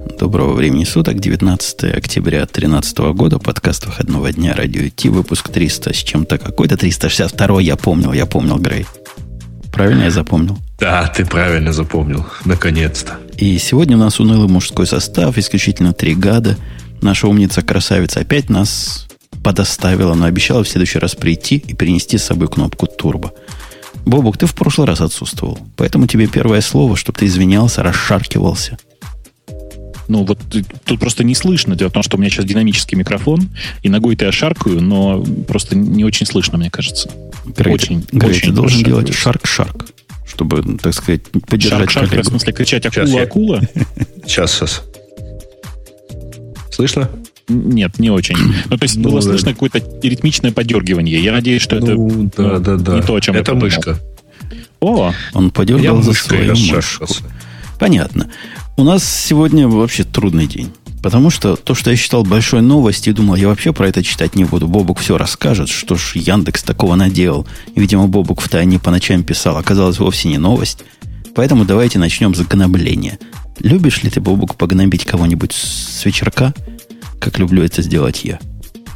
Доброго времени суток, 19 октября 2013 года, подкаст выходного дня Радио Ти, выпуск 300 с чем-то какой-то, 362 я помнил, я помнил, Грей. Правильно я запомнил? Да, ты правильно запомнил, наконец-то. И сегодня у нас унылый мужской состав, исключительно три гада. Наша умница-красавица опять нас подоставила, но обещала в следующий раз прийти и принести с собой кнопку турбо. Бобук, ты в прошлый раз отсутствовал, поэтому тебе первое слово, чтобы ты извинялся, расшаркивался – ну, вот тут просто не слышно. Дело в том, что у меня сейчас динамический микрофон, и ногой-то я шаркаю, но просто не очень слышно, мне кажется. Грей, очень, Грей, очень ты должен делать шарк-шарк, чтобы, так сказать, поддержать Шарк-шарк, в смысле кричать «акула-акула»? Сейчас, сейчас. Слышно? Нет, не очень. Ну, то есть ну, было да. слышно какое-то ритмичное подергивание. Я надеюсь, что ну, это да, ну, да, да. не то, о чем Это мышка. О! Он подергал за свою мышку. Понятно. У нас сегодня вообще трудный день. Потому что то, что я считал большой новостью, думал, я вообще про это читать не буду. Бобук все расскажет, что ж Яндекс такого наделал. Видимо, Бобук в тайне по ночам писал. Оказалось, вовсе не новость. Поэтому давайте начнем с гнобления. Любишь ли ты, Бобук, погнобить кого-нибудь с вечерка, как люблю это сделать я?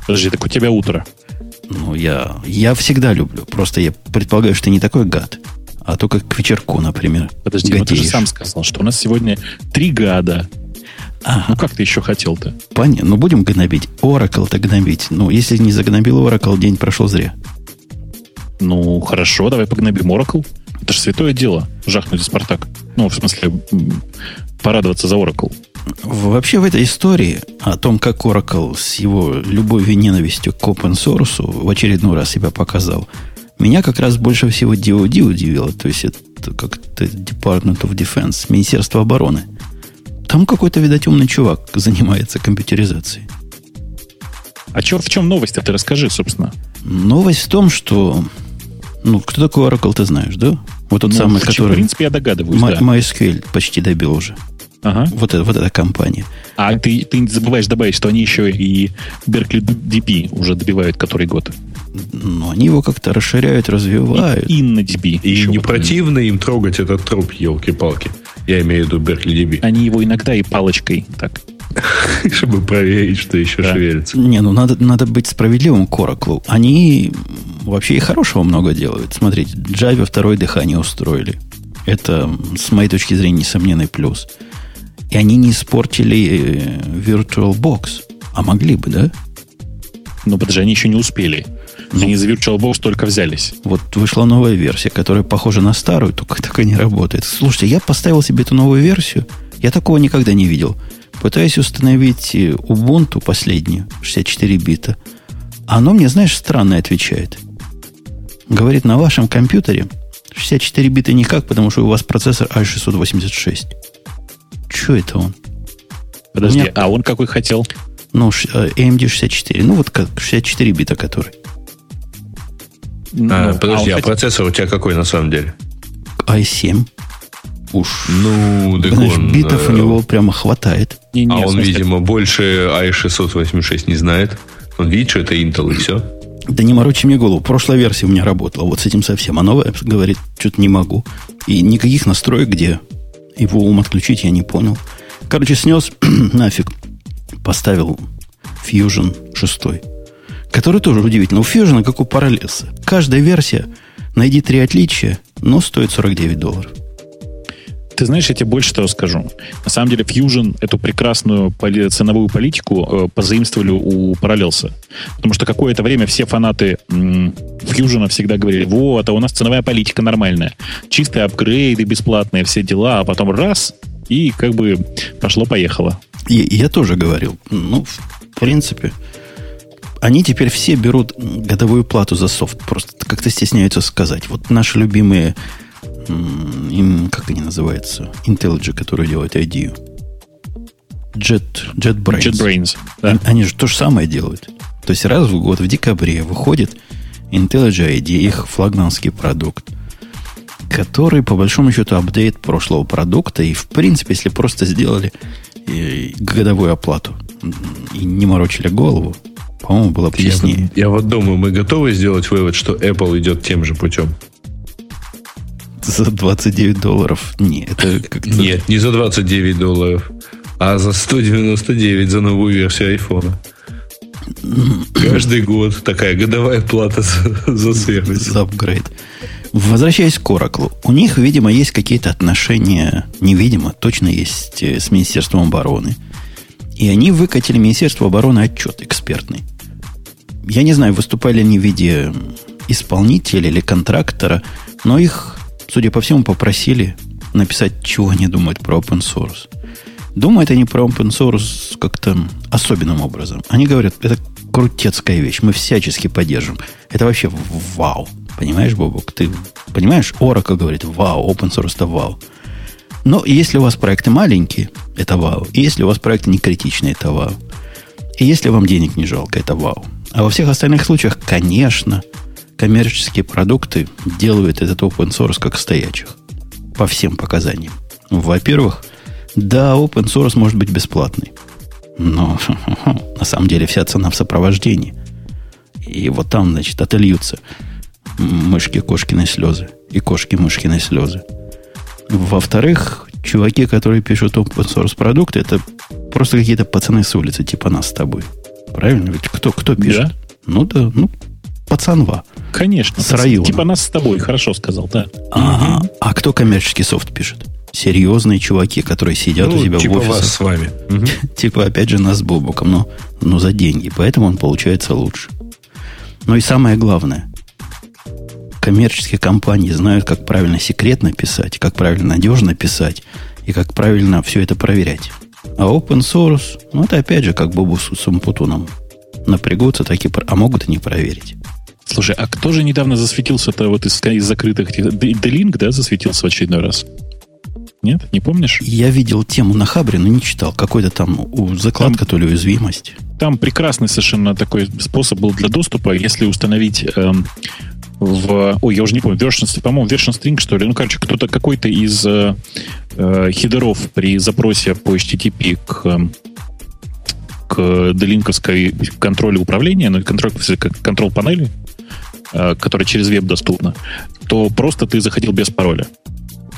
Подожди, так у тебя утро. Ну, я, я всегда люблю. Просто я предполагаю, что ты не такой гад а только к вечерку, например. Подожди, ну ты же сам сказал, что у нас сегодня три гада. Ага. Ну, как ты еще хотел-то? Понятно. Ну, будем гнобить. Oracle-то гнобить. Ну, если не загнобил Oracle, день прошел зря. Ну, хорошо, давай погнобим Oracle. Это же святое дело, жахнуть Спартак. Ну, в смысле, порадоваться за Oracle. Вообще в этой истории о том, как Oracle с его любовью и ненавистью к open source в очередной раз себя показал – меня как раз больше всего DOD удивило. То есть это как-то Department of Defense, Министерство обороны. Там какой-то, видать, умный чувак занимается компьютеризацией. А чё, в чем новость? А ты расскажи, собственно. Новость в том, что... Ну, кто такой Oracle, ты знаешь, да? Вот тот ну, самый, который... В принципе, я догадываюсь, My, да. MySQL почти добил уже. Ага. Вот, это, вот эта компания. А ты, ты забываешь добавить, что они еще и Berkeley DP уже добивают который год. Ну, они его как-то расширяют, развивают. И InnoDB. И не противно им трогать этот труп, елки-палки. Я имею в виду Berkeley DB. Они его иногда и палочкой так чтобы проверить, что еще да. шевелится. Не, ну надо, надо быть справедливым к Oracle. Они вообще и хорошего много делают. Смотрите, Java второе дыхание устроили. Это, с моей точки зрения, несомненный плюс. И они не испортили э, VirtualBox. А могли бы, да? Ну, подожди, они еще не успели. Ну, они за VirtualBox только взялись. Вот вышла новая версия, которая похожа на старую, только такая не работает. Слушайте, я поставил себе эту новую версию. Я такого никогда не видел. Пытаюсь установить э, Ubuntu последнюю, 64 бита. Оно мне, знаешь, странно отвечает. Говорит, на вашем компьютере 64 бита никак, потому что у вас процессор i686. Что это он? Подожди, меня... а он какой хотел? Ну, э, AMD 64. Ну, вот как 64 бита который. Ну, а, подожди, а, а процессор у тебя какой на самом деле? i7. Уж. Ну, так Знаешь, он, битов э... у него прямо хватает. Не, не, а он, смысле... видимо, больше i686 не знает. Он видит, что это Intel и все. Да не морочи мне голову. Прошлая версия у меня работала. Вот с этим совсем. А новая говорит, что-то не могу. И никаких настроек, где его ум отключить, я не понял. Короче, снес нафиг. Поставил Fusion 6. Который тоже удивительно. У Fusion, как у Parallels. Каждая версия, найди три отличия, но стоит 49 долларов. Ты знаешь, я тебе больше того скажу. На самом деле, Fusion эту прекрасную ценовую политику э, позаимствовали у Parallels. Потому что какое-то время все фанаты Fusion всегда говорили, вот, а у нас ценовая политика нормальная. Чистые апгрейды, бесплатные, все дела, а потом раз, и как бы пошло-поехало. Я, я тоже говорил. Ну, в принципе, они теперь все берут годовую плату за софт. Просто как-то стесняются сказать. Вот наши любимые им, как они называются? IntelliJ, который делает IDEO. Jet, JetBrains. JetBrains, да. Они же то же самое делают. То есть раз в год, в декабре, выходит IntelliJ IDEO, их флагманский продукт, который, по большому счету, апдейт прошлого продукта. И, в принципе, если просто сделали э, годовую оплату и не морочили голову, по-моему, было бы яснее. Я, я вот думаю, мы готовы сделать вывод, что Apple идет тем же путем за 29 долларов. Нет, это как-то... Нет, не за 29 долларов. А за 199 за новую версию айфона. Каждый год такая годовая плата за, за сервис. За апгрейд. Возвращаясь к Oracle, у них, видимо, есть какие-то отношения, невидимо, точно есть э, с Министерством обороны. И они выкатили Министерству обороны отчет экспертный. Я не знаю, выступали они в виде исполнителя или контрактора, но их, судя по всему, попросили написать, чего они думают про open source. Думают они про open source как-то особенным образом. Они говорят, это крутецкая вещь, мы всячески поддержим. Это вообще вау. Понимаешь, Бобок? Ты понимаешь, Oracle говорит, вау, open source это вау. Но если у вас проекты маленькие, это вау. И если у вас проекты не критичные, это вау. И если вам денег не жалко, это вау. А во всех остальных случаях, конечно, коммерческие продукты делают этот open source как стоячих. По всем показаниям. Во-первых, да, open source может быть бесплатный. Но на самом деле вся цена в сопровождении. И вот там, значит, отольются мышки кошкины слезы и кошки мышкины слезы. Во-вторых, чуваки, которые пишут open source продукты, это просто какие-то пацаны с улицы, типа нас с тобой. Правильно? Ведь кто, кто пишет? Да. Ну да, ну, пацанва. Конечно. С района. Типа нас с тобой, хорошо сказал, да. Ага. Угу. А кто коммерческий софт пишет? Серьезные чуваки, которые сидят ну, у себя типа в офисе. вас с вами. типа, опять же, нас с Бобуком, но, но за деньги. Поэтому он получается лучше. Ну и самое главное, коммерческие компании знают, как правильно секретно писать, как правильно надежно писать и как правильно все это проверять. А open source, ну это опять же как Бобу с Умпутуном. Напрягутся, так и, а могут и не проверить. Слушай, а кто же недавно засветился-то вот из, из закрытых... D-Link, да, засветился в очередной раз? Нет? Не помнишь? Я видел тему на Хабре, но не читал. Какой-то там у закладка, там, то ли уязвимость. Там прекрасный совершенно такой способ был для доступа, если установить эм, в... Ой, я уже не помню, version, по-моему, version string, что ли. Ну, короче, кто-то какой-то из э, э, хидеров при запросе по HTTP к к делинковской контролю управления, ну, контроль, контроль панели, э, которая через веб доступна, то просто ты заходил без пароля.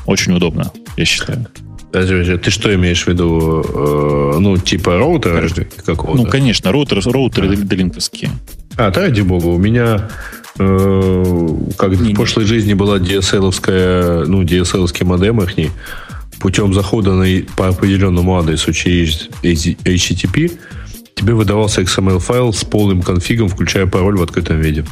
Очень удобно, я считаю. Ты что имеешь в виду? Э, ну, типа роутера какого-то? Ну, конечно, роутеры, роутеры а. делинковские. А, да, ради бога, у меня Э, как в прошлой жизни была DSL-овская, ну, DSL-овский модем их, путем захода на, по определенному адресу через HTTP тебе выдавался XML-файл с полным конфигом, включая пароль в открытом виде.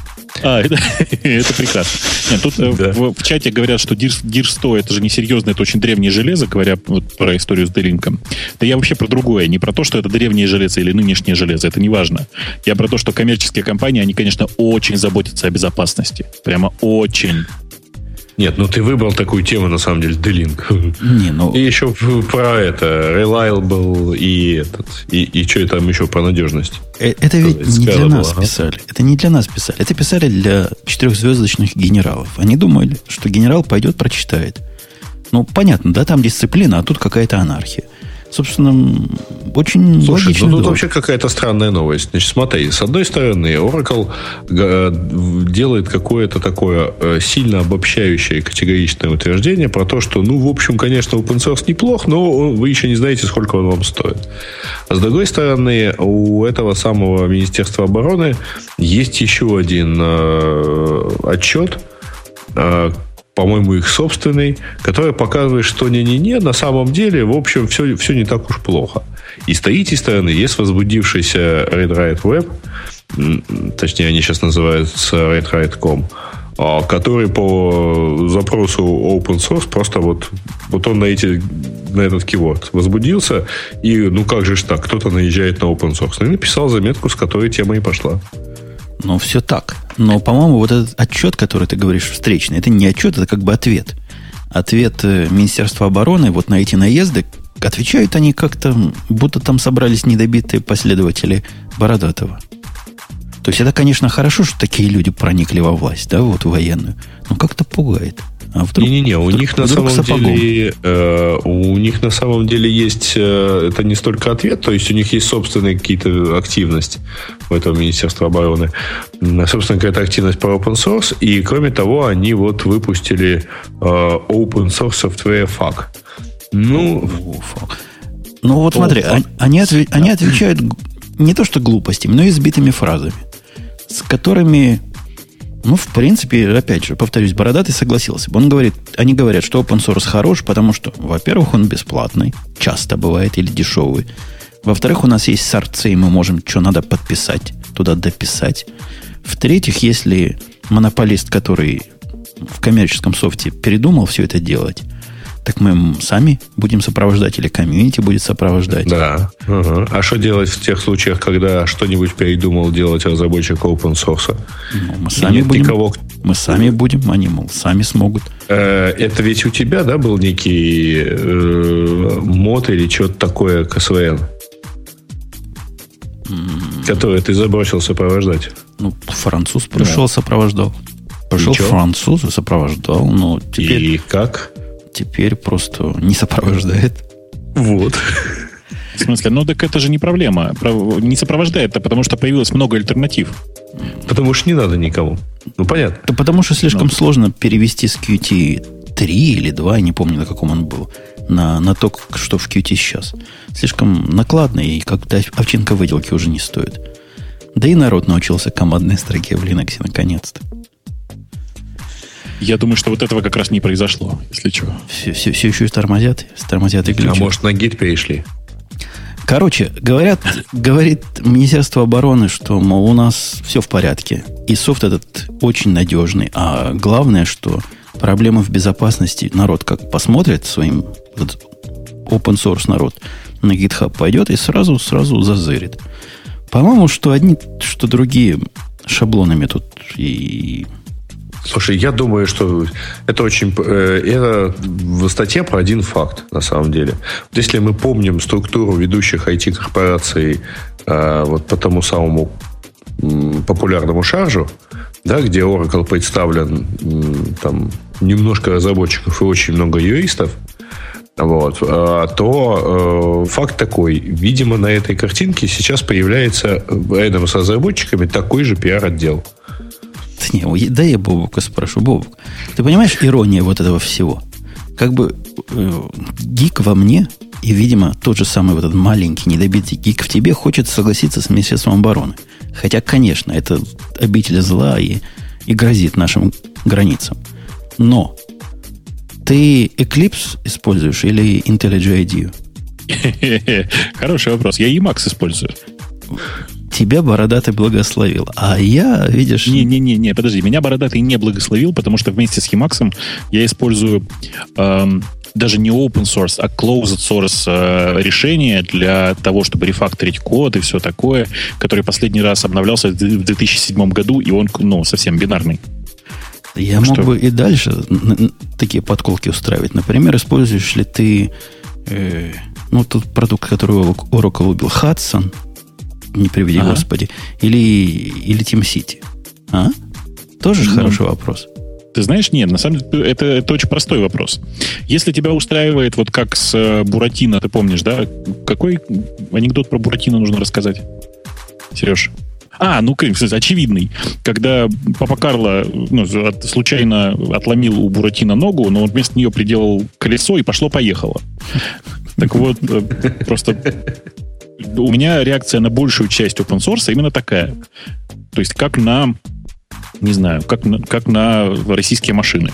А, это, это прекрасно. Нет, тут э, да. в, в чате говорят, что DIR, DIR 100 это же не серьезно, это очень древнее железо, говоря вот про историю с Делинком. Да я вообще про другое. Не про то, что это древнее железо или нынешнее железо, это не важно. Я про то, что коммерческие компании, они, конечно, очень заботятся о безопасности. Прямо очень. Нет, ну ты выбрал такую тему, на самом деле, D-Link. Не, ну... И еще про это, Reliable и этот, и, и что там еще про надежность. Э, это ведь не для нас ага. писали. Это не для нас писали. Это писали для четырехзвездочных генералов. Они думали, что генерал пойдет, прочитает. Ну, понятно, да, там дисциплина, а тут какая-то анархия собственно, очень Слушай, логично. Ну, тут вообще какая-то странная новость. Значит, смотри, с одной стороны, Oracle э, делает какое-то такое э, сильно обобщающее категоричное утверждение про то, что, ну, в общем, конечно, open source неплох, но вы еще не знаете, сколько он вам стоит. А с другой стороны, у этого самого Министерства обороны есть еще один э, отчет, э, по-моему, их собственный, который показывает, что не-не-не, на самом деле, в общем, все, все не так уж плохо. И с третьей стороны есть возбудившийся Red Web, точнее, они сейчас называются RedRide.com, а, который по запросу open source просто вот, вот он на, эти, на этот keyword возбудился, и ну как же ж так, кто-то наезжает на open source. Ну, и написал заметку, с которой тема и пошла. Ну, все так. Но, по-моему, вот этот отчет, который ты говоришь встречный, это не отчет, это как бы ответ. Ответ э, Министерства обороны вот на эти наезды, отвечают они как-то, будто там собрались недобитые последователи Бородатого. То есть это, конечно, хорошо, что такие люди проникли во власть, да, вот военную. Но как-то пугает. А вдруг, Не-не-не, у них на самом сапогом. деле э, у них на самом деле есть э, это не столько ответ, то есть у них есть собственные какие-то активности в этом Министерстве обороны, собственно какая-то активность по open source, и кроме того они вот выпустили э, open source software FAQ. Ну, Ну вот смотри, они, они, отве- они отвечают не то что глупостями, но и избитыми фразами, с которыми, ну, в принципе, опять же, повторюсь, Бородатый согласился бы. Он говорит, они говорят, что open source хорош, потому что, во-первых, он бесплатный, часто бывает, или дешевый. Во-вторых, у нас есть сорцы, и мы можем, что надо подписать, туда дописать. В-третьих, если монополист, который в коммерческом софте передумал все это делать, так мы сами будем сопровождать или комьюнити будет сопровождать. Да. Угу. А что делать в тех случаях, когда что-нибудь передумал делать разработчик open source? Ну, мы сами будем. Никого... Мы сами будем, они, мол, сами смогут. Э, это ведь у тебя, да, был некий э, мод или что-то такое к СВН? Который ты забросил сопровождать. Ну, француз пришел, да. сопровождал. Пришел француз и сопровождал. Но теперь... И как? Теперь просто не сопровождает. Вот. В смысле? Ну, так это же не проблема. Не сопровождает, это потому что появилось много альтернатив. Потому что не надо никому. Ну, понятно. Да потому что слишком ну. сложно перевести с Qt 3 или 2, я не помню, на каком он был, на, на то, что в Qt сейчас. Слишком накладно, и как-то овчинка выделки уже не стоит. Да и народ научился командной строке в Linux наконец-то. Я думаю, что вот этого как раз не произошло, если что. Все, все, все еще и тормозят, тормозят и а глючат. А может, на гид перешли? Короче, говорят, говорит Министерство обороны, что, мол, у нас все в порядке. И софт этот очень надежный. А главное, что проблема в безопасности, народ как посмотрит своим вот, open source народ на GitHub пойдет и сразу, сразу зазырит. По-моему, что одни, что другие шаблонами тут и Слушай, я думаю, что это очень... Э, это в статье про один факт, на самом деле. Вот если мы помним структуру ведущих IT-корпораций э, вот по тому самому популярному шаржу, да, где Oracle представлен там немножко разработчиков и очень много юристов, вот, э, то факт такой. Видимо, на этой картинке сейчас появляется рядом с разработчиками такой же пиар-отдел. Не, да я Бобука спрошу. Бобук, ты понимаешь ирония вот этого всего? Как бы э, гик во мне, и, видимо, тот же самый вот этот маленький недобитый гик в тебе хочет согласиться с Министерством обороны. Хотя, конечно, это обитель зла и, и грозит нашим границам. Но ты Eclipse используешь или IntelliJ IDEA? Хороший вопрос. Я Emacs использую тебя бородатый благословил. А я, видишь... Не-не-не, не, подожди, меня бородатый не благословил, потому что вместе с Emacs я использую эм, даже не open source, а closed source э, решение для того, чтобы рефакторить код и все такое, который последний раз обновлялся в 2007 году, и он, ну, совсем бинарный. Я так мог что... бы и дальше такие подколки устраивать. Например, используешь ли ты э, ну, тот продукт, который Oracle убил, Hudson, не приведи ага. Господи, или, или Team City? А? Тоже ну, хороший вопрос. Ты знаешь, нет, на самом деле это, это очень простой вопрос. Если тебя устраивает, вот как с э, Буратино, ты помнишь, да? Какой анекдот про Буратино нужно рассказать? Сереж? А, ну, очевидный. Когда папа Карло ну, от, случайно отломил у Буратино ногу, но он вместо нее приделал колесо и пошло-поехало. Так вот, э, просто у меня реакция на большую часть open source именно такая. То есть как на, не знаю, как на, как на российские машины.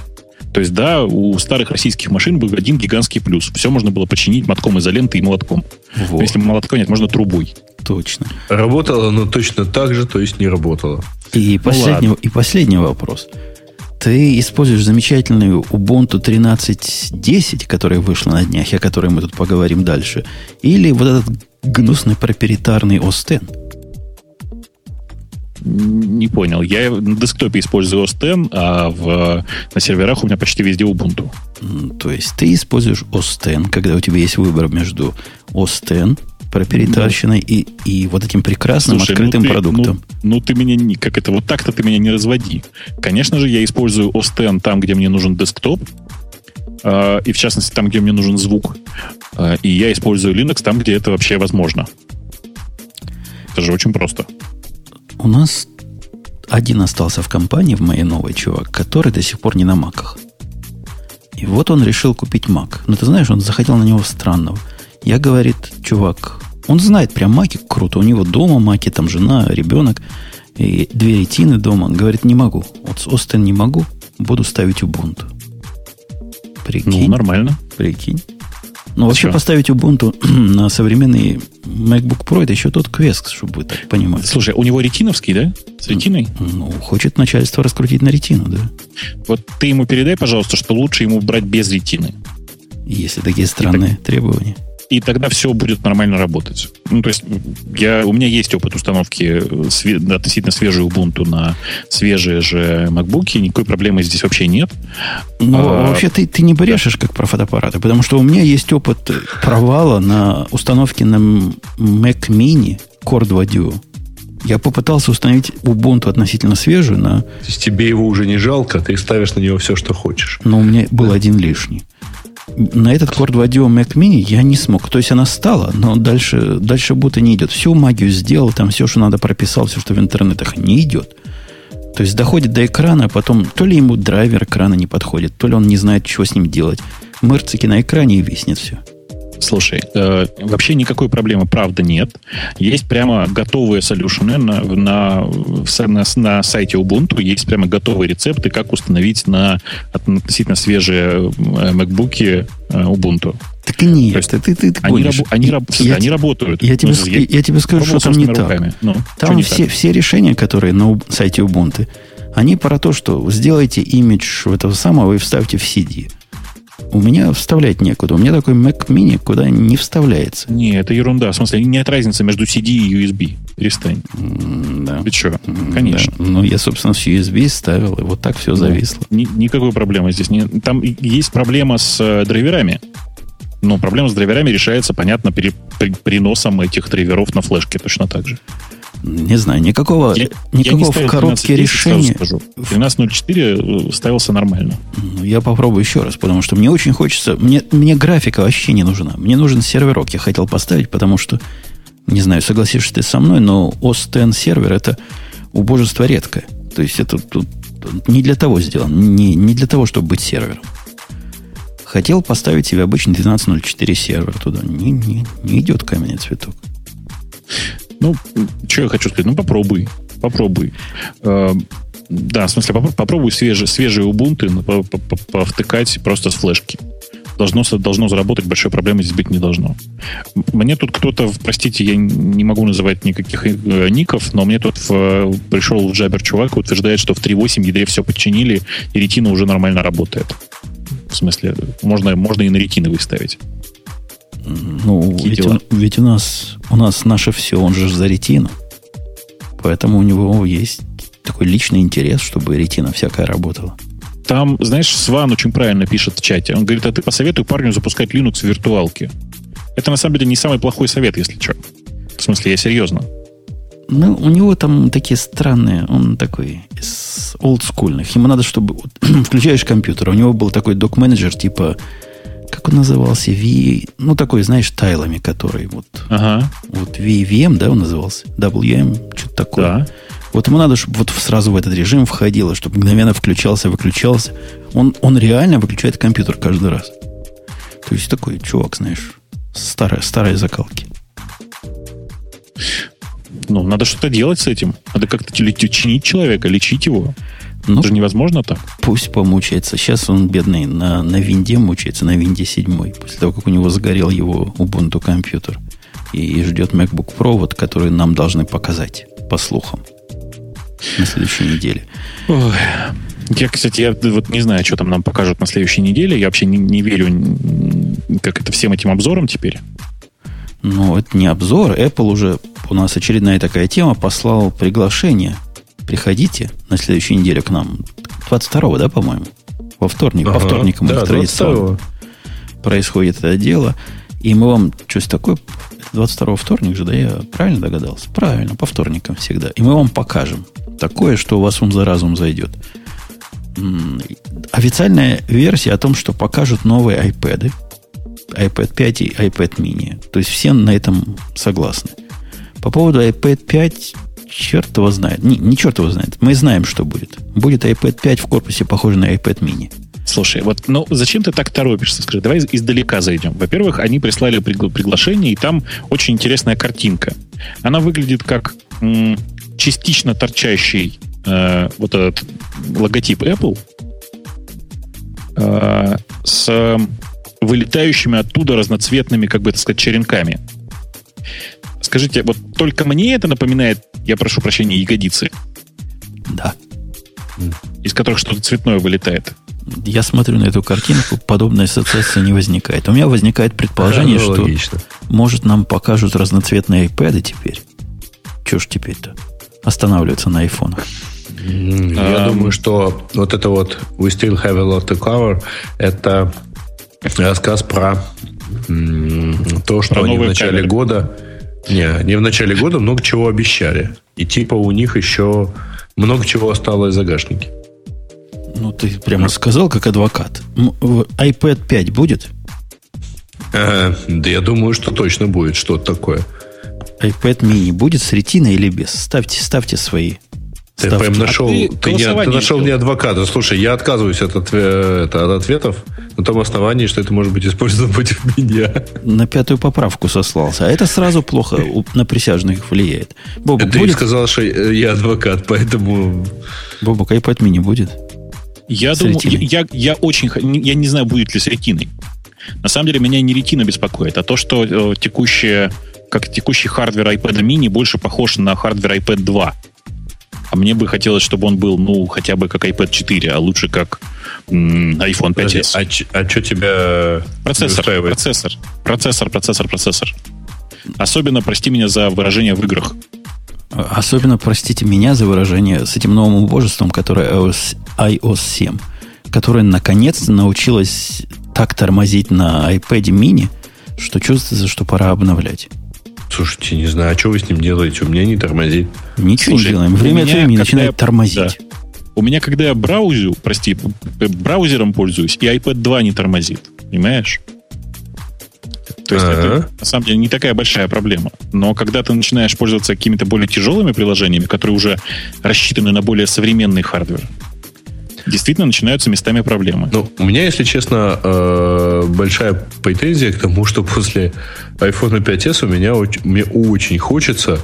То есть, да, у старых российских машин был один гигантский плюс. Все можно было починить мотком изоленты и молотком. Вот. Если молотком нет, можно трубой. Точно. Работало, но точно так же, то есть не работало. И, ну, последний, и последний вопрос. Ты используешь замечательную Ubuntu 13.10, которая вышла на днях, о которой мы тут поговорим дальше, или вот этот гнусный проприетарный OS X? Не понял. Я на десктопе использую X, а в, на серверах у меня почти везде Ubuntu. То есть ты используешь X, когда у тебя есть выбор между OS X, проприетарщиной да. и, и вот этим прекрасным Слушай, открытым ну ты, продуктом. Ну, ну ты меня не, как это, вот так-то ты меня не разводи. Конечно же, я использую X там, где мне нужен десктоп, и в частности там, где мне нужен звук. Э, и я использую Linux там, где это вообще возможно. Это же очень просто. У нас один остался в компании, в моей новой чувак, который до сих пор не на маках. И вот он решил купить Mac. Но ты знаешь, он заходил на него странного. Я, говорит, чувак, он знает прям маки круто. У него дома маки, там жена, ребенок, и две ретины дома. Говорит, не могу. Вот с Остен не могу, буду ставить Ubuntu. Прикинь. Ну, нормально. Прикинь. Ну, вообще Что? поставить Ubuntu на современный MacBook Pro это еще тот квест, чтобы вы так понимали. Слушай, у него ретиновский, да? С ретиной? Ну, хочет начальство раскрутить на ретину, да. Вот ты ему передай, пожалуйста, что лучше ему брать без ретины. Если такие странные так... требования и тогда все будет нормально работать. Ну, то есть я, у меня есть опыт установки све, относительно свежей Ubuntu на свежие же MacBook, никакой проблемы здесь вообще нет. Но а, вообще ты, ты не брешешь да. как про фотоаппараты, потому что у меня есть опыт провала на установке на Mac Mini Core 2 Duo. Я попытался установить Ubuntu относительно свежую на... То есть тебе его уже не жалко, ты ставишь на него все, что хочешь. Но у меня был один лишний на этот Core 2 Duo Mac Mini я не смог. То есть она стала, но дальше, дальше будто не идет. Всю магию сделал, там все, что надо прописал, все, что в интернетах, не идет. То есть доходит до экрана, а потом то ли ему драйвер экрана не подходит, то ли он не знает, что с ним делать. Мырцики на экране и виснет все. Слушай, э, вообще никакой проблемы, правда, нет. Есть прямо готовые солюшены на, на, на, на сайте Ubuntu, есть прямо готовые рецепты, как установить на относительно свежие э, MacBook э, Ubuntu. Так нет, есть, ты, ты, ты, они, раб, они, раб, я, они работают. Я тебе, ну, я, я тебе скажу, что там не так. Ну, там не все, так? все решения, которые на сайте Ubuntu, они про то, что сделайте имидж этого самого и вставьте в CD. У меня вставлять некуда. У меня такой Mac Mini куда не вставляется. Не, это ерунда. В смысле, нет разницы между CD и USB. Перестань. Mm, да. Ты что? Конечно. Да. Ну, я, собственно, с USB ставил, и вот так все зависло. Ни, никакой проблемы здесь нет. Там есть проблема с э, драйверами. Но проблема с драйверами решается, понятно, при, при, переносом этих драйверов на флешке точно так же. Не знаю, никакого, я, никакого я в коробке решения. 13.04 э, ставился нормально. Ну, я попробую еще раз, потому что мне очень хочется... Мне, мне графика вообще не нужна. Мне нужен серверок. Я хотел поставить, потому что, не знаю, согласишься ты со мной, но OS сервер это убожество редкое. То есть это тут не для того сделан, не, не для того, чтобы быть сервером. Хотел поставить себе обычный 12.04 сервер туда. Не, не, не идет каменный цветок. Ну, что я хочу сказать? Ну, попробуй. Попробуй. Э, да, в смысле, попробуй свежие, свежие Ubuntu повтыкать просто с флешки. Должно, должно заработать, большой проблемы здесь быть не должно. Мне тут кто-то, простите, я не могу называть никаких э, ников, но мне тут в, пришел в Jabber чувак и утверждает, что в 3.8 ядре все подчинили, и ретина уже нормально работает. В смысле, можно, можно и на ретины выставить. Ну, ведь, у, ведь у нас у нас наше все, он же за ретину. Поэтому у него есть такой личный интерес, чтобы ретина всякая работала. Там, знаешь, Сван очень правильно пишет в чате. Он говорит, а ты посоветуй парню запускать Linux в виртуалке. Это на самом деле не самый плохой совет, если что. В смысле, я серьезно. Ну, у него там такие странные, он такой из олдскульных. Ему надо, чтобы... включаешь компьютер, у него был такой док-менеджер типа как он назывался? V, ну, такой, знаешь, тайлами, который вот, ага. вот VVM, да, он назывался? WM, что-то такое. Да. Вот ему надо, чтобы вот сразу в этот режим входило, чтобы мгновенно включался, выключался. Он, он реально выключает компьютер каждый раз. То есть такой чувак, знаешь, старой, старой закалки. Ну, надо что-то делать с этим. Надо как-то чинить человека, лечить его. Ну, Это же невозможно так. Пусть помучается. Сейчас он, бедный, на, на винде мучается, на винде 7. После того, как у него загорел его Ubuntu компьютер. И, и ждет MacBook Pro, вот, который нам должны показать, по слухам, на следующей неделе. Ой. Я, кстати, я вот не знаю, что там нам покажут на следующей неделе. Я вообще не, не верю, как это всем этим обзорам теперь. Ну, это не обзор. Apple уже, у нас очередная такая тема, послал приглашение – приходите на следующей неделе к нам. 22 да, по-моему? Во вторник. Ага, по вторникам да, традиционно происходит это дело. И мы вам что-то такое... 22 вторник же, да, я правильно догадался? Правильно, по вторникам всегда. И мы вам покажем такое, что у вас ум за разум зайдет. Официальная версия о том, что покажут новые iPad, iPad 5 и iPad mini. То есть все на этом согласны. По поводу iPad 5 черт его знает. Не, не черт его знает. Мы знаем, что будет. Будет iPad 5 в корпусе, похожий на iPad mini. Слушай, вот, ну зачем ты так торопишься? Скажи, давай издалека зайдем. Во-первых, они прислали пригла- приглашение, и там очень интересная картинка. Она выглядит как м- частично торчащий э, вот этот логотип Apple э, с вылетающими оттуда разноцветными, как бы так сказать, черенками. Скажите, вот только мне это напоминает, я прошу прощения, ягодицы? Да. Из которых что-то цветное вылетает. Я смотрю на эту картинку, подобная ассоциация не возникает. У меня возникает предположение, да, что логично. может нам покажут разноцветные iPad теперь. Че ж теперь-то? Останавливаться на айфонах. Я um, думаю, что вот это вот We still have a lot to cover это рассказ про то, что про они в начале камеры. года не, не в начале года много чего обещали. И типа у них еще много чего осталось в загашнике. Ну, ты прямо сказал, как адвокат. iPad 5 будет? А, да я думаю, что точно будет что-то такое. iPad mini будет с ретиной или без? Ставьте, ставьте свои. Ты прям нашел, а ты, ты, не, ты нашел не адвоката. Слушай, я отказываюсь от, отве, от ответов на том основании, что это может быть использовано против меня. На пятую поправку сослался. А это сразу плохо на присяжных влияет. Бобук, ты будет? сказал, что я адвокат, поэтому... Бобук, iPad mini будет? Я думаю, я, я очень... Я не знаю, будет ли с ретиной. На самом деле, меня не ретина беспокоит, а то, что э, текущее, как текущий hardware iPad mini больше похож на hardware iPad 2. А мне бы хотелось, чтобы он был, ну, хотя бы как iPad 4, а лучше как м, iPhone 5s. Подожди, а, а что тебя процессор, процессор, процессор, процессор, процессор. Особенно, прости меня за выражение в играх. Особенно, простите меня за выражение с этим новым убожеством, которое iOS, iOS 7, которое наконец-то научилось так тормозить на iPad mini, что чувствуется, что пора обновлять. Слушайте, не знаю, а что вы с ним делаете? У меня не тормозит. Ничего Слушай, не делаем. Время от времени начинает я, тормозить. Да. У меня, когда я браузю, прости, браузером пользуюсь, и iPad 2 не тормозит. Понимаешь? То есть ага. это, на самом деле, не такая большая проблема. Но когда ты начинаешь пользоваться какими-то более тяжелыми приложениями, которые уже рассчитаны на более современный hardware, действительно начинаются местами проблемы. Ну, у меня, если честно, э, большая претензия к тому, что после iPhone 5s у меня мне очень хочется,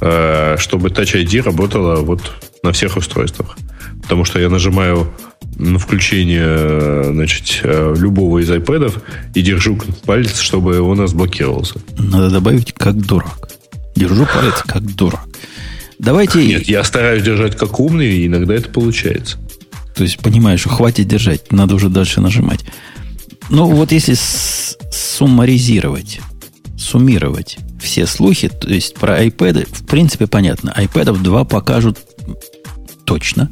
э, чтобы Touch ID работала вот на всех устройствах. Потому что я нажимаю на включение значит, э, любого из iPad и держу палец, чтобы он разблокировался. Надо добавить как дурак. Держу палец как дурак. Давайте... Нет, я стараюсь держать как умный, и иногда это получается. То есть понимаешь, что хватит держать, надо уже дальше нажимать. Ну, вот если суммаризировать, суммировать все слухи, то есть про iPad, в принципе, понятно. iPad 2 покажут точно.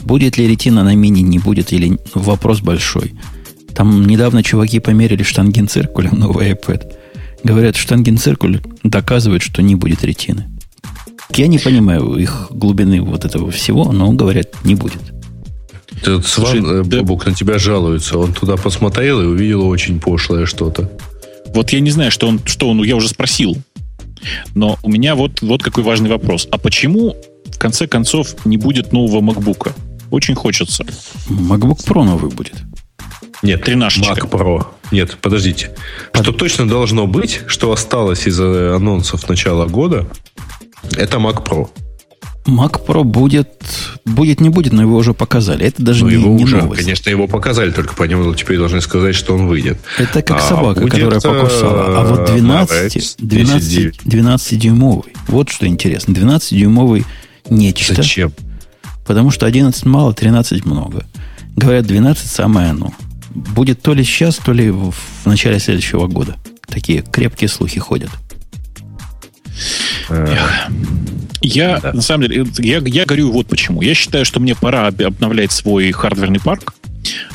Будет ли ретина на мини, не будет, или вопрос большой. Там недавно чуваки померили штангенциркулем новый iPad. Говорят, штангенциркуль доказывает, что не будет ретины. Я не понимаю их глубины вот этого всего, но говорят, не будет. Этот Слушай, Сван, э, да... Бобук, на тебя жалуется. Он туда посмотрел и увидел очень пошлое что-то. Вот я не знаю, что он, что он, я уже спросил. Но у меня вот, вот какой важный вопрос. А почему, в конце концов, не будет нового MacBook? Очень хочется. MacBook Pro новый будет. Нет, 13 Mac Pro. Нет, подождите. Под... Что точно должно быть, что осталось из анонсов начала года, это Mac Pro. Mac Pro будет, будет, не будет, но его уже показали. Это даже ну, не, его не уже, новость. Конечно, его показали, только по нему теперь должны сказать, что он выйдет. Это как а собака, будет, которая покусала. А вот 12, 12, 12 дюймовый. Вот что интересно. 12 дюймовый нечто. Зачем? Потому что 11 мало, 13 много. Говорят, 12 самое оно. Будет то ли сейчас, то ли в начале следующего года. Такие крепкие слухи ходят. Эх. Я, да. на самом деле, я, я говорю вот почему. Я считаю, что мне пора обновлять свой хардверный парк.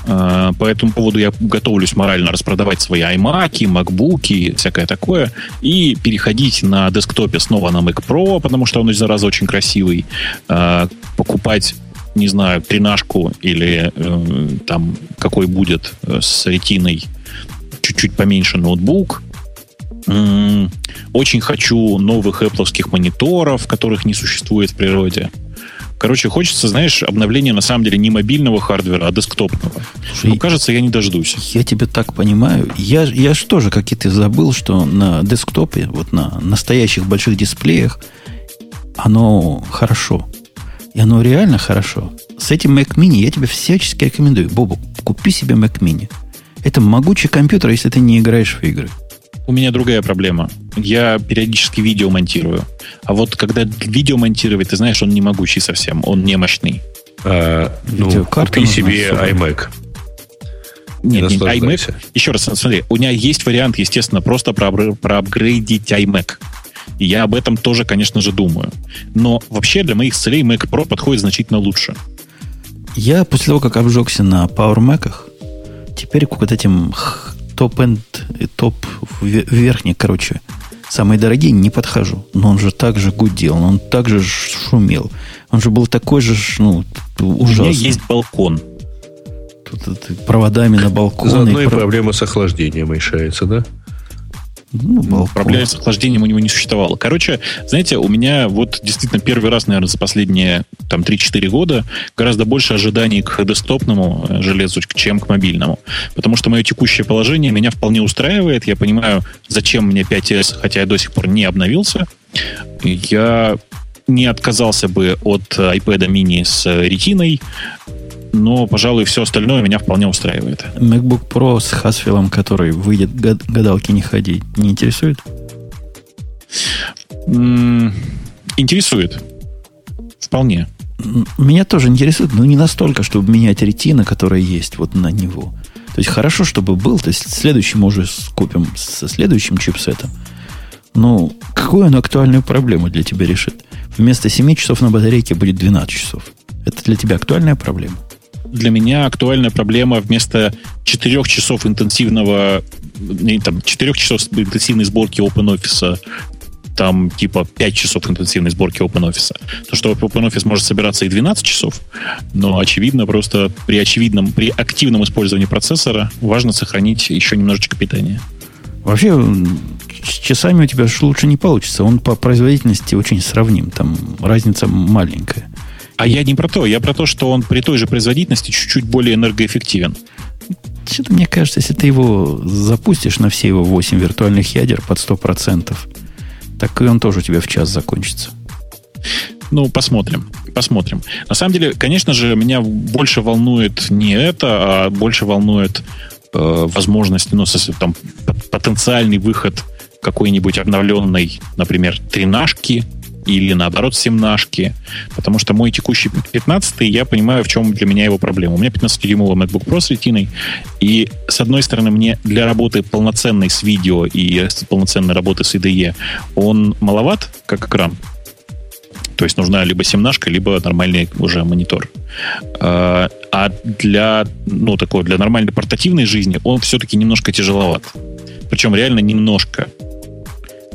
А, по этому поводу я готовлюсь морально распродавать свои iMac, MacBook, всякое такое, и переходить на десктопе снова на Mac Pro, потому что он, зараза, очень красивый. А, покупать не знаю, тринашку или э, там какой будет э, с ретиной чуть-чуть поменьше ноутбук, очень хочу новых Apple мониторов, которых не существует в природе. Короче, хочется, знаешь, обновления на самом деле не мобильного хардвера, а десктопного. Слушай, ну, кажется, я не дождусь. Я тебя так понимаю. Я, я же тоже, как и ты, забыл, что на десктопе, вот на настоящих больших дисплеях, оно хорошо. И оно реально хорошо. С этим Mac Mini я тебе всячески рекомендую. Бобу, купи себе Mac Mini. Это могучий компьютер, если ты не играешь в игры. У меня другая проблема. Я периодически видео монтирую. А вот когда видео монтировать, ты знаешь, он не могучий совсем, он не мощный. А, ну, купи себе iMac. Нет, нет, iMac. Еще раз, смотри, у меня есть вариант, естественно, просто про, проапгрейдить iMac. И я об этом тоже, конечно же, думаю. Но вообще для моих целей Mac Pro подходит значительно лучше. Я после того, как обжегся на Power Mac, теперь вот этим топ-энд, топ верхний, короче, самые дорогие не подхожу. Но он же так же гудел, он так же шумел. Он же был такой же, ну, ужасный. У меня есть балкон. Тут, тут проводами на балконе. Заодно и, и проблема с охлаждением решается, да? Ну, Проблем с охлаждением у него не существовало. Короче, знаете, у меня вот действительно первый раз, наверное, за последние там 3-4 года гораздо больше ожиданий к десктопному э, железу, чем к мобильному. Потому что мое текущее положение меня вполне устраивает. Я понимаю, зачем мне 5S, хотя я до сих пор не обновился. Я не отказался бы от iPad mini с ретиной но, пожалуй, все остальное меня вполне устраивает. MacBook Pro с Haswell, который выйдет гадалки не ходить, не интересует? интересует. Вполне. Меня тоже интересует, но не настолько, чтобы менять ретина, которая есть вот на него. То есть хорошо, чтобы был, то есть следующий мы уже скупим со следующим чипсетом. Ну, какую он актуальную проблему для тебя решит? Вместо 7 часов на батарейке будет 12 часов. Это для тебя актуальная проблема? Для меня актуальная проблема вместо 4 часов интенсивного, там, 4 часов интенсивной сборки OpenOffice там типа 5 часов интенсивной сборки OpenOffice. То, что OpenOffice может собираться и 12 часов, но очевидно, просто при очевидном, при активном использовании процессора важно сохранить еще немножечко питания. Вообще, с часами у тебя лучше не получится. Он по производительности очень сравним. Там разница маленькая. А я не про то, я про то, что он при той же производительности чуть-чуть более энергоэффективен. Что-то мне кажется, если ты его запустишь на все его 8 виртуальных ядер под 100%, так и он тоже у тебя в час закончится. Ну, посмотрим. Посмотрим. На самом деле, конечно же, меня больше волнует не это, а больше волнует э, возможность, ну, там, потенциальный выход какой-нибудь обновленной, например, тринашки или наоборот семнашки, потому что мой текущий 15 я понимаю, в чем для меня его проблема. У меня 15-дюймовый MacBook Pro с ретиной, и с одной стороны мне для работы полноценной с видео и полноценной работы с IDE он маловат, как экран, то есть нужна либо семнашка, либо нормальный уже монитор. А, а для, ну, такой, для нормальной портативной жизни он все-таки немножко тяжеловат. Причем реально немножко.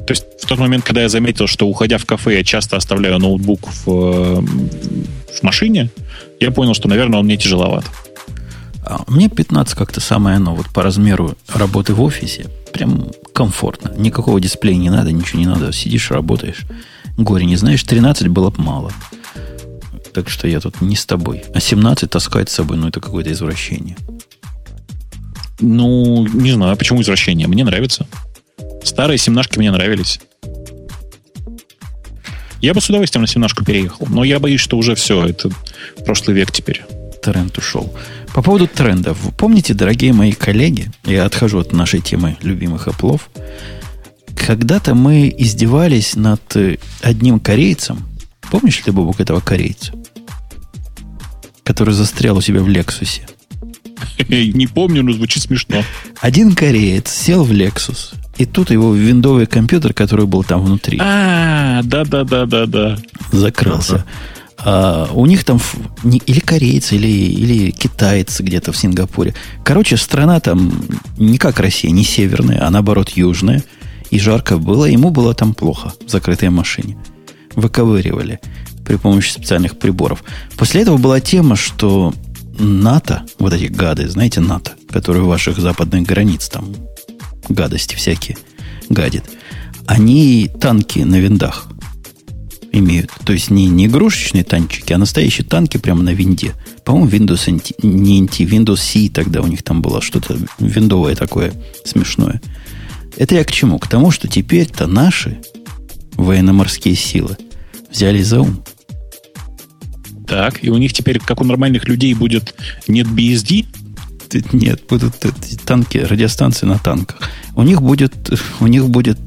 То есть в тот момент, когда я заметил, что уходя в кафе, я часто оставляю ноутбук в, в машине, я понял, что, наверное, он мне тяжеловат. А мне 15 как-то самое оно, вот по размеру работы в офисе, прям комфортно. Никакого дисплея не надо, ничего не надо. Сидишь, работаешь. Горе не знаешь, 13 было бы мало. Так что я тут не с тобой. А 17 таскать с собой, ну это какое-то извращение. Ну, не знаю, почему извращение. Мне нравится. Старые семнашки мне нравились. Я бы с удовольствием на семнашку переехал, но я боюсь, что уже все, это прошлый век теперь. Тренд ушел. По поводу трендов. Вы помните, дорогие мои коллеги, я отхожу от нашей темы любимых оплов, когда-то мы издевались над одним корейцем. Помнишь ли Бобок, этого корейца? Который застрял у себя в Лексусе. Не помню, но звучит смешно. Один кореец сел в Lexus и тут его виндовый компьютер, который был там внутри. А, да-да-да-да-да. Закрылся. А, у них там не, или корейцы, или, или китайцы где-то в Сингапуре. Короче, страна там не как Россия, не северная, а наоборот южная. И жарко было, ему было там плохо в закрытой машине. Выковыривали при помощи специальных приборов. После этого была тема, что НАТО, вот эти гады, знаете, НАТО, которые ваших западных границ там гадости всякие гадит, они танки на виндах имеют. То есть не, не игрушечные танчики, а настоящие танки прямо на винде. По-моему, Windows NT, не NT, Windows C тогда у них там было что-то виндовое такое смешное. Это я к чему? К тому, что теперь-то наши военно-морские силы взяли за ум. Так, и у них теперь, как у нормальных людей, будет нет BSD? Нет, будут танки, радиостанции на танках. У них будет, у них будет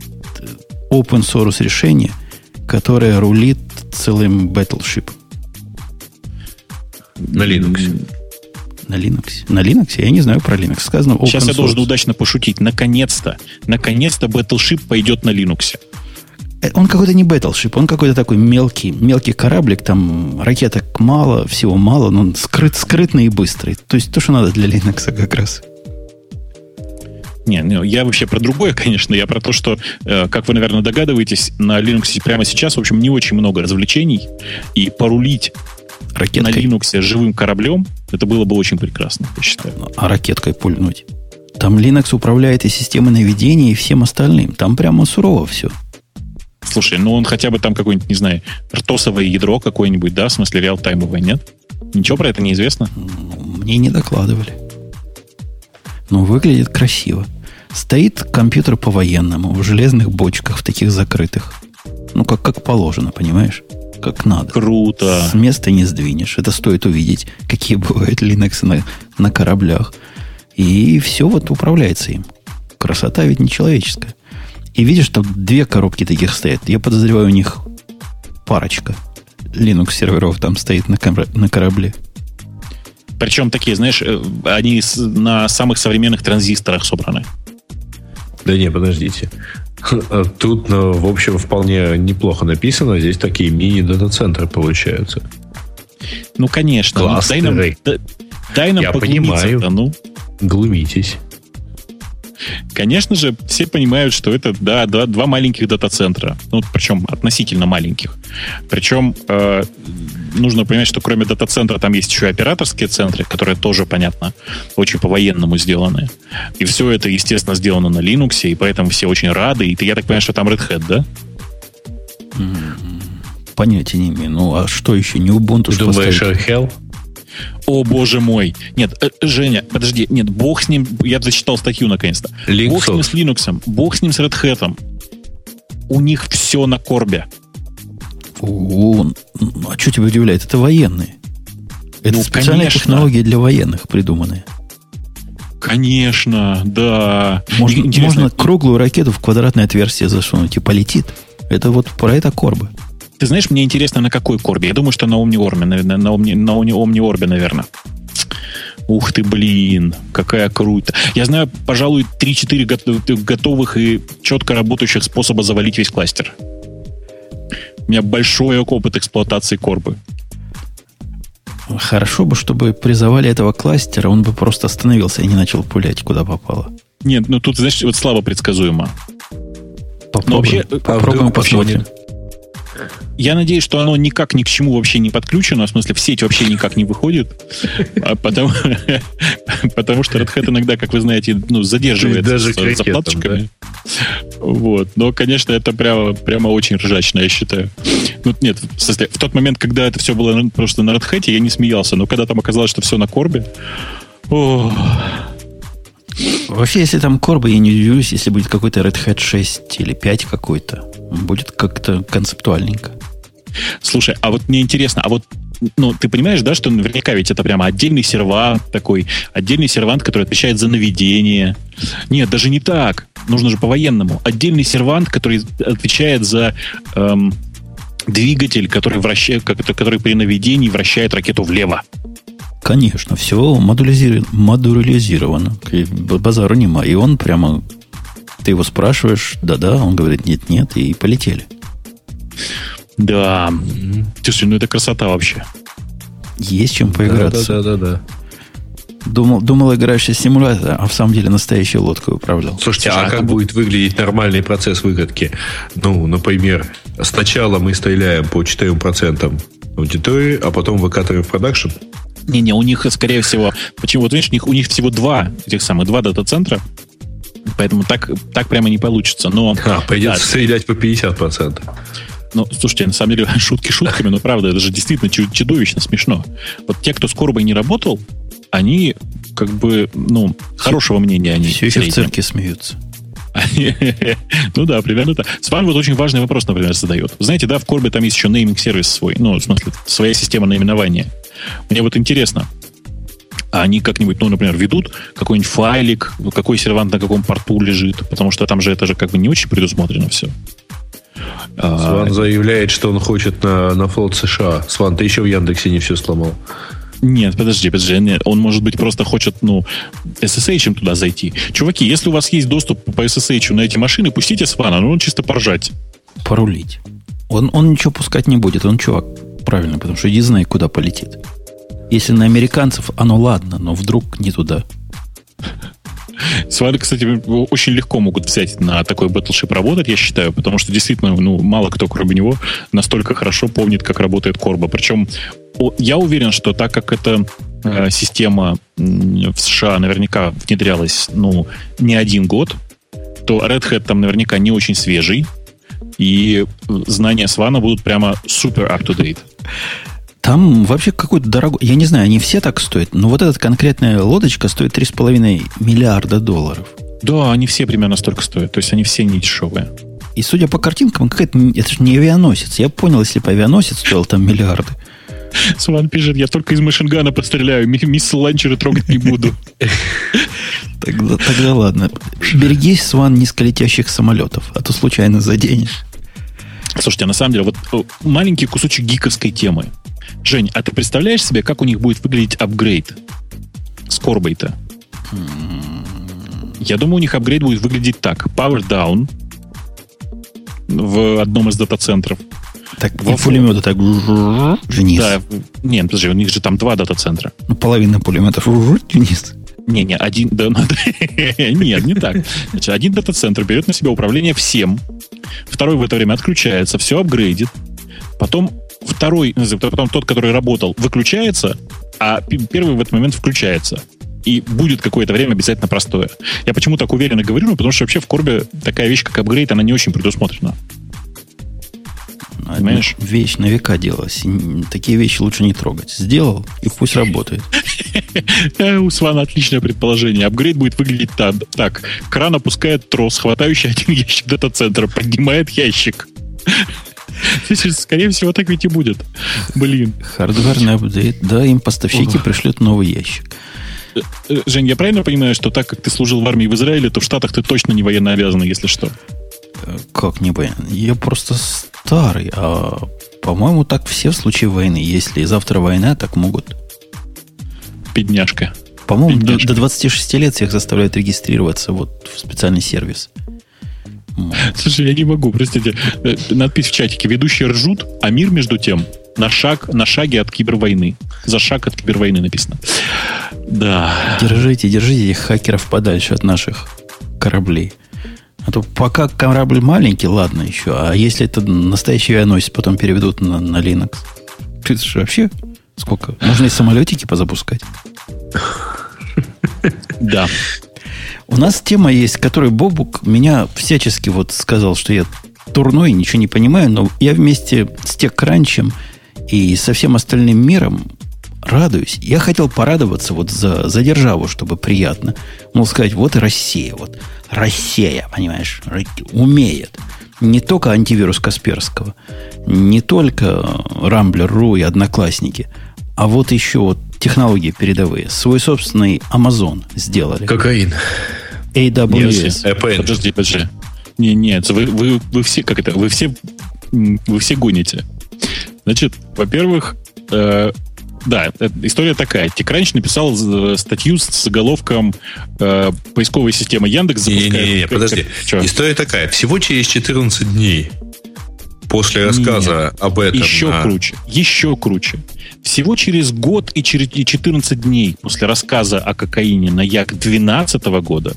open source решение, которое рулит целым Battleship. На Linux. На Linux. На Linux? Я не знаю про Linux. Сказано open Сейчас я должен удачно пошутить. Наконец-то, наконец-то Battleship пойдет на Linux. Э, он какой-то не Battleship, он какой-то такой мелкий, мелкий кораблик, там ракеток мало, всего мало, но он скрыт, скрытный и быстрый. То есть то, что надо для Linux как раз. Не, не, я вообще про другое, конечно. Я про то, что, э, как вы, наверное, догадываетесь, на Linux прямо сейчас, в общем, не очень много развлечений. И порулить ракеткой. на Linux живым кораблем, это было бы очень прекрасно, я считаю. А ракеткой пульнуть? Там Linux управляет и системой наведения, и всем остальным. Там прямо сурово все. Слушай, ну он хотя бы там какое-нибудь, не знаю, ртосовое ядро какое-нибудь, да, в смысле реал-таймовое, нет? Ничего про это не известно? Ну, мне не докладывали. Но выглядит красиво. Стоит компьютер по-военному, в железных бочках, в таких закрытых. Ну, как, как положено, понимаешь? Как надо. Круто. С места не сдвинешь. Это стоит увидеть, какие бывают Linux на, на кораблях. И все вот управляется им. Красота ведь нечеловеческая. И видишь, там две коробки таких стоят. Я подозреваю, у них парочка Linux серверов там стоит на, на корабле. Причем такие, знаешь, э, они на самых современных транзисторах собраны. Да не, подождите. Тут, ну, в общем, вполне неплохо написано. Здесь такие мини-дата-центры получаются. Ну, конечно. Кластеры. Ну, дай нам, дай нам Я понимаю. Ну. Глумитесь. Конечно же, все понимают, что это да, два, два маленьких дата-центра. Ну, причем относительно маленьких. Причем э, нужно понимать, что кроме дата-центра там есть еще и операторские центры, которые тоже, понятно, очень по-военному сделаны. И все это, естественно, сделано на Linux, и поэтому все очень рады. И я так понимаю, что там Red Hat, да? Понятия не имею. Ну, а что еще? Не Ubuntu Думаешь, Hell? О, боже мой. Нет, э, Женя, подожди. Нет, бог с ним. Я зачитал статью наконец-то. Linux. Бог с ним с Linux. Бог с ним с Red Hat. У них все на корбе. О, а что тебя удивляет? Это военные. Это ну, специальные конечно. технологии для военных придуманные. Конечно, да. Можно, можно круглую ракету в квадратное отверстие засунуть и полетит. Это вот про это корбы. Ты знаешь, мне интересно, на какой корбе? Я думаю, что на OmniOrbe, наверное, на, Omni, на OmniOrbe, наверное. Ух ты, блин, какая круто. Я знаю, пожалуй, 3-4 готовых и четко работающих способа завалить весь кластер. У меня большой опыт эксплуатации корбы. Хорошо бы, чтобы при завале этого кластера он бы просто остановился и не начал пулять, куда попало. Нет, ну тут, знаешь, вот слабо предсказуемо. Попробуем, Но вообще, попробуем посмотрим. Я надеюсь, что оно никак ни к чему вообще не подключено, в смысле в сеть вообще никак не выходит, а потому, потому что Red Hat иногда, как вы знаете, ну, задерживается Даже с заплаточками. Да? Вот. Но, конечно, это прямо, прямо очень ржачно, я считаю. Ну, нет, в, смысле, в тот момент, когда это все было просто на Red Hat, я не смеялся, но когда там оказалось, что все на Корбе, о, Вообще, если там корба, я не удивлюсь, если будет какой-то Red Hat 6 или 5 какой-то. Будет как-то концептуальненько. Слушай, а вот мне интересно, а вот ну, ты понимаешь, да, что наверняка ведь это прямо отдельный сервант такой, отдельный сервант, который отвечает за наведение. Нет, даже не так. Нужно же по-военному. Отдельный сервант, который отвечает за эм, двигатель, который, вращает, который при наведении вращает ракету влево. Конечно, все модуляризировано. Базару нема. И он прямо... Ты его спрашиваешь, да-да, он говорит нет-нет, и полетели. Да. Слушай, ну это красота вообще. Есть чем поиграться. Да-да-да. Думал, думал, играешь в симулятор, а в самом деле настоящей лодкой управлял. Слушайте, а, а как будет выглядеть нормальный процесс выкатки? Ну, например, сначала мы стреляем по 4% аудитории, а потом выкатываем в продакшн? Не-не, у них, скорее всего, почему, вот видишь, у них, у них всего два этих самых, два дата-центра, поэтому так, так прямо не получится. Но, а, придется да, стрелять по 50%. Ну, слушайте, на самом деле, шутки шутками, но правда, это же действительно чудовищно смешно. Вот те, кто с Корбой не работал, они как бы, ну, хорошего мнения они. Все еще в церкви смеются. ну да, примерно так. Сван вот очень важный вопрос, например, задает. Знаете, да, в Корбе там есть еще нейминг сервис свой, ну, в смысле, своя система наименования. Мне вот интересно, а они как-нибудь, ну, например, ведут какой-нибудь файлик, какой сервант на каком порту лежит, потому что там же это же как бы не очень предусмотрено все. Сван а, заявляет, что он хочет на, на флот США. Сван, ты еще в Яндексе не все сломал. Нет, подожди, подожди. Нет. Он, может быть, просто хочет, ну, SSH туда зайти. Чуваки, если у вас есть доступ по SSH на эти машины, пустите Свана, ну, он чисто поржать. Порулить. Он, он ничего пускать не будет, он чувак правильно, потому что не знает, куда полетит. Если на американцев, оно ладно, но вдруг не туда. Сваны, кстати, очень легко могут взять на такой Battleship работать, я считаю, потому что действительно, ну, мало кто, кроме него, настолько хорошо помнит, как работает Корба. Причем я уверен, что так как эта э, система в США наверняка внедрялась, ну, не один год, то Red Hat там наверняка не очень свежий, и знания Свана будут прямо супер up-to-date. Там вообще какой-то дорогой... Я не знаю, они все так стоят, но вот эта конкретная лодочка стоит 3,5 миллиарда долларов. Да, они все примерно столько стоят. То есть они все не дешевые. И судя по картинкам, какая-то... Это же не авианосец. Я понял, если бы авианосец стоил там миллиарды. Сван пишет, я только из машингана постреляю, мисс ланчеры трогать не буду. Тогда, тогда ладно. Берегись, Сван, низколетящих самолетов, а то случайно заденешь. Слушайте, а на самом деле, вот э, маленький кусочек гиковской темы. Жень, а ты представляешь себе, как у них будет выглядеть апгрейд с корбой-то? Я думаю, у них апгрейд будет выглядеть так. Power down в одном из дата-центров. Так, во пулемета так вниз. Да, нет, подожди, у них же там два дата-центра. Ну, половина пулеметов вниз. Не, не, один, да, ну, нет, не так. Значит, один дата-центр берет на себя управление всем, второй в это время отключается, все апгрейдит, потом второй, потом тот, который работал, выключается, а первый в этот момент включается. И будет какое-то время обязательно простое. Я почему так уверенно говорю? Ну, потому что вообще в Корбе такая вещь, как апгрейд, она не очень предусмотрена. Понимаешь? Вещь на века делалась. Такие вещи лучше не трогать. Сделал, и пусть работает. У Свана отличное предположение. Апгрейд будет выглядеть так. Кран опускает трос, хватающий один ящик дата-центра, поднимает ящик. Скорее всего, так ведь и будет. Блин. Хардверный апдейт. Да, им поставщики пришлют новый ящик. Э, э, Жень, я правильно понимаю, что так как ты служил в армии в Израиле, то в Штатах ты точно не военно обязанный, если что? Э, как не военно? Я просто старый, а по-моему, так все в случае войны. Если завтра война, так могут. Бедняжка. По-моему, до, до 26 лет всех заставляют регистрироваться вот в специальный сервис. Слушай, я не могу, простите. Э, надпись в чатике. Ведущие ржут, а мир между тем на шаг, на шаге от кибервойны. За шаг от кибервойны написано. Да. Держите, держите этих хакеров подальше от наших кораблей. А то пока корабль маленький, ладно еще. А если это настоящий авианосец, потом переведут на, на Linux. Это же вообще сколько? Можно и самолетики позапускать. Да. У нас тема есть, которую Бобук меня всячески вот сказал, что я турной, ничего не понимаю, но я вместе с TechCrunch и со всем остальным миром радуюсь. Я хотел порадоваться вот за, за державу, чтобы приятно. Мол, сказать, вот Россия, вот. Россия, понимаешь, умеет. Не только антивирус Касперского, не только Рамблер.ру и Одноклассники, а вот еще вот технологии передовые. Свой собственный Amazon сделали. Кокаин. AWS. Нет, подожди, подожди. Не, нет, вы, вы, вы все, как это, вы все, вы все гоните. Значит, во-первых, э, да, э, история такая. TechCrunch написал э, статью с заголовком э, «Поисковая система Яндекс запускает...» Не-не-не, подожди. Что? История такая. Всего через 14 дней после рассказа Нет, об этом... Еще на... круче. Еще круче. Всего через год и 14 дней после рассказа о кокаине на Як 2012 года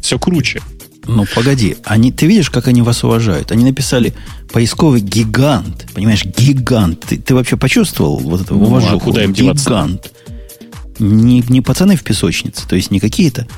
все круче. Ну, погоди, они, ты видишь, как они вас уважают? Они написали поисковый гигант. Понимаешь, гигант. Ты, ты вообще почувствовал вот это ну, уважуху? А куда им деваться? Гигант. Не, не пацаны в песочнице, то есть не какие-то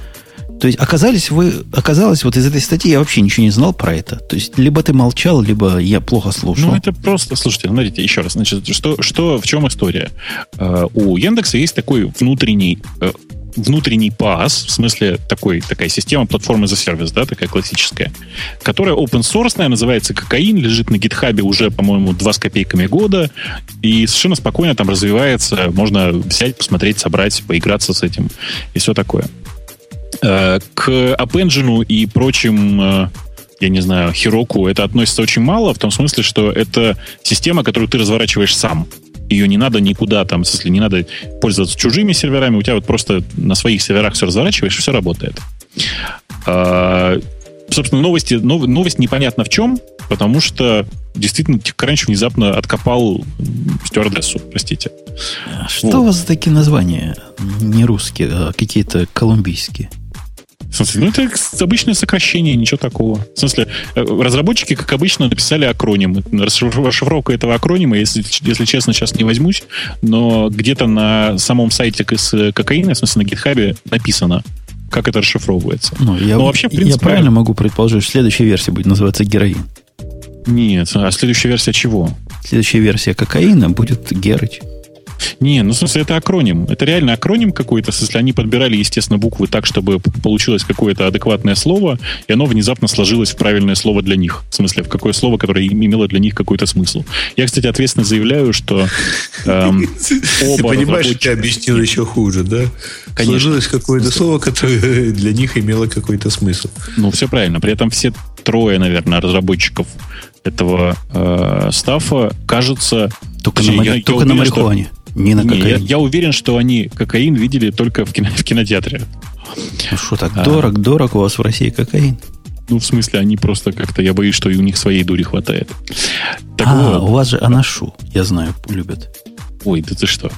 То есть оказались вы, оказалось, вот из этой статьи я вообще ничего не знал про это. То есть либо ты молчал, либо я плохо слушал. Ну, это просто, слушайте, смотрите, еще раз, значит, что, что в чем история? Uh, у Яндекса есть такой внутренний uh, внутренний PaaS, в смысле такой, такая система платформы за сервис, да, такая классическая, которая open source, называется Кокаин, лежит на гитхабе уже, по-моему, два с копейками года, и совершенно спокойно там развивается, можно взять, посмотреть, собрать, поиграться с этим и все такое. Э, к App Engine и прочим э, я не знаю, Heroku это относится очень мало, в том смысле, что это система, которую ты разворачиваешь сам. Ее не надо никуда там, в смысле, не надо пользоваться чужими серверами, у тебя вот просто на своих серверах все разворачиваешь, и все работает. А, собственно, новости, нов, новость непонятна в чем, потому что действительно раньше внезапно откопал стюардессу, простите. Что вот. у вас за такие названия? Не русские, а какие-то колумбийские. В смысле, ну это обычное сокращение, ничего такого. В смысле, э, разработчики, как обычно, написали акроним. Расшифровка этого акронима, если, если честно, сейчас не возьмусь, но где-то на самом сайте с кокаина, в смысле на гитхабе, написано, как это расшифровывается. Ну, я, но вообще, в принципе, я правильно могу предположить, что следующая версия будет называться героин. Нет, а следующая версия чего? Следующая версия кокаина будет Герыч. Не, ну, в смысле, это акроним. Это реально акроним какой-то. В смысле, они подбирали, естественно, буквы так, чтобы получилось какое-то адекватное слово, и оно внезапно сложилось в правильное слово для них. В смысле, в какое слово, которое имело для них какой-то смысл. Я, кстати, ответственно заявляю, что эм, оба Понимаешь, ты объяснил еще хуже, да? Конечно. Сложилось какое-то слово, которое для них имело какой-то смысл. Ну, все правильно. При этом все трое, наверное, разработчиков этого э, стафа, кажется... Только, на, я, только я на марихуане. Что, не на кокаин. Не, я, я уверен, что они кокаин видели только в, кино, в кинотеатре. Ну что так, а, дорог, дорог у вас в России кокаин? Ну, в смысле, они просто как-то, я боюсь, что и у них своей дури хватает. Так а, вот, у вас же анашу, я знаю, любят. Ой, да ты что.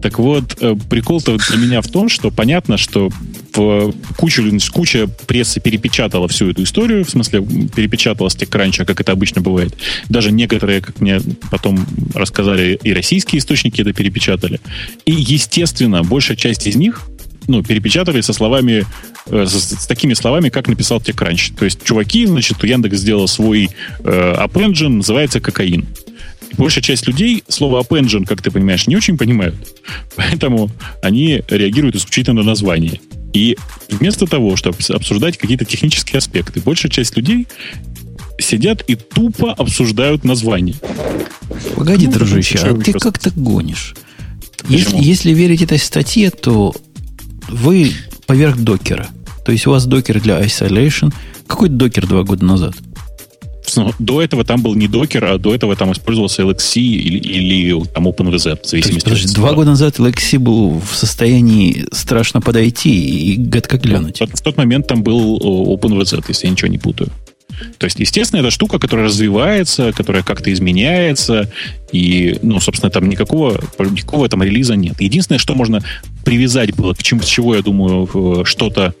Так вот, э, прикол-то для меня в том, что понятно, что в куча, куча прессы перепечатала всю эту историю, в смысле, перепечатала с TechCrunch, как это обычно бывает. Даже некоторые, как мне потом рассказали, и российские источники это перепечатали. И, естественно, большая часть из них ну, перепечатали со словами, э, с, с такими словами, как написал TechCrunch. То есть, чуваки, значит, Яндекс сделал свой э, Engine, называется «Кокаин» большая часть людей слово App Engine, как ты понимаешь, не очень понимают. Поэтому они реагируют исключительно на название. И вместо того, чтобы обсуждать какие-то технические аспекты, большая часть людей сидят и тупо обсуждают название. Погоди, ну, дружище, а ты как то гонишь? Если, если верить этой статье, то вы поверх докера. То есть у вас докер для isolation. Какой докер два года назад? Собственно, до этого там был не докер, а до этого там использовался LXC или, или там OpenVZ, в зависимости подожди, от Два года назад LXC был в состоянии страшно подойти и гадко глянуть. В, в тот момент там был OpenVZ, если я ничего не путаю. То есть, естественно, это штука, которая развивается, которая как-то изменяется, и, ну, собственно, там никакого, никакого там релиза нет. Единственное, что можно привязать было, к чему, с чего, я думаю, что-то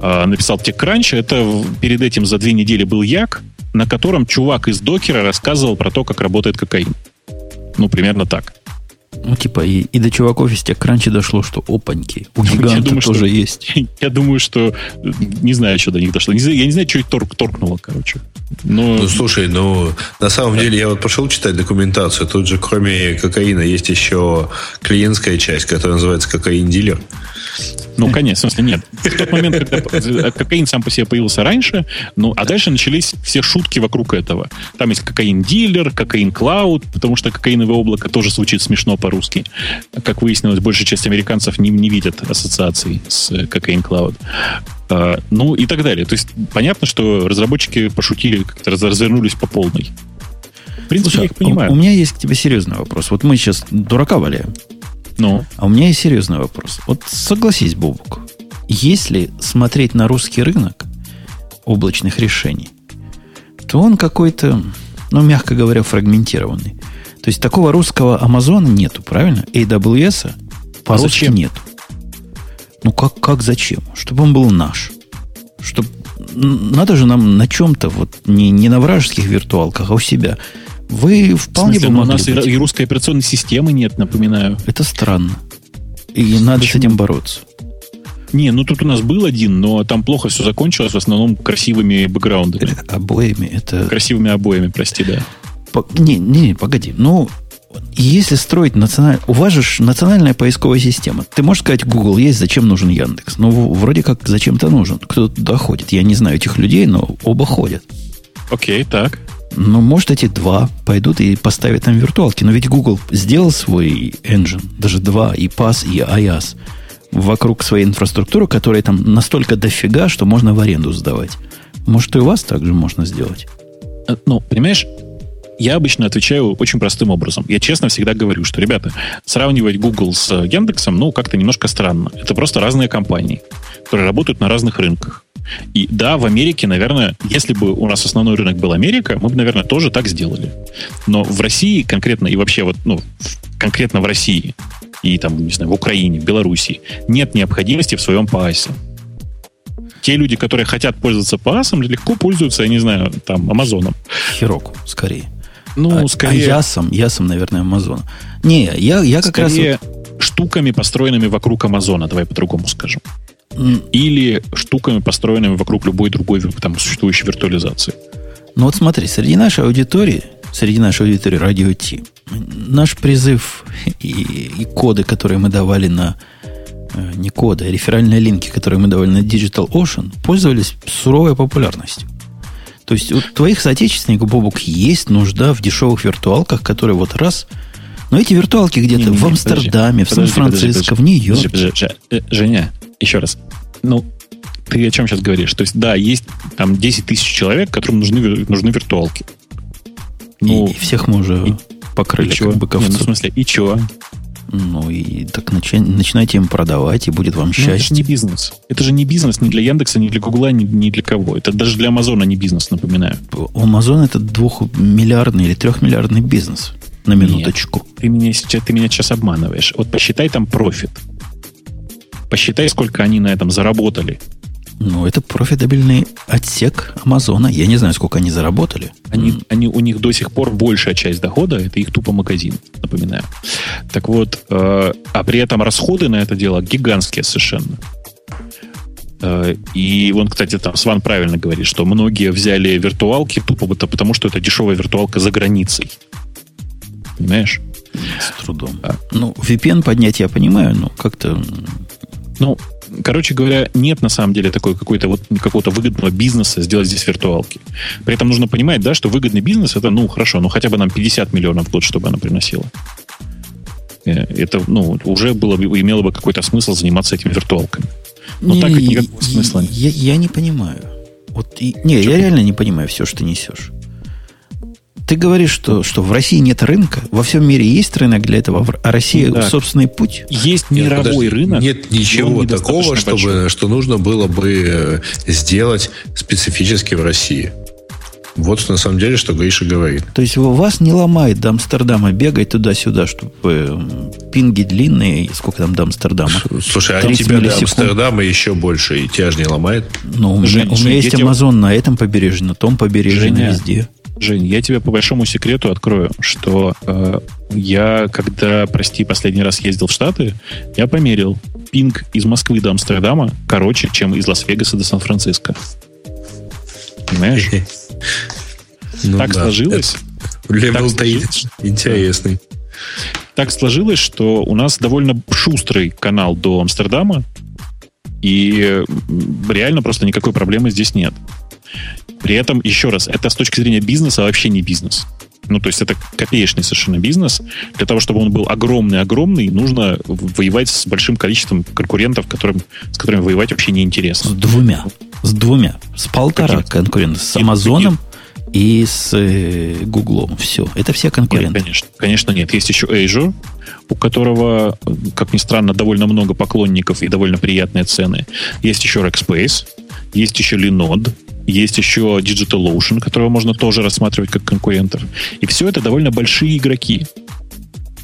э, написал TechCrunch, это перед этим за две недели был Як, на котором чувак из докера рассказывал про то, как работает кокаин. Ну, примерно так. Ну, типа, и, и до чуваков из тех кранчи дошло, что опаньки, у гиганта я думаю, тоже что, есть. Я думаю, что не знаю, что до них дошло. я не знаю, что их торк, торкнуло, короче. Но... Ну, слушай, ну, на самом деле, я вот пошел читать документацию. Тут же, кроме кокаина, есть еще клиентская часть, которая называется кокаин-дилер. Ну, конечно, в смысле, нет. В тот момент, когда кокаин сам по себе появился раньше, ну, а дальше начались все шутки вокруг этого. Там есть кокаин-дилер, кокаин-клауд, потому что кокаиновое облако тоже звучит смешно по-русски. Как выяснилось, большая часть американцев не, не видят ассоциаций с кокаин-клауд. А, ну, и так далее. То есть, понятно, что разработчики пошутили, как-то развернулись по полной. В принципе, Слушай, я их понимаю. У, у меня есть к тебе серьезный вопрос. Вот мы сейчас дурака валяем. Ну. А у меня есть серьезный вопрос. Вот согласись, Бобук, если смотреть на русский рынок облачных решений, то он какой-то, ну, мягко говоря, фрагментированный. То есть такого русского Амазона нету, правильно? AWS по-русски а нету. Ну как, как зачем? Чтобы он был наш. Чтобы надо же нам на чем-то, вот не, не на вражеских виртуалках, а у себя вы вполне в смысле, бы могли у нас быть. и русской операционной системы нет, напоминаю. Это странно. И Почему? надо с этим бороться. Не, ну тут у нас был один, но там плохо все закончилось, в основном красивыми бэкграундами. Обоями это... Красивыми обоями, прости, да. По... Не, не, погоди. Ну, если строить национальную... У вас же национальная поисковая система. Ты можешь сказать, Google есть, зачем нужен Яндекс? Ну, вроде как зачем-то нужен. Кто туда ходит. Я не знаю этих людей, но оба ходят. Окей, так. Ну, может, эти два пойдут и поставят там виртуалки. Но ведь Google сделал свой engine, даже два, и PAS, и IaaS, вокруг своей инфраструктуры, которая там настолько дофига, что можно в аренду сдавать. Может, и у вас также можно сделать? Э, ну, понимаешь, я обычно отвечаю очень простым образом. Я честно всегда говорю, что, ребята, сравнивать Google с Яндексом, ну, как-то немножко странно. Это просто разные компании, которые работают на разных рынках. И да, в Америке, наверное, если бы у нас основной рынок был Америка, мы бы, наверное, тоже так сделали. Но в России конкретно и вообще вот, ну, конкретно в России и там, не знаю, в Украине, в Белоруссии нет необходимости в своем ПАСе. Те люди, которые хотят пользоваться ПАСом, легко пользуются, я не знаю, там, Амазоном. Хироку, скорее. Ну, а, скорее... А Ясом, Ясом, наверное, Амазон. Не, я, я как скорее раз... Вот... штуками, построенными вокруг Амазона, давай по-другому скажем или штуками, построенными вокруг любой другой там, существующей виртуализации. Ну вот смотри, среди нашей аудитории, среди нашей аудитории радио Ти, наш призыв и, и коды, которые мы давали на э, не коды, а реферальные линки, которые мы давали на Digital Ocean, пользовались суровой популярностью. То есть у твоих соотечественников, Бобук, есть нужда в дешевых виртуалках, которые вот раз... Но эти виртуалки где-то в Амстердаме, подожди, в Сан-Франциско, в Нью-Йорке. Э, Женя, еще раз. Ну, ты о чем сейчас говоришь? То есть, да, есть там 10 тысяч человек, которым нужны, нужны виртуалки. Ну, и, и всех мы уже и, покрыли, и как бы Нет, ну, в смысле, и чего? Ну, и так начи, начинайте им продавать, и будет вам счастье. Ну, это же не бизнес. Это же не бизнес ни для Яндекса, ни для Гугла, ни, ни для кого. Это даже для Амазона не бизнес, напоминаю. У Амазона это двухмиллиардный или трехмиллиардный бизнес. На минуточку. Нет, ты, меня, ты меня сейчас обманываешь. Вот посчитай там профит. Посчитай, сколько они на этом заработали. Ну, это профитабельный отсек Амазона. Я не знаю, сколько они заработали. Они, mm. они, у них до сих пор большая часть дохода это их тупо магазин, напоминаю. Так вот, э, а при этом расходы на это дело гигантские совершенно. Э, и он, кстати, там Сван правильно говорит, что многие взяли виртуалки тупо потому, что это дешевая виртуалка за границей. Понимаешь? С трудом. А. Ну, VPN поднять я понимаю, но как-то ну, короче говоря, нет на самом деле такой какой-то вот какого-то выгодного бизнеса сделать здесь виртуалки. При этом нужно понимать, да, что выгодный бизнес это, ну, хорошо, ну хотя бы нам 50 миллионов в год, чтобы она приносила. Э, это, ну, уже было бы, имело бы какой-то смысл заниматься этими виртуалками. Но не, так как никакого смысла нет. Я, я не понимаю. Вот, и, не, Что? я реально не понимаю все, что ты несешь. Ты говоришь, что, что в России нет рынка, во всем мире есть рынок для этого, а Россия да. собственный путь. Есть мировой нет, рынок. Нет ничего такого, чтобы, что нужно было бы э, сделать специфически в России. Вот на самом деле, что Гриша говорит. То есть вас не ломает до Амстердама бегать туда-сюда, чтобы э, пинги длинные, сколько там до Амстердама? Слушай, а тебя до Амстердама еще больше, и тебя же не ломает? Ну, у меня, у меня есть Амазон на этом побережье, на том побережье, Женя, везде. Жень, я тебе по большому секрету открою, что э, я, когда, прости, последний раз ездил в Штаты, я померил. Пинг из Москвы до Амстердама короче, чем из Лас-Вегаса до Сан-Франциско. Понимаешь? Ну, так да. сложилось. Интересный. Так сложилось, что у нас довольно шустрый канал до Амстердама, и реально просто никакой проблемы здесь нет. При этом, еще раз, это с точки зрения бизнеса вообще не бизнес. Ну, то есть это копеечный совершенно бизнес. Для того, чтобы он был огромный-огромный, нужно воевать с большим количеством конкурентов, которым, с которыми воевать вообще неинтересно. С двумя. С двумя. С полтора Каким? конкурентов. С Амазоном и с э, Гуглом. Все. Это все конкуренты. Нет, конечно. Конечно, нет. Есть еще Azure, у которого, как ни странно, довольно много поклонников и довольно приятные цены. Есть еще Rackspace, есть еще Linode, есть еще DigitalOcean, которого можно тоже рассматривать как конкурентов. И все это довольно большие игроки.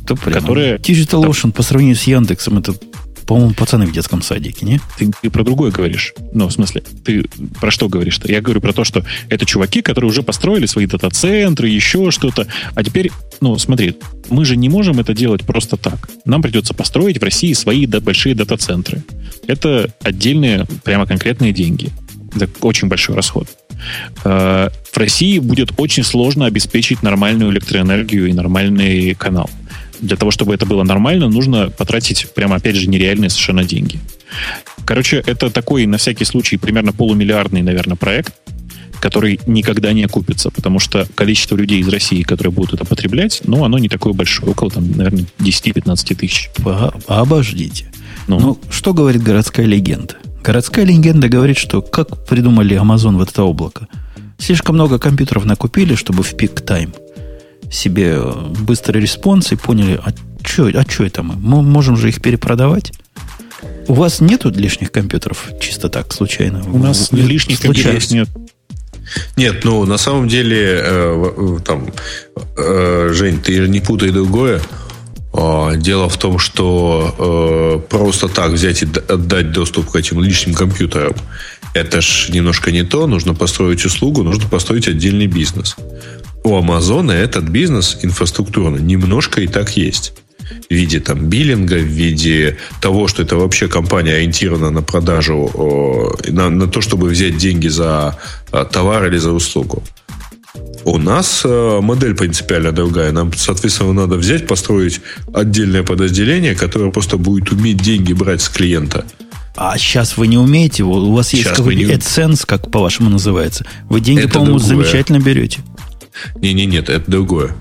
которые... DigitalOcean по сравнению с Яндексом это по-моему, пацаны в детском садике, не? Ты, ты про другое говоришь. Ну, в смысле, ты про что говоришь-то? Я говорю про то, что это чуваки, которые уже построили свои дата-центры, еще что-то. А теперь, ну, смотри, мы же не можем это делать просто так. Нам придется построить в России свои да, большие дата-центры. Это отдельные, прямо конкретные деньги. Это очень большой расход. Э, в России будет очень сложно обеспечить нормальную электроэнергию и нормальный канал. Для того, чтобы это было нормально, нужно потратить прямо, опять же, нереальные совершенно деньги. Короче, это такой, на всякий случай, примерно полумиллиардный, наверное, проект, который никогда не окупится, потому что количество людей из России, которые будут это потреблять, ну, оно не такое большое, около, там, наверное, 10-15 тысяч. Обождите. Ну. ну, что говорит городская легенда? Городская легенда говорит, что как придумали Amazon в это облако? Слишком много компьютеров накупили, чтобы в peak time себе быстрый response и поняли, а что а чё это мы? Мы можем же их перепродавать? У вас нету лишних компьютеров чисто так, случайно? У нас Вы, лишних компьютеров нет. Нет, ну на самом деле, э, там, э, Жень, ты не путай другое. А, дело в том, что э, просто так взять и отдать доступ к этим личным компьютерам, это ж немножко не то. Нужно построить услугу, нужно построить отдельный бизнес. У Амазона этот бизнес инфраструктурно немножко и так есть. В виде там биллинга, в виде того, что это вообще компания ориентирована на продажу, на, на то, чтобы взять деньги за а, товар или за услугу. У нас э, модель принципиально другая. Нам, соответственно, надо взять, построить отдельное подразделение, которое просто будет уметь деньги брать с клиента. А сейчас вы не умеете? У вас есть какой-то не... AdSense, как по-вашему называется. Вы деньги, по-моему, замечательно берете. Не-не, нет, это другое.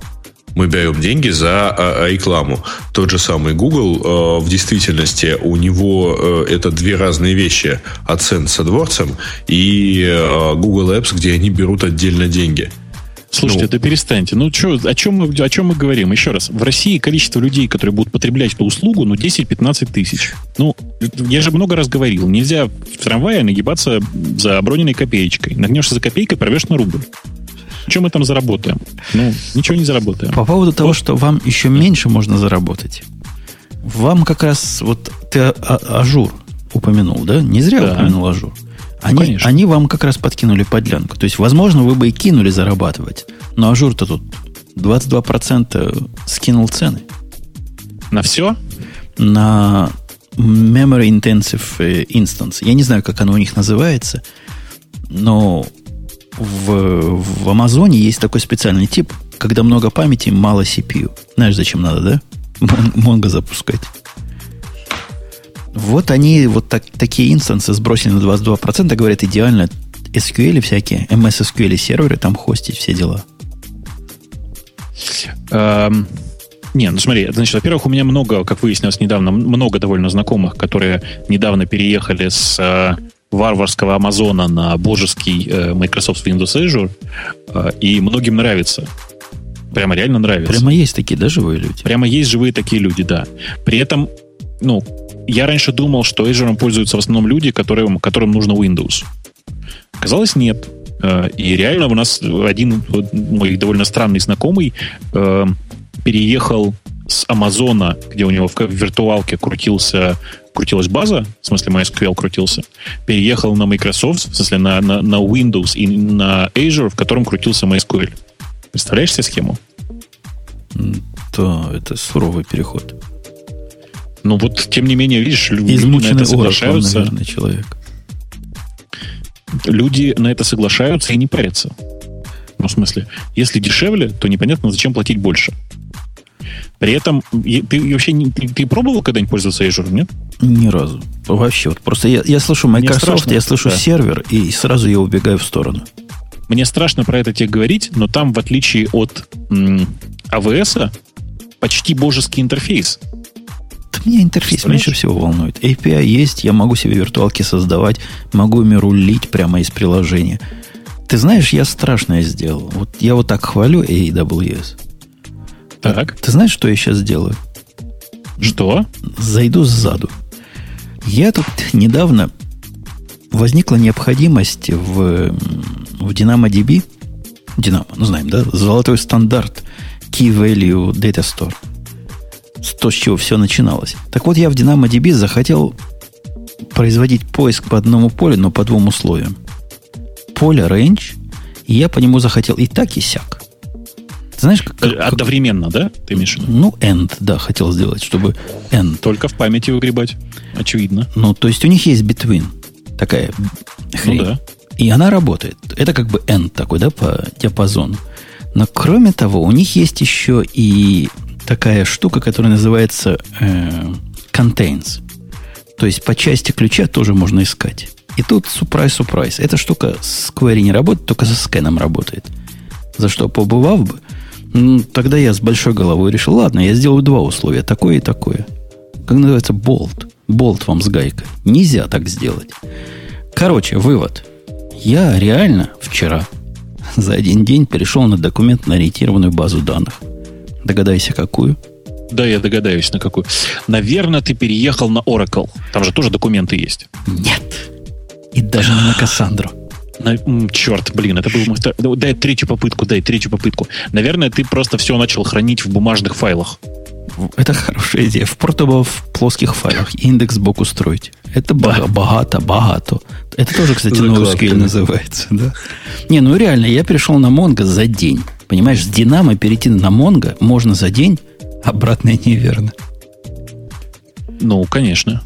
Мы берем деньги за а, рекламу. Тот же самый Google, э, в действительности у него э, это две разные вещи. AdSense с AdWords и э, Google Apps, где они берут отдельно деньги. Слушайте, ну, это перестаньте. Ну, чё, о, чем мы, о чем мы говорим? Еще раз. В России количество людей, которые будут потреблять эту услугу, ну, 10-15 тысяч. Ну, я же много раз говорил, нельзя в трамвае нагибаться за броненной копеечкой. Нагнешься за копейкой, порвешь на рубль. Чем мы там заработаем? Ну, ничего не заработаем. По поводу вот. того, что вам еще меньше можно заработать. Вам как раз вот ты Azure упомянул, да? Не зря да. упомянул Azure. Ну, они, они вам как раз подкинули подлянку. То есть, возможно, вы бы и кинулись зарабатывать. Но Azure -то тут 22% скинул цены. На все? На Memory Intensive э, Instance. Я не знаю, как оно у них называется, но в, в Амазоне есть такой специальный тип, когда много памяти, мало CPU. Знаешь, зачем надо, да? Монго запускать. Вот они вот так, такие инстансы сбросили на 22%, говорят, идеально SQL всякие, MS SQL серверы там хостить, все дела. Um... Не, ну смотри, значит, во-первых, у меня много, как выяснилось недавно, много довольно знакомых, которые недавно переехали с э, варварского Амазона на божеский э, Microsoft Windows Azure, э, и многим нравится. Прямо реально нравится. Прямо есть такие, да, живые люди? Прямо есть живые такие люди, да. При этом, ну, я раньше думал, что Azure пользуются в основном люди, которым, которым нужно Windows. Оказалось, нет. Э, и реально у нас один мой довольно странный знакомый э, переехал с Амазона, где у него в виртуалке крутился, крутилась база, в смысле MySQL крутился, переехал на Microsoft, в смысле на, на, на Windows и на Azure, в котором крутился MySQL. Представляешь себе схему? Да, это суровый переход. Ну вот, тем не менее, видишь, люди на это соглашаются. Oracle, наверное, человек. Люди на это соглашаются и не парятся. Ну, в смысле, если дешевле, то непонятно, зачем платить больше. При этом, ты вообще ты, ты пробовал когда-нибудь пользоваться Azure, нет? Ни разу. Вообще. Вот просто я, я слышу Microsoft, я слышу да. сервер, и сразу я убегаю в сторону. Мне страшно про это тебе говорить, но там, в отличие от м, AWS, почти божеский интерфейс. Меня интерфейс меньше всего волнует. API есть, я могу себе виртуалки создавать, могу ими рулить прямо из приложения. Ты знаешь, я страшное сделал. Вот я вот так хвалю AWS. Так. Ты знаешь, что я сейчас сделаю? Что? Зайду сзаду. Я тут недавно возникла необходимость в, в DynamoDB. Dynamo, ну знаем, да? Золотой стандарт Key Value Data Store – То, с чего все начиналось. Так вот, я в DynamoDB захотел производить поиск по одному полю, но по двум условиям. Поле range, и я по нему захотел и так, и сяк. Ты знаешь, как, как, Одновременно, да? Ты имеешь в виду? Ну, end, да, хотел сделать, чтобы end. Только в памяти выгребать, очевидно. Ну, то есть у них есть between. Такая хрень. Ну, да. И она работает. Это как бы end такой, да, по диапазону. Но кроме того, у них есть еще и такая штука, которая называется э, contains. То есть по части ключа тоже можно искать. И тут сюрприз-сюрприз. Эта штука с query не работает, только со скэном работает. За что побывав бы, ну, тогда я с большой головой решил, ладно, я сделаю два условия, такое и такое. Как называется, болт. Болт вам с гайкой. Нельзя так сделать. Короче, вывод. Я реально вчера за один день перешел на документно-ориентированную базу данных. Догадайся, какую? Да, я догадаюсь, на какую. Наверное, ты переехал на Oracle. Там же тоже документы есть. Нет. И даже не на Кассандру. На, черт, блин, это был... Дай третью попытку, дай третью попытку. Наверное, ты просто все начал хранить в бумажных файлах. Это хорошая идея. В портабл в плоских файлах индекс сбоку строить. Это да. богато, богато. Это тоже, кстати, NoSQL называется, да? Не, ну реально, я перешел на Mongo за день. Понимаешь, с Динамо перейти на Mongo можно за день, обратно неверно. Ну, конечно.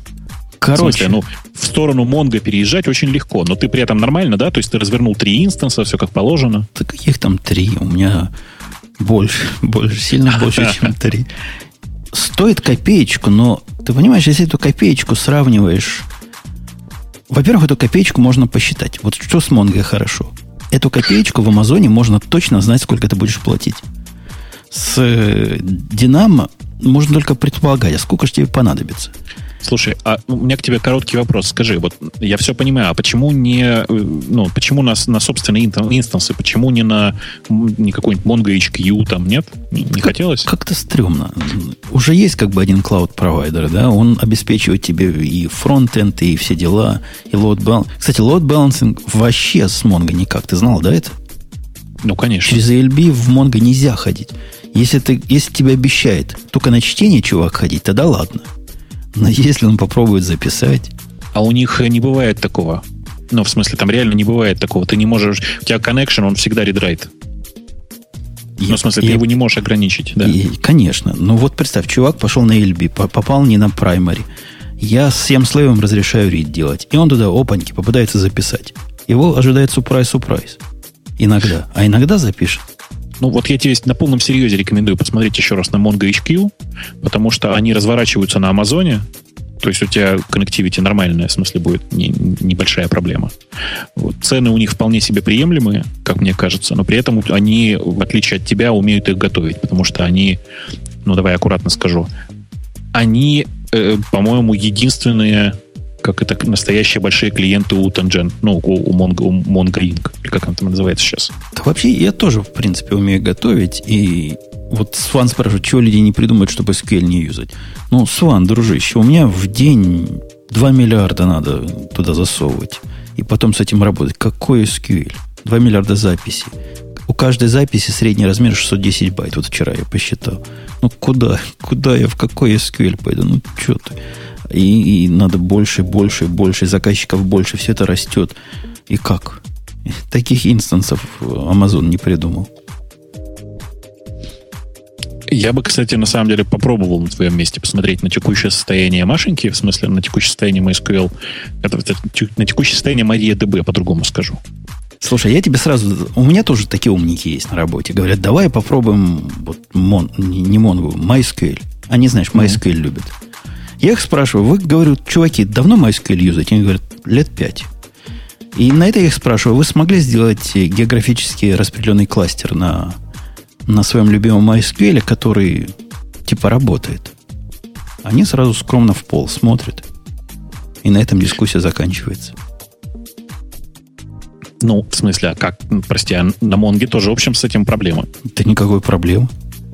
Короче. В, смысле, ну, в сторону Mongo переезжать очень легко, но ты при этом нормально, да? То есть ты развернул три инстанса, все как положено. Да каких там три? У меня больше, больше, сильно больше, чем три. Стоит копеечку, но ты понимаешь, если эту копеечку сравниваешь... Во-первых, эту копеечку можно посчитать. Вот что с Mongo хорошо. Эту копеечку в Амазоне можно точно знать, сколько ты будешь платить. С Динамо можно только предполагать, а сколько же тебе понадобится. Слушай, а у меня к тебе короткий вопрос. Скажи, вот я все понимаю, а почему не, э, ну, почему на, на собственные инстансы, почему не на не какой-нибудь Mongo HQ там, нет? Не, не хотелось? Как-то стрёмно. Уже есть как бы один клауд-провайдер, да, он обеспечивает тебе и фронтенд, и все дела, и load balance. Кстати, load balancing вообще с Mongo никак. Ты знал, да, это? Ну, конечно. Через ALB в Mongo нельзя ходить. Если, ты, если тебе обещает только на чтение чувак ходить, тогда ладно. Но если он попробует записать... А у них не бывает такого. Ну, в смысле, там реально не бывает такого. Ты не можешь... У тебя connection, он всегда редрайт. Ну, в смысле, я, ты его не можешь ограничить, да? И, конечно. Ну, вот представь, чувак пошел на LB, попал не на primary. Я с всем слоем разрешаю read делать. И он туда, опаньки, попытается записать. Его ожидает сюрприз-сюрприз. Иногда. А иногда запишет. Ну, вот я тебе на полном серьезе рекомендую посмотреть еще раз на Mongo HQ, потому что они разворачиваются на Амазоне, то есть у тебя connectivity нормальная, в смысле, будет не, небольшая проблема. Вот. Цены у них вполне себе приемлемые, как мне кажется, но при этом они, в отличие от тебя, умеют их готовить, потому что они, ну давай аккуратно скажу, они, э, по-моему, единственные как это настоящие большие клиенты у Tangent, ну, у, у, Mongo, у Mongo Inc., или как он там называется сейчас. Да вообще, я тоже, в принципе, умею готовить, и вот Сван спрашивает, чего люди не придумают, чтобы SQL не юзать. Ну, Сван, дружище, у меня в день 2 миллиарда надо туда засовывать. И потом с этим работать. Какой SQL? 2 миллиарда записей. У каждой записи средний размер 610 байт. Вот вчера я посчитал. Ну, куда? Куда я? В какой SQL пойду? Ну, что ты? И, и надо больше, больше, больше, заказчиков больше, все это растет. И как? Таких инстансов Amazon не придумал. Я бы, кстати, на самом деле попробовал на твоем месте посмотреть на текущее состояние Машеньки, в смысле на текущее состояние MySQL, это, это, на текущее состояние MariaDB, по-другому скажу. Слушай, я тебе сразу... У меня тоже такие умники есть на работе. Говорят, давай попробуем вот мон, не Mongo, MySQL. Они, знаешь, MySQL mm-hmm. любят. Я их спрашиваю, вы, говорю, чуваки, давно MySQL юзаете? Они говорят, лет пять. И на это я их спрашиваю, вы смогли сделать географически распределенный кластер на, на своем любимом MySQL, который типа работает? Они сразу скромно в пол смотрят. И на этом дискуссия заканчивается. Ну, в смысле, а как, прости, а на Монге тоже, в общем, с этим проблема? Да никакой проблемы.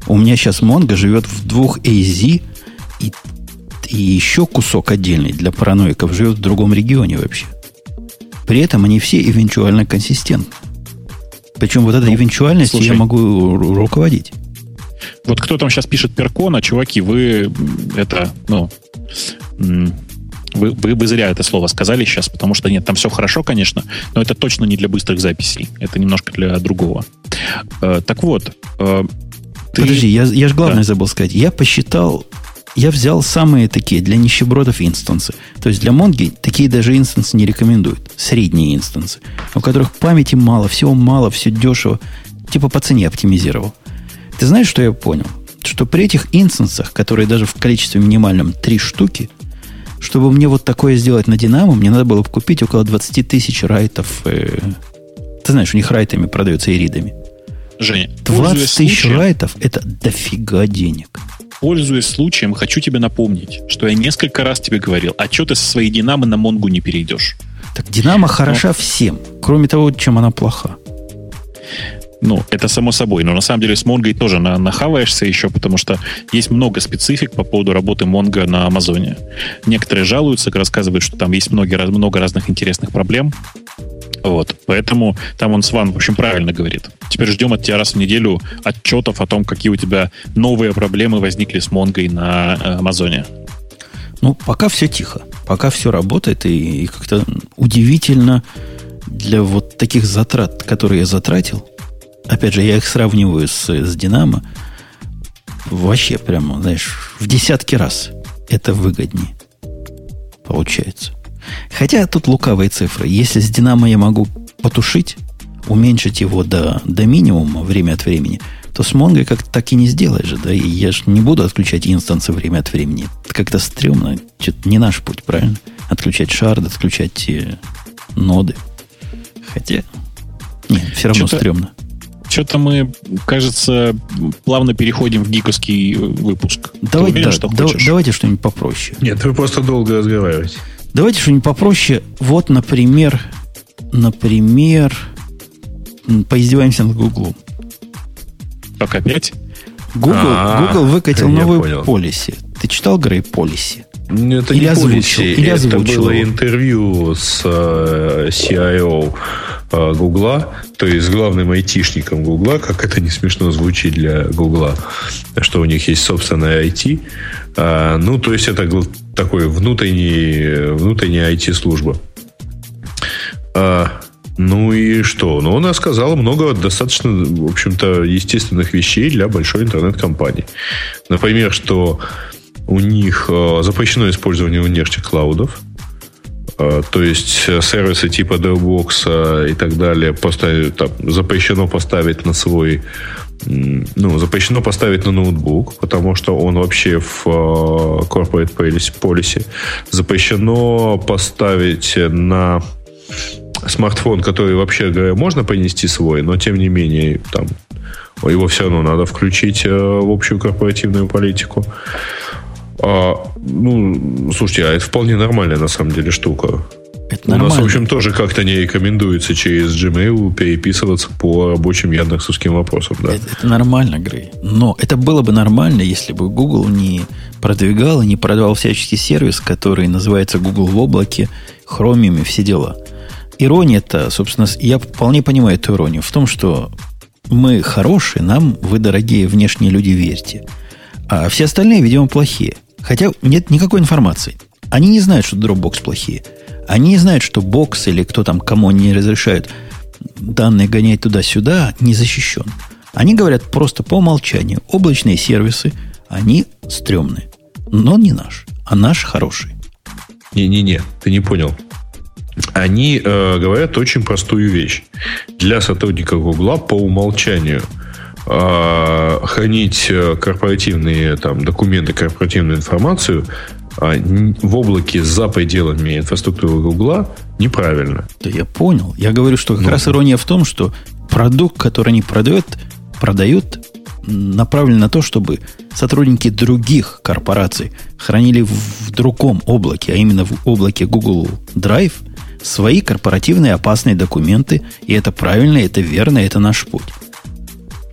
У меня сейчас Монго живет в двух AZ, и и еще кусок отдельный для параноиков живет в другом регионе вообще. При этом они все эвенчуально консистентны. Причем вот этой ну, эвенчуальностью я могу руководить. Вот кто там сейчас пишет перкона, чуваки, вы это, ну, вы, вы бы зря это слово сказали сейчас, потому что нет, там все хорошо, конечно, но это точно не для быстрых записей. Это немножко для другого. Э, так вот. Э, ты... Подожди, я, я же главное да. забыл сказать. Я посчитал, я взял самые такие для нищебродов инстансы. То есть для Монги такие даже инстансы не рекомендуют. Средние инстансы, у которых памяти мало, всего мало, все дешево. Типа по цене оптимизировал. Ты знаешь, что я понял? Что при этих инстансах, которые даже в количестве минимальном три штуки, чтобы мне вот такое сделать на Динамо, мне надо было бы купить около 20 тысяч райтов. Э, ты знаешь, у них райтами продается и ридами. Женя, 20 тысяч случаем, райтов – это дофига денег. Пользуясь случаем, хочу тебе напомнить, что я несколько раз тебе говорил, а что ты со своей Динамо на Монгу не перейдешь? Так Динамо хороша Но... всем, кроме того, чем она плоха. Ну, это само собой. Но на самом деле с Монгой тоже на, нахаваешься еще, потому что есть много специфик по поводу работы Монго на Амазоне. Некоторые жалуются, рассказывают, что там есть много, много разных интересных проблем. Вот. Поэтому там он Сван, в общем, правильно говорит. Теперь ждем от тебя раз в неделю отчетов о том, какие у тебя новые проблемы возникли с Монгой на э, Амазоне. Ну, пока все тихо. Пока все работает, и, и как-то удивительно для вот таких затрат, которые я затратил, опять же, я их сравниваю с, с Динамо, вообще прямо, знаешь, в десятки раз это выгоднее получается. Хотя тут лукавые цифры. Если с Динамо я могу потушить, уменьшить его до, до минимума время от времени, то с Монгой как-то так и не сделаешь же, да, и я же не буду отключать инстансы время от времени. Это как-то стрёмно, что-то не наш путь, правильно? Отключать шарды, отключать э, ноды. Хотя, нет, все равно что-то, стрёмно. Что-то мы, кажется, плавно переходим в гиковский э, выпуск. Давай, уверен, да, что да, хочешь? Давайте что-нибудь попроще. Нет, вы просто долго разговариваете. Давайте что-нибудь попроще. Вот, например, например, поиздеваемся над Гуглом. Как опять? Google, а, Google выкатил новую полиси. Ты читал, Грей, полиси? Это или не озвучил, или это было интервью с uh, CIO uh, Гугла, то есть с главным айтишником Гугла, как это не смешно звучит для Гугла, что у них есть собственное IT. Uh, ну, то есть это такой внутренний, внутренняя IT-служба. Ну и что? Ну, он сказал много достаточно, в общем-то, естественных вещей для большой интернет-компании. Например, что у них э, запрещено использование внешних клаудов. Э, то есть э, сервисы типа Dropbox и так далее поставить, там, запрещено поставить на свой ну, запрещено поставить на ноутбук, потому что он вообще в corporate policy. Запрещено поставить на смартфон, который вообще говоря, можно принести свой, но тем не менее там его все равно надо включить в общую корпоративную политику. А, ну, слушайте, а это вполне нормальная на самом деле штука. Это У нас, в общем, тоже как-то не рекомендуется через Gmail переписываться по рабочим яндексовским вопросам. Да? Это, это нормально, Грей. Но это было бы нормально, если бы Google не продвигал и не продавал всяческий сервис, который называется Google в облаке, и все дела. Ирония-то, собственно, я вполне понимаю эту иронию в том, что мы хорошие, нам вы, дорогие внешние люди, верьте. А все остальные, видимо, плохие. Хотя нет никакой информации. Они не знают, что Dropbox плохие. Они не знают, что бокс или кто там, кому они не разрешают данные гонять туда-сюда, не защищен. Они говорят просто по умолчанию. Облачные сервисы, они стрёмные. Но не наш, а наш хороший. Не-не-не, ты не понял. Они э, говорят очень простую вещь. Для сотрудников Гугла по умолчанию – хранить э, корпоративные там, документы, корпоративную информацию а, в облаке за пределами инфраструктуры Гугла неправильно. Да я понял. Я говорю, что как ну, раз ирония в том, что продукт, который они продают, продают направлен на то, чтобы сотрудники других корпораций хранили в другом облаке, а именно в облаке Google Drive, свои корпоративные опасные документы. И это правильно, это верно, это наш путь.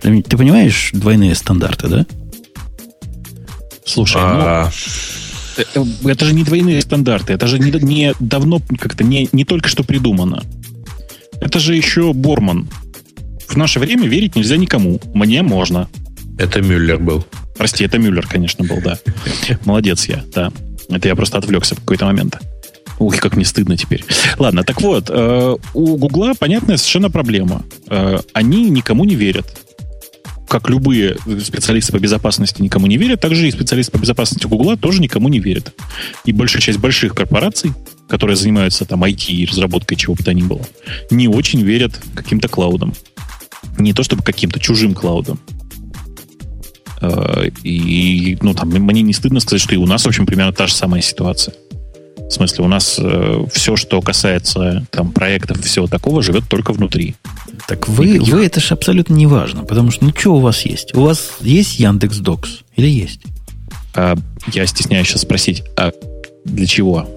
Ты, понимаешь двойные стандарты, да? Слушай, а... ну, это же не двойные стандарты, это же не, не давно как-то не, не только что придумано. Это же еще Борман. В наше время верить нельзя никому. Мне можно. Это Мюллер был. Прости, это Мюллер, конечно, был, да. Молодец я, да. Это я просто отвлекся в какой-то момент. Ух, как мне стыдно теперь. Ладно, так вот, э, у Гугла понятная совершенно проблема. Э, они никому не верят. Как любые специалисты по безопасности никому не верят, так же и специалисты по безопасности Гугла тоже никому не верят. И большая часть больших корпораций, которые занимаются там IT и разработкой чего бы то ни было, не очень верят каким-то клаудам. Не то чтобы каким-то чужим клаудам. Э, и, ну, там, мне не стыдно сказать, что и у нас, в общем, примерно та же самая ситуация. В смысле, у нас э, все, что касается там, проектов и всего такого, живет только внутри. Так вы, Никаких... вы это же абсолютно не важно, потому что, ну, что у вас есть? У вас есть Яндекс Докс или есть? А, я стесняюсь сейчас спросить, а для чего?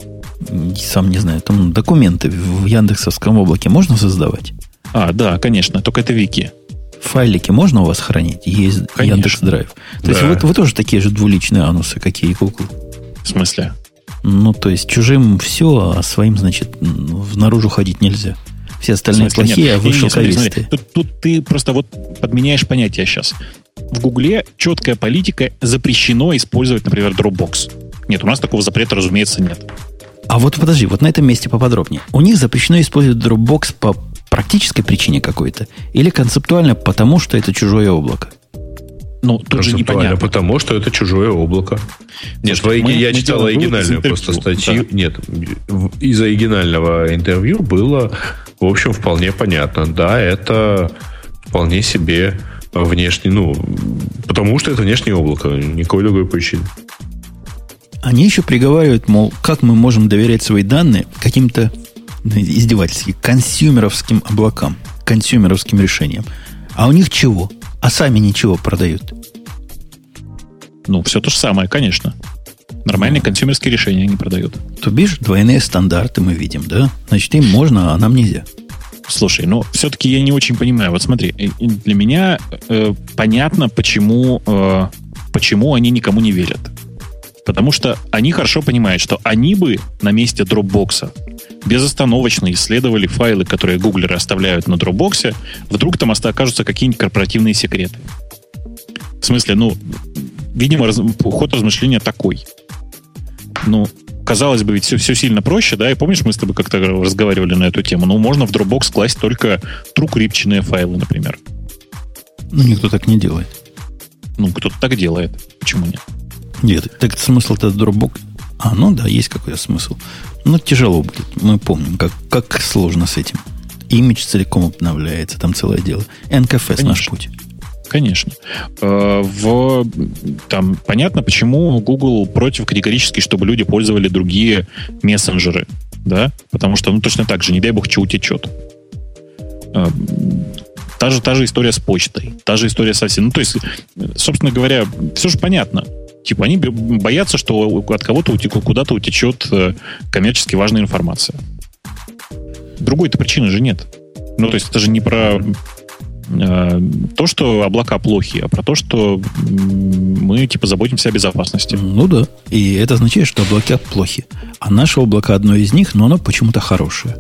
Сам не знаю. Там документы в Яндексовском облаке можно создавать? А, да, конечно, только это вики. Файлики можно у вас хранить? Есть Яндекс Драйв. То да. есть вы, вы тоже такие же двуличные анусы, какие и Google. В смысле? Ну, то есть чужим все, а своим, значит, наружу ходить нельзя. Все остальные смысле, плохие, нет, а вы. Тут, тут ты просто вот подменяешь понятие сейчас. В Гугле четкая политика запрещено использовать, например, Dropbox. Нет, у нас такого запрета, разумеется, нет. А вот подожди, вот на этом месте поподробнее. У них запрещено использовать Dropbox по практической причине какой-то или концептуально потому, что это чужое облако? Ну, тут же непонятно. потому что это чужое облако. Нет, Слушай, мы, я мы читал оригинальную просто статью. Да. Нет, из оригинального интервью было, в общем, вполне понятно. Да, это вполне себе внешний, ну, потому что это внешнее облако, никакой другой причины. Они еще приговаривают, мол, как мы можем доверять свои данные каким-то издевательски, consumer овским облакам, consumer овским решениям. А у них чего? А сами ничего продают. Ну, все то же самое, конечно. Нормальные consumer ские решения они продают. То бишь, двойные стандарты мы видим, да? Значит, им можно, а нам нельзя. Слушай, ну, все-таки я не очень понимаю. Вот смотри, для меня э, понятно, почему, э, почему они никому не верят. Потому что они хорошо понимают, что они бы на месте Dropbox безостановочно исследовали файлы, которые гуглеры оставляют на Dropbox, вдруг там окажутся какие-нибудь корпоративные секреты. В смысле, ну, видимо, раз, ход размышления такой. Ну, казалось бы, ведь все, все сильно проще, да, и помнишь, мы с тобой как-то разговаривали на эту тему, ну, можно в Dropbox класть только трукрипченные файлы, например. Ну, никто так не делает. Ну, кто-то так делает. Почему нет? Нет, так смысл-то Dropbox... А, ну да, есть какой-то смысл. Но тяжело будет. Мы помним, как, как сложно с этим. Имидж целиком обновляется, там целое дело. НКФС наш путь. Конечно. Э, в, там, понятно, почему Google против категорически, чтобы люди пользовали другие мессенджеры. Да? Потому что, ну, точно так же, не дай бог, что утечет. Э, та же, та же история с почтой. Та же история со всем. Ну, то есть, собственно говоря, все же понятно. Типа они боятся, что от кого-то утекло, куда-то утечет э, коммерчески важная информация. Другой-то причины же нет. Ну, то есть это же не про э, то, что облака плохие, а про то, что мы типа заботимся о безопасности. Ну да. И это означает, что облака плохи. А наше облако одно из них, но оно почему-то хорошее.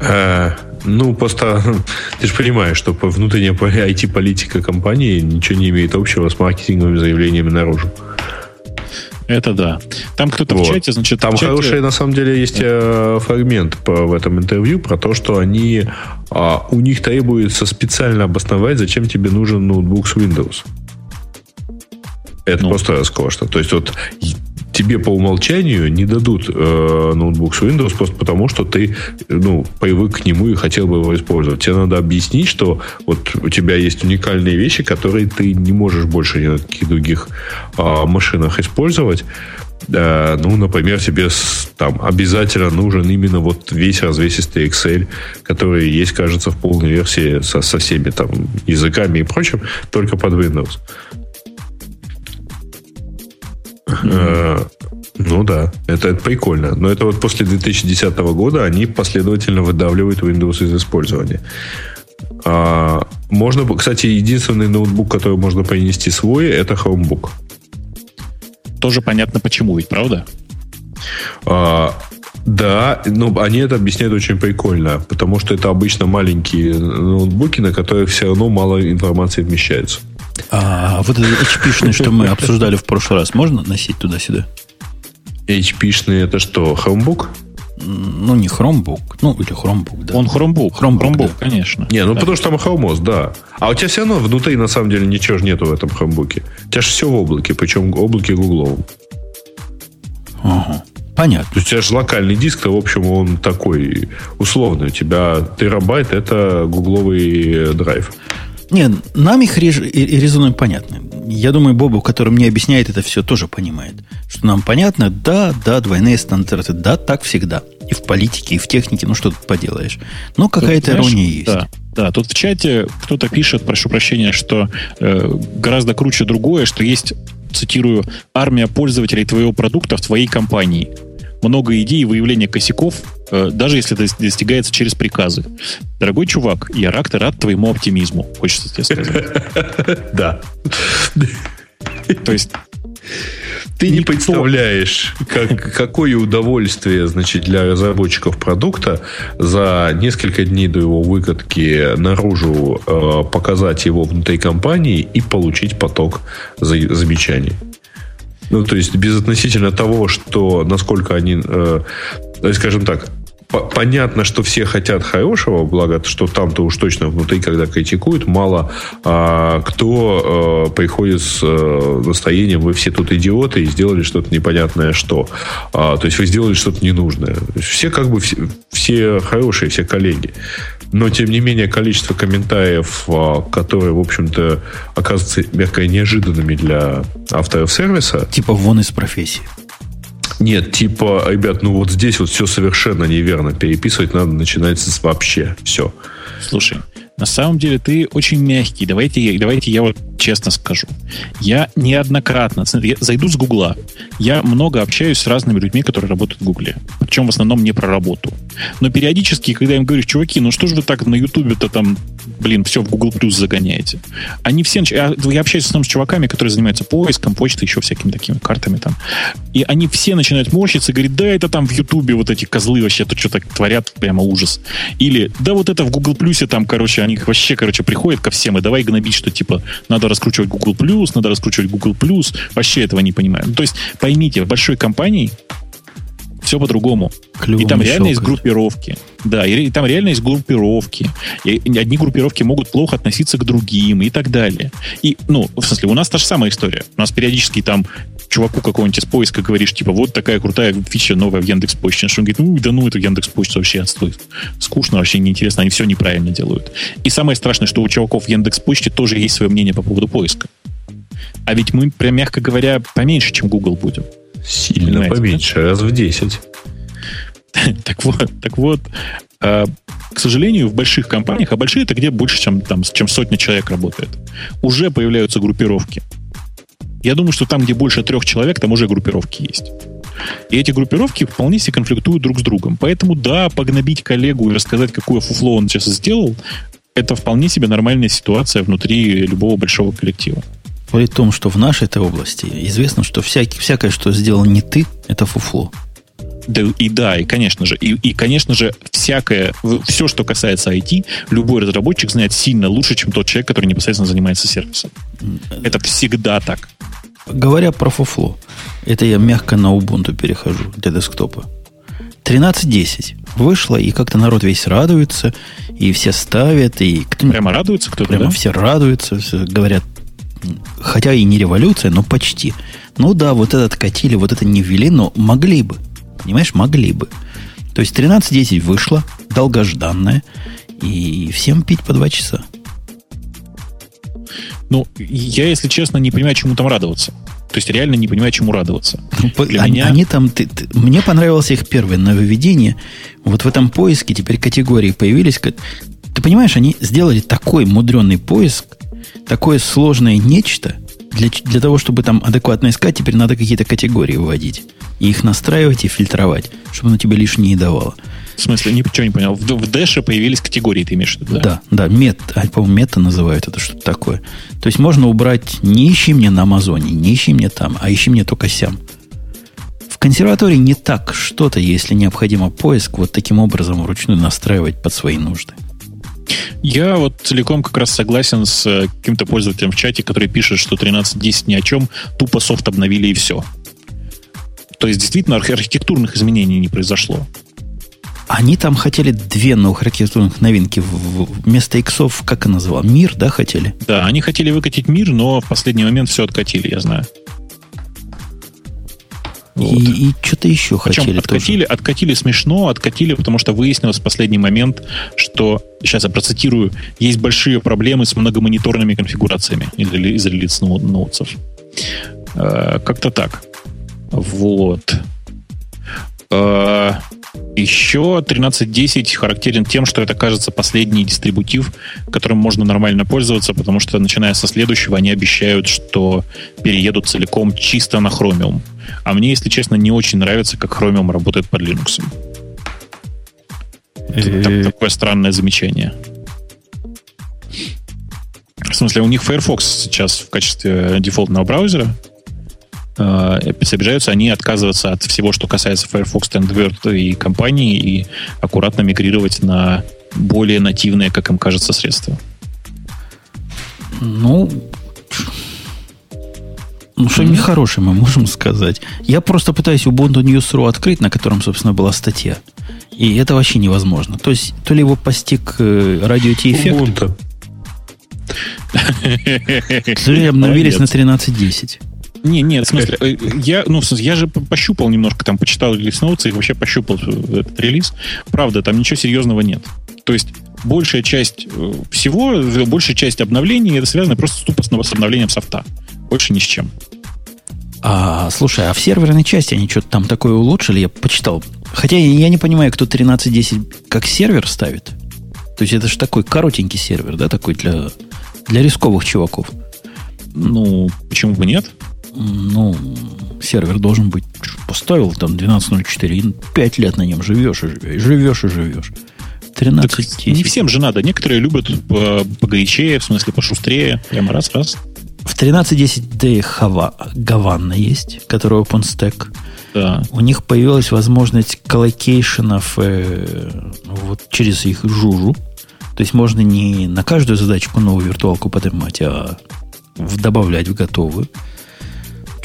Э, ну, просто ты же понимаешь, что внутренняя IT-политика компании ничего не имеет общего с маркетинговыми заявлениями наружу. Это да. Там кто-то вот. в чате, значит... Там чате... хороший, на самом деле, есть э, фрагмент по, в этом интервью про то, что они... А, у них требуется специально обосновать, зачем тебе нужен ноутбук с Windows. Это ну. просто роскошно. То есть вот тебе по умолчанию не дадут э, ноутбук с Windows просто потому, что ты ну, привык к нему и хотел бы его использовать. Тебе надо объяснить, что вот у тебя есть уникальные вещи, которые ты не можешь больше ни на каких других э, машинах использовать. Э, ну, например, тебе там обязательно нужен именно вот весь развесистый Excel, который есть, кажется, в полной версии со, со всеми там языками и прочим, только под Windows. Э, ну да, это, это прикольно. Но это вот после 2010 года они последовательно выдавливают Windows из использования. А, можно, кстати, единственный ноутбук, который можно принести свой, это Chromebook. Тоже понятно, почему, ведь правда? А, да, но они это объясняют очень прикольно, потому что это обычно маленькие ноутбуки, на которых все равно мало информации вмещается. А вот этот HP-шный, что мы обсуждали в прошлый раз, можно носить туда-сюда? HP-шный это что, Chromebook? Ну, не Chromebook, ну, или Chromebook, да. Он Chromebook, Chromebook, Chromebook да. конечно. Не, ну да. потому что там Chromos, да. А у тебя все равно внутри, на самом деле, ничего же нету в этом Chromebook. У тебя же все в облаке, причем в облаке гугловом. Ага. Понятно. То есть у тебя же локальный диск, то, в общем, он такой условный. У тебя терабайт – это гугловый драйв. Нет, нам их реж... резоны понятны. Я думаю, Бобу, который мне объясняет это все, тоже понимает. Что нам понятно, да, да, двойные стандарты, да, так всегда. И в политике, и в технике, ну что тут поделаешь. Но какая-то ирония есть. Да, да, тут в чате кто-то пишет, прошу прощения, что э, гораздо круче другое, что есть, цитирую, армия пользователей твоего продукта в твоей компании много идей выявления косяков, э, даже если это достигается через приказы. Дорогой чувак, я рад, рад твоему оптимизму, хочется тебе сказать. Да. То есть ты не представляешь, как, какое удовольствие, значит, для разработчиков продукта за несколько дней до его выкатки наружу э, показать его внутри компании и получить поток замечаний. Ну, то есть, безотносительно того, что насколько они, э, скажем так, понятно, что все хотят хорошего, благо, что там-то уж точно внутри, когда критикуют, мало а, кто а, приходит с а, настроением, вы все тут идиоты и сделали что-то непонятное что. А, то есть вы сделали что-то ненужное. Все как бы все, все хорошие, все коллеги. Но, тем не менее, количество комментариев, а, которые, в общем-то, оказываются, мягко неожиданными для авторов сервиса. Типа вон из профессии. Нет, типа, ребят, ну вот здесь вот все совершенно неверно. Переписывать надо начинать с вообще. Все. Слушай, на самом деле ты очень мягкий. Давайте, давайте я вот честно скажу. Я неоднократно, я зайду с Гугла, я много общаюсь с разными людьми, которые работают в Гугле. Причем в основном не про работу. Но периодически, когда я им говорю, чуваки, ну что же вы так на Ютубе-то там, блин, все в Google Plus загоняете? Они все... Я, я общаюсь в основном с чуваками, которые занимаются поиском, почтой, еще всякими такими картами там. И они все начинают морщиться и говорить, да, это там в Ютубе вот эти козлы вообще тут что-то творят, прямо ужас. Или, да, вот это в Google Плюсе там, короче, они вообще, короче, приходят ко всем и давай гнобить, что типа надо раскручивать Google Plus, надо раскручивать Google Plus. Вообще этого не понимаю. Ну, то есть, поймите, в большой компании все по-другому. и там реально есть группировки. Да, и, и там реально есть группировки. И одни группировки могут плохо относиться к другим и так далее. И, ну, в смысле, у нас та же самая история. У нас периодически там чуваку какого-нибудь из поиска говоришь, типа, вот такая крутая фича новая в Яндекс Почте. Он говорит, ну, да ну, это Яндекс Почта вообще отстой. Скучно, вообще неинтересно, они все неправильно делают. И самое страшное, что у чуваков в Яндекс Почте тоже есть свое мнение по поводу поиска. А ведь мы, прям мягко говоря, поменьше, чем Google будем. Сильно Понимаете, поменьше, да? раз в 10. так вот, так вот, э, к сожалению, в больших компаниях, а большие это где больше, чем, там, чем сотня человек работает, уже появляются группировки. Я думаю, что там, где больше трех человек, там уже группировки есть. И эти группировки вполне себе конфликтуют друг с другом. Поэтому, да, погнобить коллегу и рассказать, какое фуфло он сейчас сделал, это вполне себе нормальная ситуация внутри любого большого коллектива. При том, что в нашей этой области известно, что всякий, всякое, что сделал не ты, это фуфло. Да, и да, и конечно же, и, и конечно же, всякое, все, что касается IT, любой разработчик знает сильно лучше, чем тот человек, который непосредственно занимается сервисом. Это всегда так. Говоря про фуфло, это я мягко на Ubuntu перехожу для десктопа. 13.10 вышло, и как-то народ весь радуется, и все ставят, и кто Прямо радуется кто-то, Прямо да? все радуются, все говорят, хотя и не революция, но почти. Ну да, вот этот катили, вот это не ввели, но могли бы. Понимаешь, могли бы. То есть 13.10 вышло, долгожданное, и всем пить по два часа. Ну, я, если честно, не понимаю, чему там радоваться. То есть реально не понимаю, чему радоваться. Ну, Для они, меня... они там... Ты, ты, мне понравилось их первое нововведение. Вот в этом поиске теперь категории появились. Ты понимаешь, они сделали такой мудренный поиск, такое сложное нечто, для, для того, чтобы там адекватно искать, теперь надо какие-то категории вводить. И их настраивать и фильтровать, чтобы оно тебе лишнее не давало. В смысле, ничего не понял. В, в Dash появились категории, ты имеешь в виду, да? Да, да, мет, а, по-моему, мета называют это что-то такое. То есть можно убрать не ищи мне на Амазоне, не ищи мне там, а ищи мне только сям. В консерватории не так что-то, если необходимо поиск, вот таким образом вручную настраивать под свои нужды. Я вот целиком как раз согласен с э, каким-то пользователем в чате, который пишет, что 13.10 ни о чем, тупо софт обновили и все. То есть действительно архитектурных изменений не произошло. Они там хотели две новых архитектурных новинки. Вместо иксов, как это называл? Мир, да, хотели? Да, они хотели выкатить мир, но в последний момент все откатили, я знаю. Вот. И, и что-то еще Причем хотели откатили, тоже. откатили смешно, откатили, потому что выяснилось в последний момент, что, сейчас я процитирую, есть большие проблемы с многомониторными конфигурациями из релиз ноутсов. Э, как-то так. Вот. Э, еще 13.10 характерен тем, что это, кажется, последний дистрибутив, которым можно нормально пользоваться, потому что, начиная со следующего, они обещают, что переедут целиком чисто на Chromium. А мне, если честно, не очень нравится, как Chromium работает под Linux. Это такое странное замечание. В смысле, у них Firefox сейчас в качестве дефолтного браузера, собираются они отказываться от всего, что касается Firefox Thunderbird и компании, и аккуратно мигрировать на более нативные, как им кажется, средства. Ну, ну, что нехорошее мы можем сказать. Я просто пытаюсь Ubuntu News.ru открыть, на котором, собственно, была статья. И это вообще невозможно. То есть, то ли его постиг э, радио эффект. Ubuntu. То ли обновились на 13.10. Не, нет, в смысле, э, я, ну, в смысле, я же пощупал немножко, там, почитал релиз ноутсы и вообще пощупал этот релиз. Правда, там ничего серьезного нет. То есть, большая часть э, всего, большая часть обновлений, это связано просто тупо с обновлением софта. Больше ни с чем. А, слушай, а в серверной части они что-то там такое улучшили? Я почитал. Хотя я не понимаю, кто 13.10 как сервер ставит. То есть это же такой коротенький сервер, да, такой для, для рисковых чуваков. Ну, почему бы нет? Ну, сервер должен быть... Поставил там 12.04, и 5 лет на нем живешь и живешь, живешь и живешь. 13 Не всем же надо. Некоторые любят погорячее, в смысле пошустрее. Прямо раз-раз. В 13.10D Hava, Гаванна есть, которая OpenStack. Да. У них появилась возможность colocation ов э, вот через их Juju. То есть можно не на каждую задачку новую виртуалку поднимать, а добавлять в готовую.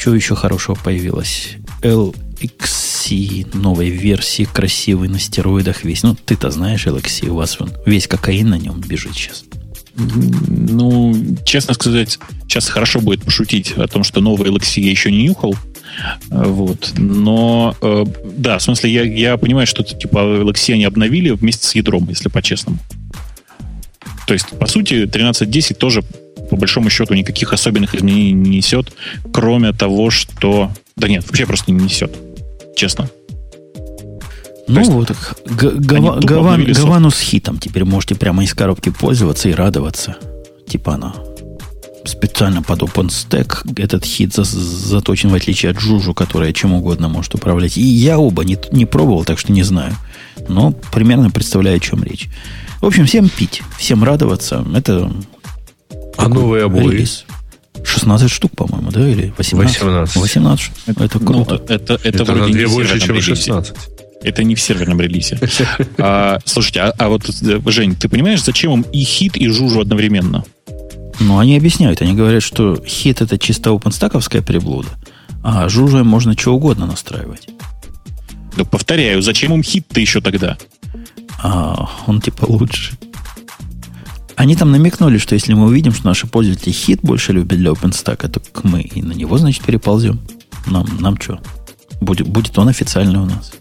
Что еще хорошего появилось? LXC новой версии, красивый на стероидах весь. Ну, ты-то знаешь LXC, у вас он весь Cocaine на нем бежит сейчас. Ну, честно сказать, сейчас хорошо будет пошутить о том, что новый LXC я еще не нюхал. Вот. Но, э, да, в смысле, я, я понимаю, что типа LXC они обновили вместе с ядром, если по-честному. То есть, по сути, 13.10 тоже, по большому счету, никаких особенных изменений не несет, кроме того, что... Да нет, вообще просто не несет. Честно. Ну есть, вот, гава, гаван, Гавану с хитом теперь можете прямо из коробки пользоваться и радоваться. Типа она специально под OpenStack этот хит за, заточен, в отличие от Жужу, которая чем угодно может управлять. И я оба не, не пробовал, так что не знаю. Но примерно представляю, о чем речь. В общем, всем пить, всем радоваться. Это а новые обои? Релиз. 16 штук, по-моему, да? Или 18? 18. 18. Это, это круто. Ну, это, это, это на две больше, чем 16. Это не в серверном релизе. А, слушайте, а, а вот, э, Жень, ты понимаешь, зачем им и хит, и жужу одновременно? Ну, они объясняют. Они говорят, что хит это чисто опенстаковская приблуда, а жужу можно что угодно настраивать. Да повторяю, зачем им хит-то еще тогда? А, он типа лучше. Они там намекнули, что если мы увидим, что наши пользователи хит больше любят для OpenStack, то мы и на него, значит, переползем. Нам, нам что? Будет, будет он официальный у нас.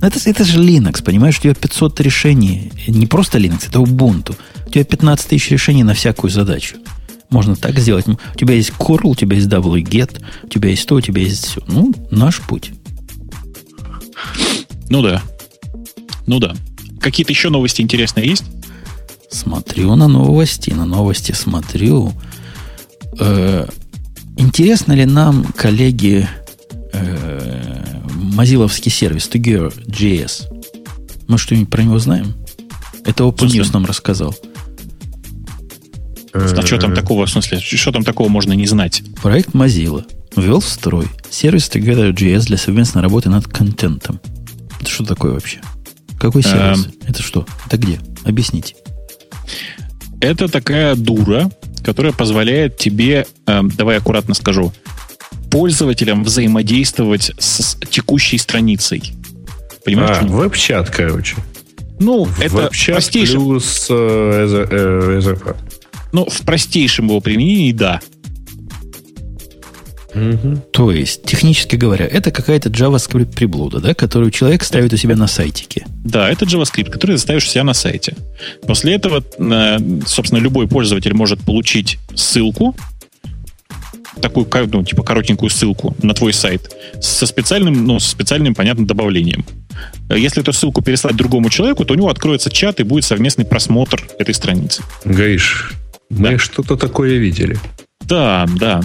Но это, это же Linux, понимаешь? У тебя 500 решений. Не просто Linux, это Ubuntu. У тебя 15 тысяч решений на всякую задачу. Можно так сделать. У тебя есть curl, у тебя есть wget, у тебя есть то, у тебя есть все. Ну, наш путь. Ну да. Ну да. Какие-то еще новости интересные есть? Смотрю на новости, на новости смотрю. Э, интересно ли нам, коллеги, э, мазиловский сервис Together.js. Мы что-нибудь про него знаем? Это OpenNews нам рассказал. А что там такого, в смысле, что там такого можно не знать? Проект Mozilla ввел в строй сервис Together.js для совместной работы над контентом. Это что такое вообще? Какой сервис? Это что? Это где? Объясните. Это такая дура, которая позволяет тебе, э, давай аккуратно скажу, пользователям взаимодействовать с текущей страницей. Понимаешь? А, веб-чат, короче. Ну, это веб-чат простейшим... плюс э, э, Ну, в простейшем его применении, да. Угу. То есть, технически говоря, это какая-то JavaScript приблуда, да, которую человек ставит у себя на сайтике. Да, это JavaScript, который ты ставишь у себя на сайте. После этого, э, собственно, любой пользователь может получить ссылку, такую, ну, типа коротенькую ссылку на твой сайт со специальным, ну, со специальным, понятным добавлением. Если эту ссылку переслать другому человеку, то у него откроется чат и будет совместный просмотр этой страницы. Гаиш, мы да. что-то такое видели. Да, да.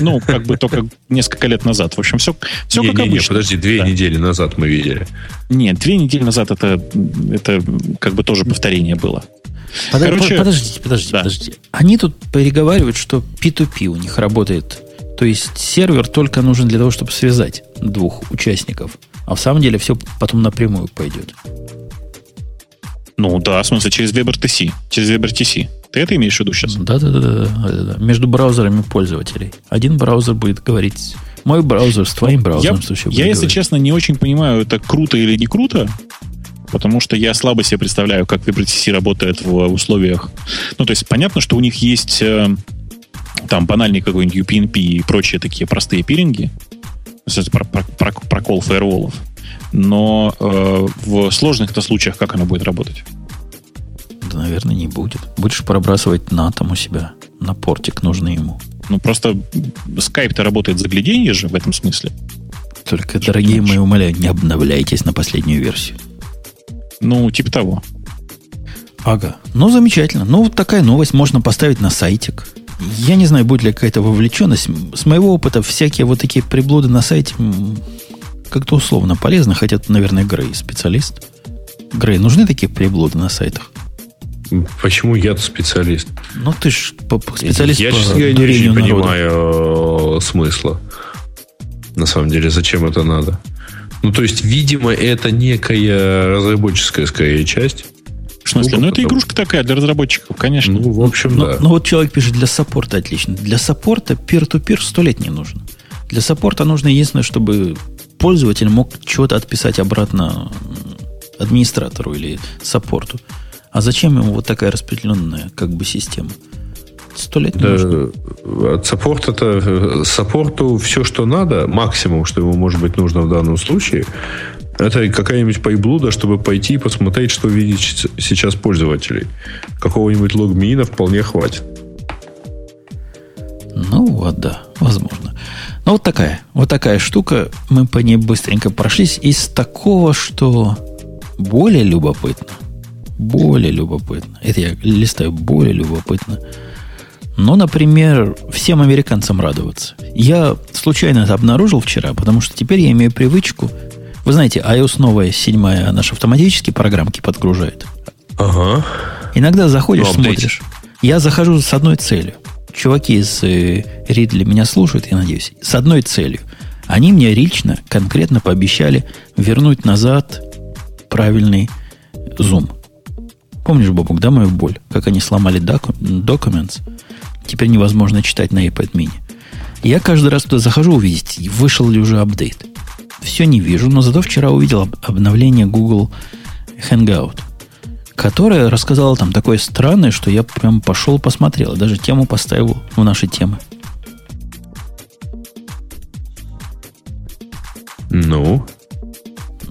Ну, как бы только несколько лет назад. В общем, все, все не, как не, обычно. Не, подожди, две да. недели назад мы видели. Нет, две недели назад это, это как бы тоже повторение было. Под, Короче, подождите, подождите, да. подождите. Они тут переговаривают, что P2P у них работает. То есть сервер только нужен для того, чтобы связать двух участников. А в самом деле все потом напрямую пойдет. Ну да, в смысле, через WebRTC. Через WebRTC. Ты это имеешь в виду сейчас? Да, да, да, да, да, да. Между браузерами пользователей. Один браузер будет говорить. Мой браузер с твоим браузером. Я, я если говорить. честно, не очень понимаю, это круто или не круто. Потому что я слабо себе представляю, как WebRTC работает в условиях. Ну, то есть понятно, что у них есть э, там банальный какой-нибудь UPnP и прочие такие простые пиринги. Про, про, про, прокол фаерволов. Но э, в сложных-то случаях как оно будет работать? Да, наверное, не будет. Будешь пробрасывать на там у себя, на портик нужный ему. Ну, просто Skype-то работает загляденье же в этом смысле. Только, Что дорогие мои, умоляю, не обновляйтесь на последнюю версию. Ну, типа того. Ага. Ну, замечательно. Ну, вот такая новость можно поставить на сайтик. Я не знаю, будет ли какая-то вовлеченность. С моего опыта всякие вот такие приблуды на сайте как-то условно полезны, хотя, наверное, Грей специалист. Грей, нужны такие приблуды на сайтах? Почему я специалист? Ну, ты ж специалист я, по Я не очень понимаю э, смысла. На самом деле, зачем это надо? Ну, то есть, видимо, это некая разработческая, скорее, часть. В смысле? Ну, ну это игрушка такая для разработчиков, конечно. Ну, в общем, ну, да. Ну, вот человек пишет, для саппорта отлично. Для саппорта peer-to-peer сто лет не нужно. Для саппорта нужно единственное, чтобы пользователь мог чего-то отписать обратно администратору или саппорту. А зачем ему вот такая распределенная как бы система? Сто лет не да, нужно. Саппорт это саппорту все, что надо, максимум, что ему может быть нужно в данном случае, это какая-нибудь пайблуда, чтобы пойти и посмотреть, что видит сейчас пользователей. Какого-нибудь логмина вполне хватит. Ну вот, да, возможно. Ну вот такая, вот такая штука. Мы по ней быстренько прошлись. Из такого, что более любопытно – более любопытно. Это я листаю более любопытно. Ну, например, всем американцам радоваться. Я случайно это обнаружил вчера, потому что теперь я имею привычку. Вы знаете, iOS новая, седьмая, наш автоматически программки подгружает. Ага. Иногда заходишь, ну, смотришь. Я захожу с одной целью. Чуваки из э, Ридли меня слушают, я надеюсь, с одной целью. Они мне лично, конкретно пообещали вернуть назад правильный зум. Помнишь, Бобук, да, мою боль? Как они сломали Documents? Теперь невозможно читать на iPad mini. Я каждый раз туда захожу увидеть, вышел ли уже апдейт. Все не вижу, но зато вчера увидел обновление Google Hangout, которое рассказало там такое странное, что я прям пошел посмотрел, даже тему поставил в наши темы. Ну?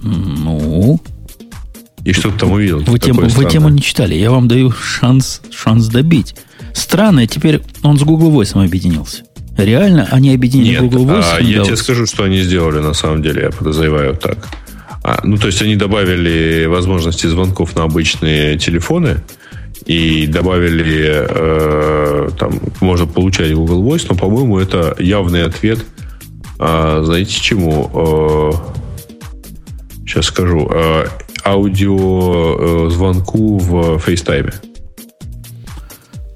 Ну? И что ты там увидел? Вы, тему, вы тему не читали. Я вам даю шанс, шанс добить. Странно, теперь он с Google Voice объединился. Реально, они объединили Нет, Google Voice. А, я тебе скажу, что они сделали на самом деле, я подозреваю так. А, ну, то есть они добавили возможности звонков на обычные телефоны и добавили, э, там, можно получать Google Voice, но, по-моему, это явный ответ, э, знаете, чему? Э, сейчас скажу. Э, аудиозвонку в FaceTime?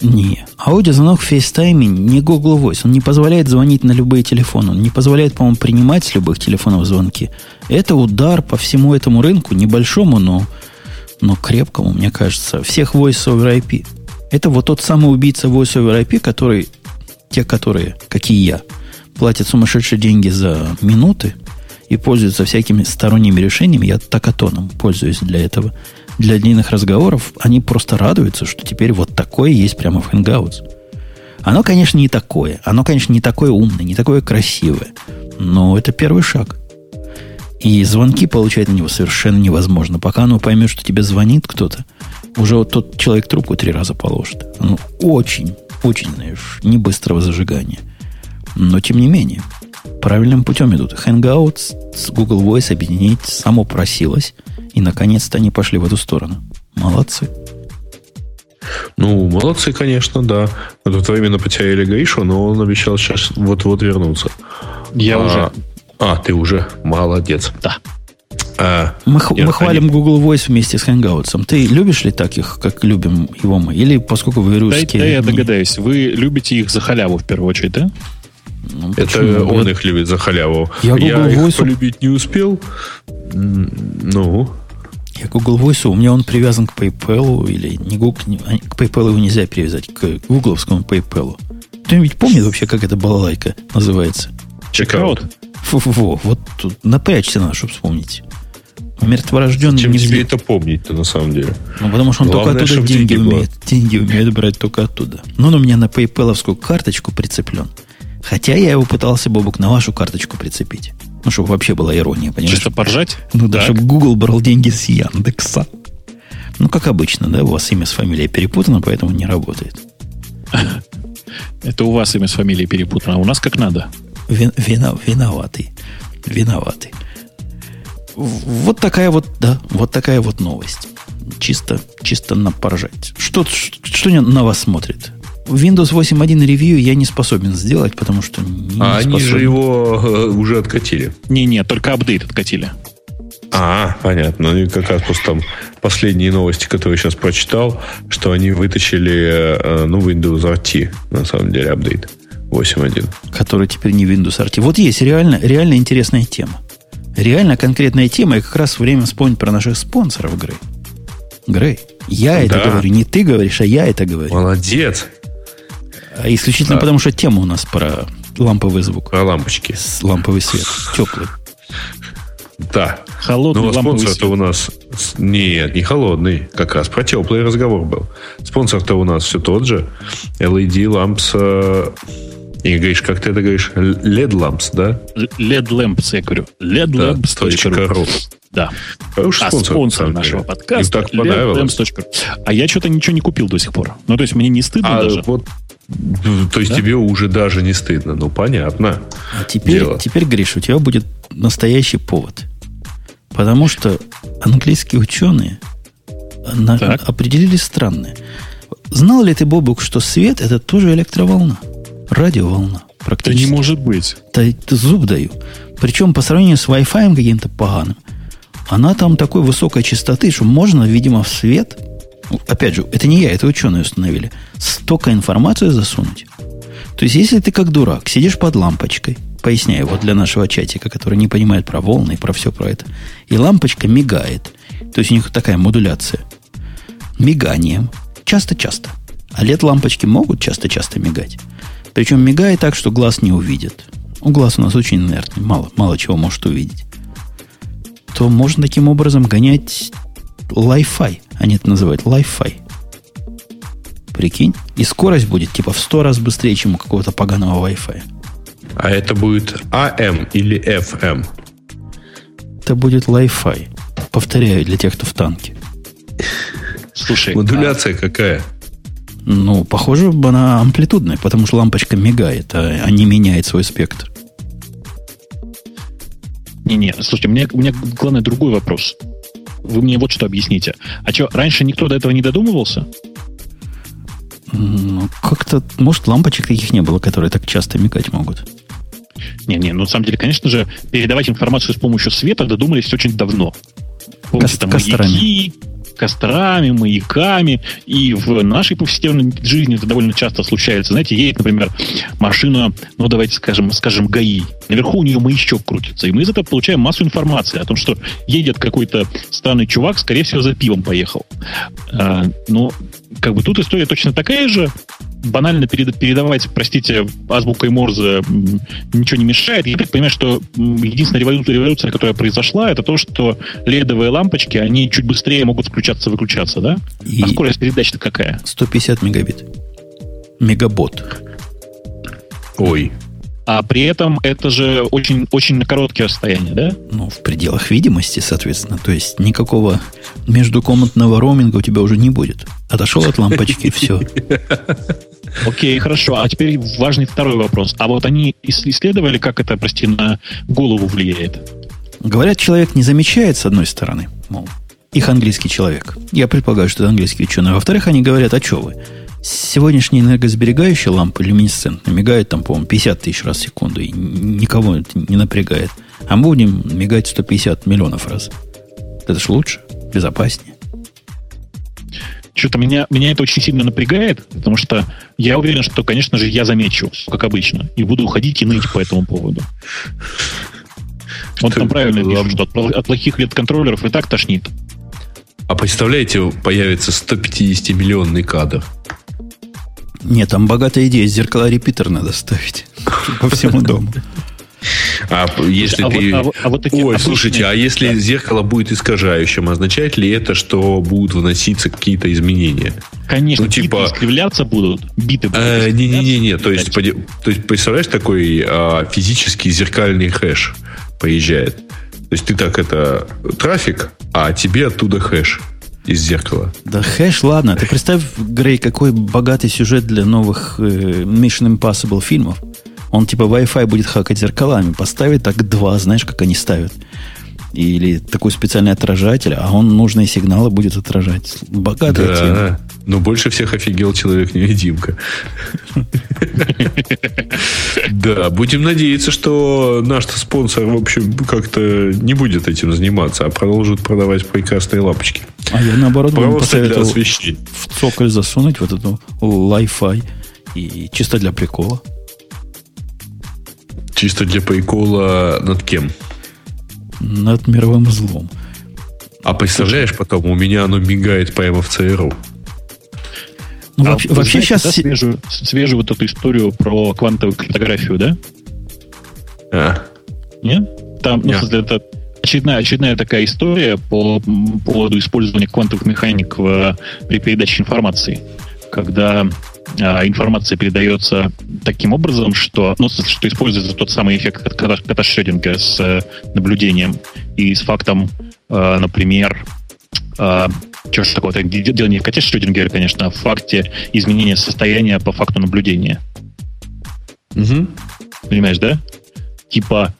Не. Аудиозвонок в FaceTime не Google Voice. Он не позволяет звонить на любые телефоны. Он не позволяет, по-моему, принимать с любых телефонов звонки. Это удар по всему этому рынку, небольшому, но но крепкому, мне кажется, всех Voice over IP. Это вот тот самый убийца Voice over IP, который, те, которые, как и я, платят сумасшедшие деньги за минуты и пользуются всякими сторонними решениями. Я такатоном пользуюсь для этого. Для длинных разговоров они просто радуются, что теперь вот такое есть прямо в Hangouts. Оно, конечно, не такое. Оно, конечно, не такое умное, не такое красивое. Но это первый шаг. И звонки получать на него совершенно невозможно. Пока оно поймет, что тебе звонит кто-то, уже вот тот человек трубку три раза положит. Оно очень, очень, знаешь, не быстрого зажигания. Но, тем не менее, правильным путем идут. Hangouts с Google Voice объединить само просилось. И, наконец-то, они пошли в эту сторону. Молодцы. Ну, молодцы, конечно, да. Мы тут временно потеряли Гришу, но он обещал сейчас вот-вот вернуться. Я а, уже. А, ты уже молодец. Да. А, мы, нет, мы хвалим они... Google Voice вместе с Hangouts. Ты любишь ли таких, как любим его мы? Или поскольку вы русские... Да, да я догадаюсь. Вы любите их за халяву в первую очередь, да? Ну, Это он я... их любит за халяву. Я, Google я Voice... их полюбить не успел. Ну, я Google Voice, у меня он привязан к PayPal, или не Google, а, к PayPal его нельзя привязать, к гугловскому PayPal. Кто-нибудь помнит вообще, как эта балалайка называется? Чекаут. Фу-фу-фу, вот тут напрячься надо, чтобы вспомнить. Мертворожденный Зачем нигде... тебе это помнить-то на самом деле? Ну, потому что он Главное, только оттуда деньги умеет. Деньги умеет брать только оттуда. Но он у меня на PayPal карточку прицеплен. Хотя я его пытался, Бобук, на вашу карточку прицепить. Ну, чтобы вообще была ирония, понимаешь? Чисто поржать? Ну да, чтобы Google брал деньги с Яндекса. Ну, как обычно, да, у вас имя с фамилией перепутано, поэтому не работает. Это у вас имя с фамилией перепутано, а у нас как надо. Вин, вина, виноватый. Виноватый. Вот такая вот, да, вот такая вот новость. Чисто, чисто на поржать. Что, что на вас смотрит? Windows 8.1 ревью я не способен сделать, потому что не А они же его э, уже откатили. Не-не, только апдейт откатили. А, понятно. Ну, и как раз просто там последние новости, которые я сейчас прочитал, что они вытащили, э, ну, Windows RT, на самом деле, апдейт 8.1. Который теперь не Windows RT. Вот есть реально, реально интересная тема. Реально конкретная тема, и как раз время вспомнить про наших спонсоров, Грей. Грей, я да. это говорю, не ты говоришь, а я это говорю. Молодец. А исключительно да. потому, что тема у нас про ламповый звук. Про лампочки. С ламповый свет. Теплый. Да. Холодный Но спонсор-то у нас... Нет, не холодный. Как раз про теплый разговор был. Спонсор-то у нас все тот же. LED лампс... Э, и говоришь, как ты это говоришь? LED lamps, да? LED lamps, я говорю. LED lamps.ru. Да. Хороший а спонсор, спонсор нашего подкаста. Им так понравилось. А я что-то ничего не купил до сих пор. Ну, то есть мне не стыдно а даже. Вот то есть да? тебе уже даже не стыдно. Ну, понятно. А теперь, теперь, Гриш, у тебя будет настоящий повод. Потому что английские ученые на, определили странное. Знал ли ты, Бобук, что свет это тоже электроволна? Радиоволна. Практически. Это не может быть. Да, зуб даю. Причем по сравнению с Wi-Fi каким-то поганым, она там такой высокой частоты, что можно, видимо, в свет опять же, это не я, это ученые установили, столько информации засунуть. То есть, если ты как дурак сидишь под лампочкой, поясняю вот для нашего чатика, который не понимает про волны и про все про это, и лампочка мигает, то есть у них такая модуляция, миганием, часто-часто. А лет лампочки могут часто-часто мигать. Причем мигает так, что глаз не увидит. У глаз у нас очень инертный, мало, мало чего может увидеть. То можно таким образом гонять Wi-Fi. Они это называют Wi-Fi. Прикинь? И скорость будет типа в сто раз быстрее, чем у какого-то поганого Wi-Fi. А это будет AM или FM? Это будет Wi-Fi. Повторяю для тех, кто в танке. Слушай, модуляция а... какая? Ну, похоже, она амплитудная, потому что лампочка мигает, а, а не меняет свой спектр. Не-не, слушайте, у меня, у меня главный другой вопрос. Вы мне вот что объясните. А что, раньше никто до этого не додумывался? Ну, как-то, может, лампочек таких не было, которые так часто мигать могут. Не-не, ну, на самом деле, конечно же, передавать информацию с помощью света додумались очень давно. Помните, там, маяки, кострами, маяками. И в нашей повседневной жизни это довольно часто случается. Знаете, едет, например, машина, ну давайте скажем, скажем, ГАИ. Наверху у нее маячок крутится. И мы из этого получаем массу информации о том, что едет какой-то странный чувак, скорее всего, за пивом поехал. А, но как бы тут история точно такая же банально передавать, простите, азбукой Морзе ничего не мешает. Я так понимаю, что единственная революция, революция, которая произошла, это то, что ледовые лампочки, они чуть быстрее могут включаться-выключаться, да? И а скорость передачи-то какая? 150 мегабит. Мегабот. Ой. А при этом это же очень, очень на короткие расстояния, да? Ну, в пределах видимости, соответственно. То есть никакого междукомнатного роуминга у тебя уже не будет. Отошел от лампочки, все. Окей, хорошо. А теперь важный второй вопрос. А вот они исследовали, как это, прости, на голову влияет? Говорят, человек не замечает, с одной стороны, мол, их английский человек. Я предполагаю, что это английский ученый. Во-вторых, они говорят, а что вы? Сегодняшние энергосберегающие лампы люминесцентные мигают там, по-моему, 50 тысяч раз в секунду, и никого это не напрягает. А мы будем мигать 150 миллионов раз. Это же лучше, безопаснее. Что-то меня, меня это очень сильно напрягает, потому что я уверен, что, конечно же, я замечу, как обычно, и буду уходить и ныть по этому поводу. Он там правильно пишет, что от, от плохих LED-контроллеров и так тошнит. А представляете, появится 150-миллионный кадр. Нет, там богатая идея. Зеркала репитер надо ставить по всему дому. А если а ты... Вот, а, а вот эти Ой, обычные... слушайте, а если да. зеркало будет искажающим, означает ли это, что будут вноситься какие-то изменения? Конечно, ну, типа... биты искривляться будут, биты будут э, Не-не-не, то есть, то есть, представляешь, такой а, физический зеркальный хэш поезжает. То есть ты так это трафик, а тебе оттуда хэш из зеркала. Да хэш, ладно. Ты представь, Грей, какой богатый сюжет для новых э, Mission Impossible фильмов. Он типа Wi-Fi будет хакать зеркалами. Поставит так два, знаешь, как они ставят. Или такой специальный отражатель, а он нужные сигналы будет отражать. Богатая да, тема. Но больше всех офигел человек-невидимка. Да, будем надеяться, что наш спонсор, в общем, как-то не будет этим заниматься, а продолжит продавать прекрасные лампочки. А я наоборот для освещения. В цоколь засунуть вот эту Wi-Fi и чисто для прикола. Чисто для прикола над кем? Над мировым злом. А представляешь, потом у меня оно мигает прямо в ЦРУ. Ну, а вообще, вообще знаете, сейчас... Да, свежую, свежую вот эту историю про квантовую криптографию, да? А. Нет? Там, ну, Нет. это очередная, очередная такая история по поводу использования квантовых механик в, при передаче информации. Когда информация передается таким образом, что, ну, что используется тот самый эффект кота Шрёдингера с э, наблюдением и с фактом, э, например, э, что ж такое, дело не в коте Шрёдингера, конечно, а в факте изменения состояния по факту наблюдения. Угу. Понимаешь, да? Типа,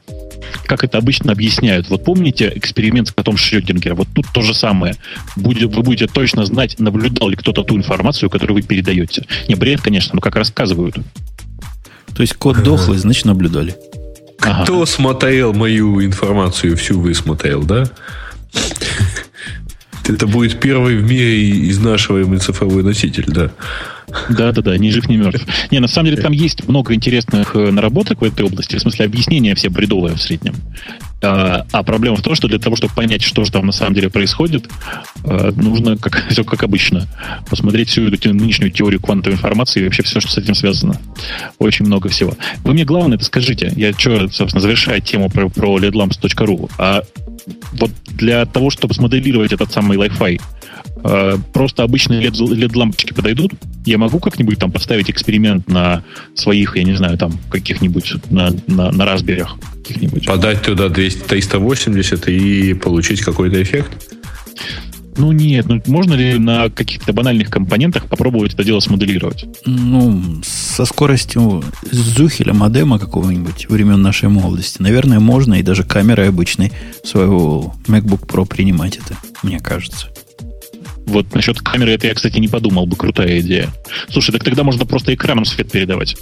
как это обычно объясняют. Вот помните эксперимент с котом Шрёдингера? Вот тут то же самое. Будет, вы будете точно знать, наблюдал ли кто-то ту информацию, которую вы передаете. Не бред, конечно, но как рассказывают. То есть кот дохлый, значит, наблюдали. Кто ага. смотрел мою информацию, всю высмотрел, да? Это будет первый в мире из нашего цифровой носитель, да. Да-да-да, ни жив, ни мертв. Не, на самом деле там есть много интересных э, наработок в этой области, в смысле объяснения все бредовые в среднем. А, а проблема в том, что для того, чтобы понять, что же там на самом деле происходит, э, нужно, как, все как обычно, посмотреть всю эту нынешнюю теорию квантовой информации и вообще все, что с этим связано. Очень много всего. Вы мне главное это скажите. Я что, собственно, завершаю тему про, про ledlamps.ru. А вот для того, чтобы смоделировать этот самый Wi-Fi, э, просто обычные LED-лампочки подойдут? Я могу как-нибудь там поставить эксперимент на своих, я не знаю, там, каких-нибудь, на, на, на Raspberry каких-нибудь? Подать туда 200, 380 и получить какой-то эффект? Ну нет, ну можно ли на каких-то банальных компонентах попробовать это дело смоделировать? Ну, со скоростью Зухеля, модема какого-нибудь времен нашей молодости, наверное, можно и даже камерой обычной своего MacBook Pro принимать это, мне кажется. Вот насчет камеры это я, кстати, не подумал бы. Крутая идея. Слушай, так тогда можно просто экраном свет передавать.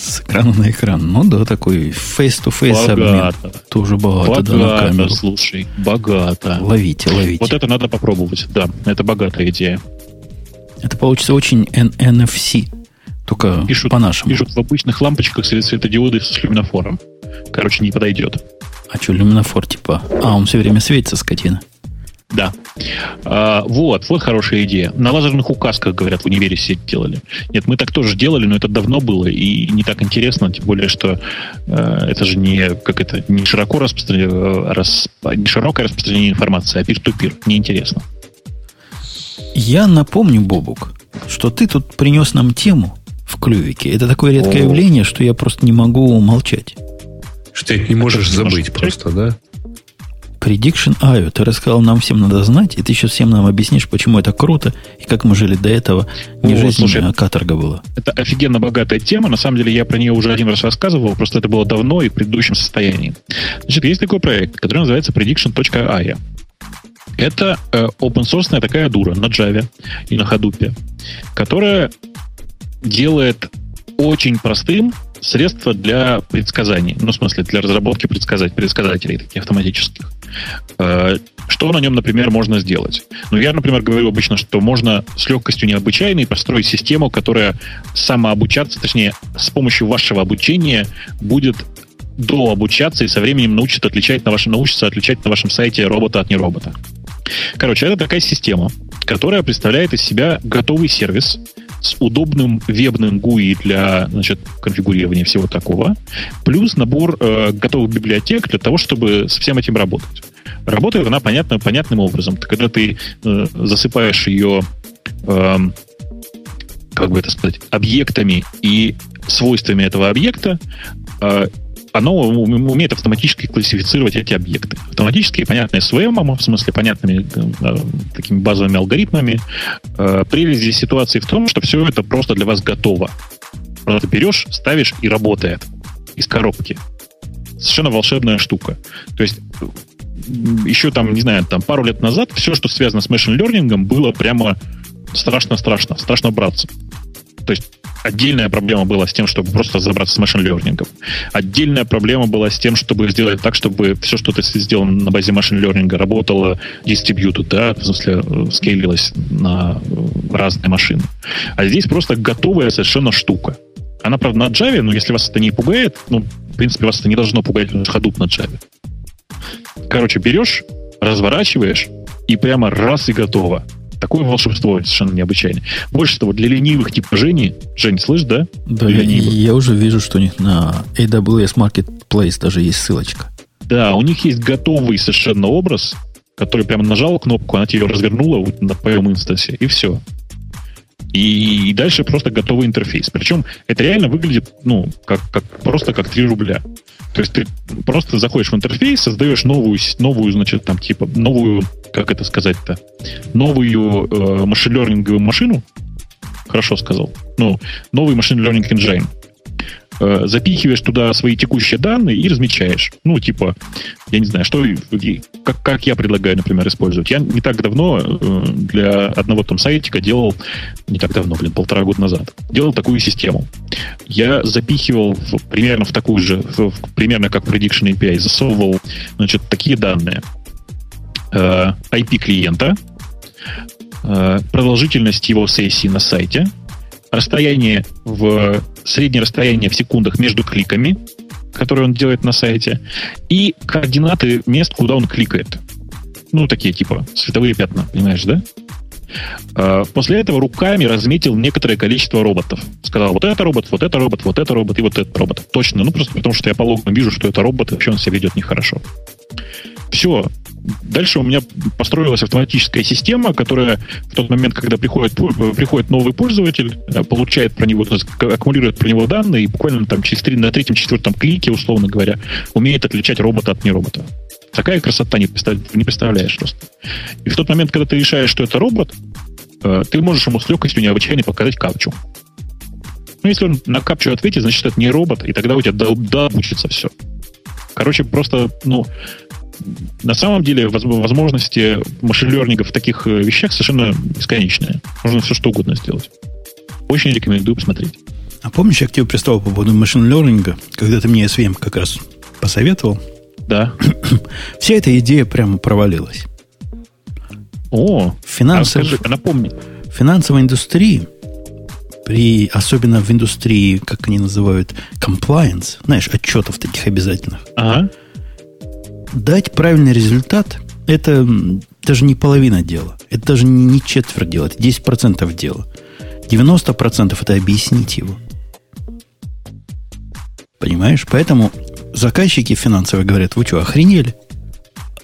С экрана на экран. Ну да, такой face-to-face обмен. Тоже богато, богато, да, на камеру. слушай, богато. Ловите, ловите. Вот это надо попробовать, да, это богатая идея. Это получится очень NFC, только пишут, по-нашему. Пишут в обычных лампочках светодиоды с люминофором. Короче, не подойдет. А что, люминофор типа? А, он все время светится, скотина. Да. А, вот, вот хорошая идея. На лазерных указках, говорят, в универе сеть делали. Нет, мы так тоже делали, но это давно было и не так интересно, тем более, что э, это же не, как это, не широко распространение, э, рас, не широкое распространение информации, а пир-ту-пир. Неинтересно. Я напомню, Бобук, что ты тут принес нам тему в клювике. Это такое редкое О. явление, что я просто не могу молчать. Что ты не можешь забыть просто, да? Prediction IO. Ты рассказал, нам всем надо знать, и ты сейчас всем нам объяснишь, почему это круто, и как мы жили до этого. Не О, жизнь, слушай, а каторга была. Это офигенно богатая тема. На самом деле, я про нее уже один раз рассказывал, просто это было давно и в предыдущем состоянии. Значит, есть такой проект, который называется prediction.io. Это э, open source такая дура на Java и на Hadoop, которая делает очень простым средства для предсказаний. Ну, в смысле, для разработки предсказать, предсказателей таких автоматических. Э, что на нем, например, можно сделать? Ну, я, например, говорю обычно, что можно с легкостью необычайной построить систему, которая самообучаться, точнее, с помощью вашего обучения будет дообучаться и со временем научит отличать на вашем, научится отличать на вашем сайте робота от неробота. Короче, это такая система, которая представляет из себя готовый сервис, с удобным вебным GUI для значит, конфигурирования всего такого, плюс набор э, готовых библиотек для того, чтобы с всем этим работать. Работает она понятно, понятным образом. Когда ты э, засыпаешь ее, э, как бы это сказать, объектами и свойствами этого объекта, э, оно умеет автоматически классифицировать эти объекты. Автоматически, понятные SVM, в смысле, понятными э, такими базовыми алгоритмами. Э, прелесть здесь ситуации в том, что все это просто для вас готово. Просто берешь, ставишь и работает из коробки. Совершенно волшебная штука. То есть еще там, не знаю, там пару лет назад все, что связано с машин learning, было прямо страшно-страшно, страшно браться. То есть Отдельная проблема была с тем, чтобы просто разобраться с машин learning. Отдельная проблема была с тем, чтобы сделать так, чтобы все, что ты сделал на базе машин learning, работало distributed, да, в смысле, э, скейлилось на э, разные машины. А здесь просто готовая совершенно штука. Она, правда, на Java, но если вас это не пугает, ну, в принципе, вас это не должно пугать, потому что Hadoop на Java. Короче, берешь, разворачиваешь, и прямо раз и готово. Такое волшебство совершенно необычайное. Больше того, для ленивых типа Жени, Жень, слышь, да? Да, я, я уже вижу, что у них на AWS Marketplace даже есть ссылочка. Да, у них есть готовый совершенно образ, который прямо нажал кнопку, она тебе развернула на твоем инстансе, и все. И, и дальше просто готовый интерфейс. Причем это реально выглядит, ну, как, как, просто как 3 рубля. То есть ты просто заходишь в интерфейс, создаешь новую, новую, значит, там, типа, новую, как это сказать-то, новую э, машин-лернинговую машину, хорошо сказал, ну, новый машин-learning engine, э, запихиваешь туда свои текущие данные и размечаешь. Ну, типа, я не знаю, что, как, как я предлагаю, например, использовать. Я не так давно э, для одного там сайтика делал, не так давно, блин, полтора года назад, делал такую систему. Я запихивал в, примерно в такую же, в, примерно как Prediction API, засовывал, значит, такие данные. Э, IP клиента, продолжительность его сессии на сайте – расстояние в среднее расстояние в секундах между кликами, которые он делает на сайте, и координаты мест, куда он кликает. Ну, такие типа световые пятна, понимаешь, да? А, после этого руками разметил некоторое количество роботов. Сказал, вот это робот, вот это робот, вот это робот и вот этот робот. Точно, ну просто потому что я по логам вижу, что это робот, и вообще он себя ведет нехорошо. Все, Дальше у меня построилась автоматическая система, которая в тот момент, когда приходит, приходит новый пользователь, э, получает про него, аккумулирует про него данные и буквально там через три, на третьем-четвертом клике, условно говоря, умеет отличать робота от неробота. Такая красота не, представ, не представляешь просто. И в тот момент, когда ты решаешь, что это робот, э, ты можешь ему с легкостью необычайно показать капчу. Ну, если он на капчу ответит, значит, это не робот, и тогда у тебя да учится все. Короче, просто, ну, на самом деле возможности машин-лернинга в таких э, вещах совершенно бесконечные. Можно все что угодно сделать. Очень рекомендую посмотреть. А помнишь, я к тебе пристал по поводу машин learning, когда ты мне SVM как раз посоветовал? Да. Вся эта идея прямо провалилась. О, финансов, а напомни. В финансовой индустрии, при, особенно в индустрии, как они называют, compliance, знаешь, отчетов таких обязательных, ага. Дать правильный результат – это даже не половина дела. Это даже не четверть дела, это 10% дела. 90% это объяснить его. Понимаешь? Поэтому заказчики финансовые говорят, вы что, охренели?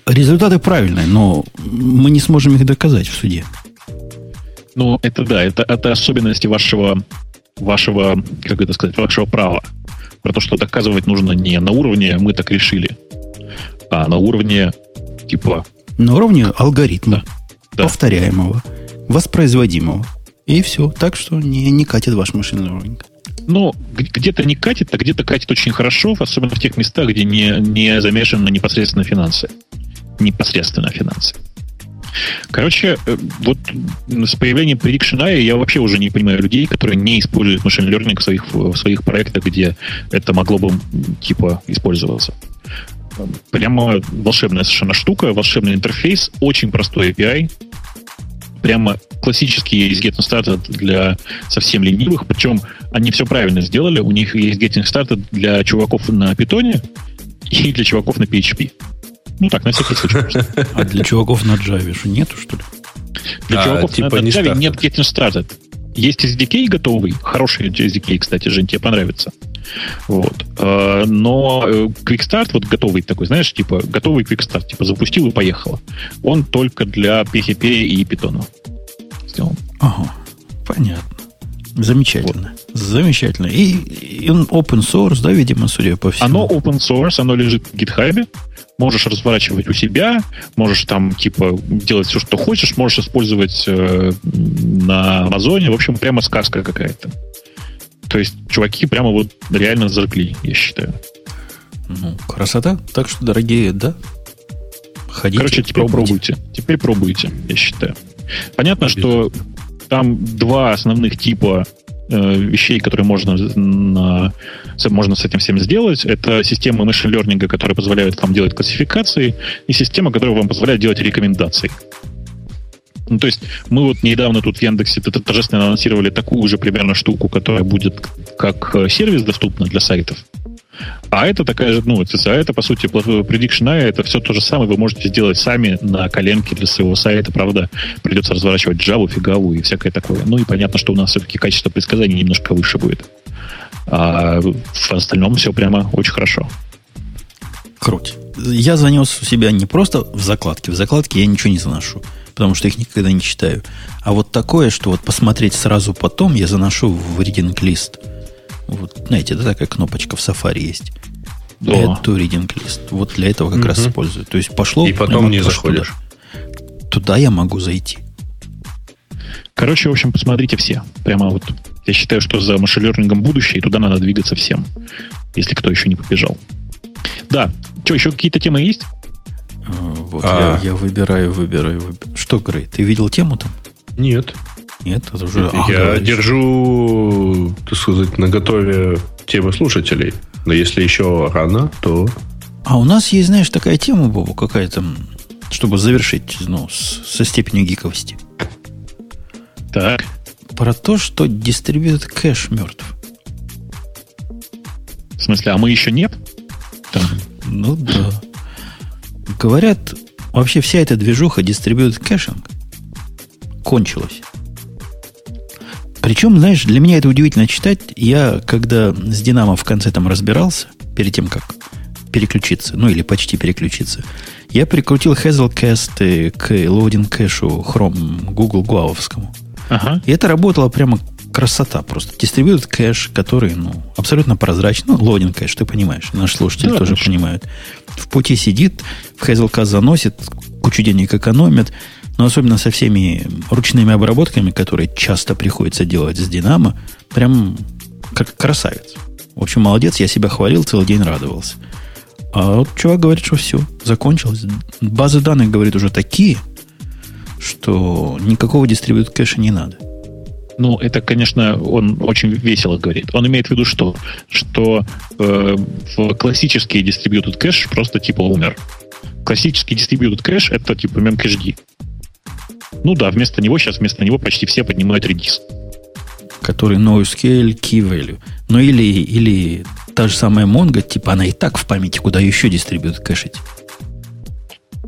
Результаты правильные, но мы не сможем их доказать в суде. Ну, это да, это, это особенности вашего, вашего, как это сказать, вашего права. Про то, что доказывать нужно не на уровне «мы так решили», а на уровне типа... На уровне алгоритма, да. повторяемого, воспроизводимого. И все. Так что не, не катит ваш машинный learning. Ну, где-то не катит, а где-то катит очень хорошо, особенно в тех местах, где не, не замешаны непосредственно финансы. Непосредственно финансы. Короче, э, вот с появлением Prediction AI я вообще уже не понимаю людей, которые не используют машин learning в своих, в своих проектах, где это могло бы типа использоваться. Прямо волшебная совершенно штука, волшебный интерфейс, очень простой API, прямо классический есть Getting Started для совсем ленивых, причем они все правильно сделали. У них есть Getting Started для чуваков на питоне и для чуваков на PHP. Ну так, на всякий случай. А для чуваков на Java что нету, что ли? Для а, чуваков типа на Java нет Getting Started. Есть SDK готовый, хороший SDK, кстати, Жень, тебе понравится. Вот. А, но э, Quick Start, вот готовый такой, знаешь, типа готовый Quick Start, типа запустил и поехало. Он только для PHP и Python сделан. Ага, понятно. Замечательно. Вот. Замечательно. И, и он open source, да, видимо, судя по всему. Оно open source, оно лежит в GitHub. Можешь разворачивать у себя, можешь там, типа, делать все, что хочешь, можешь использовать э, на Амазоне. В общем, прямо сказка какая-то. То есть, чуваки прямо вот реально зажгли, я считаю. Ну, красота. Так что, дорогие, да, ходите. Короче, теперь пробуйте. пробуйте. Теперь пробуйте, я считаю. Понятно, что там два основных типа э, вещей, которые можно, на, можно с этим всем сделать. Это система learning, которая позволяет вам делать классификации, и система, которая вам позволяет делать рекомендации. Ну, то есть мы вот недавно тут в Яндексе торжественно анонсировали такую же примерно штуку, которая будет как э, сервис доступна для сайтов. А это такая же, ну, а это, по сути, Prediction AI, это все то же самое вы можете сделать сами на коленке для своего сайта, правда, придется разворачивать Java, фигаву и всякое такое. Ну и понятно, что у нас все-таки качество предсказаний немножко выше будет. А в остальном все прямо очень хорошо. Круть. Я занес у себя не просто в закладке. В закладке я ничего не заношу, потому что их никогда не читаю. А вот такое, что вот посмотреть сразу потом, я заношу в reading лист – вот, знаете, это такая кнопочка в Safari есть. Add to reading list. Вот для этого как угу. раз использую. То есть пошло... И потом не заходишь. Туда. туда я могу зайти. Короче, в общем, посмотрите все. Прямо вот я считаю, что за машин будущее, и туда надо двигаться всем, если кто еще не побежал. Да, что, еще какие-то темы есть? А, вот а... я, я выбираю, выбираю, выбираю. Что, Грей, ты видел тему там? Нет. Нет, это уже... А, я говоришь. держу, так сказать, на готове темы слушателей. Но если еще рано, то... А у нас есть, знаешь, такая тема, Бобу, какая-то, чтобы завершить ну, с, со степенью гиковости. Так. Про то, что дистрибьют кэш мертв. В смысле, а мы еще нет? Там. Ну да. Говорят, вообще вся эта движуха distributed caching кончилась. Причем, знаешь, для меня это удивительно читать. Я, когда с Динамо в конце там разбирался, перед тем, как переключиться, ну или почти переключиться, я прикрутил Hazelcast к loading кэшу Google Guava вскому. Ага. И это работало прямо красота просто. Distributed кэш, который, ну, абсолютно прозрачный. Ну, loading кэш, ты понимаешь. Наши слушатели да, тоже конечно. понимают. В пути сидит, в Hazelcast заносит, кучу денег экономит, но особенно со всеми ручными обработками, которые часто приходится делать с Динамо, прям как красавец. В общем, молодец, я себя хвалил, целый день радовался. А вот чувак говорит, что все, закончилось. Базы данных, говорит, уже такие, что никакого дистрибьют кэша не надо. Ну, это, конечно, он очень весело говорит. Он имеет в виду что? Что э, в классический distributed кэш просто типа умер. Классический distributed кэш это типа memcached. Ну да, вместо него сейчас вместо него почти все поднимают Redis. Который NoSQL Key Value. Ну или, или та же самая Mongo, типа она и так в памяти, куда еще дистрибьют кэшить.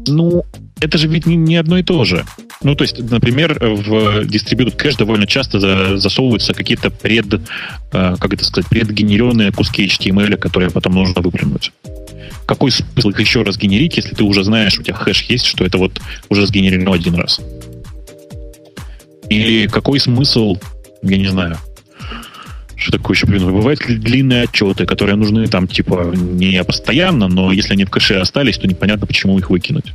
Ну, это же ведь не, не одно и то же. Ну, то есть, например, в Distributed кэш довольно часто за, засовываются какие-то пред, э, как это сказать, предгенеренные куски HTML, которые потом нужно выплюнуть. Какой смысл их еще раз генерить, если ты уже знаешь, у тебя хэш есть, что это вот уже сгенерировано один раз? Или какой смысл, я не знаю, что такое еще, блин, бывают длинные отчеты, которые нужны там, типа, не постоянно, но если они в кэше остались, то непонятно, почему их выкинуть.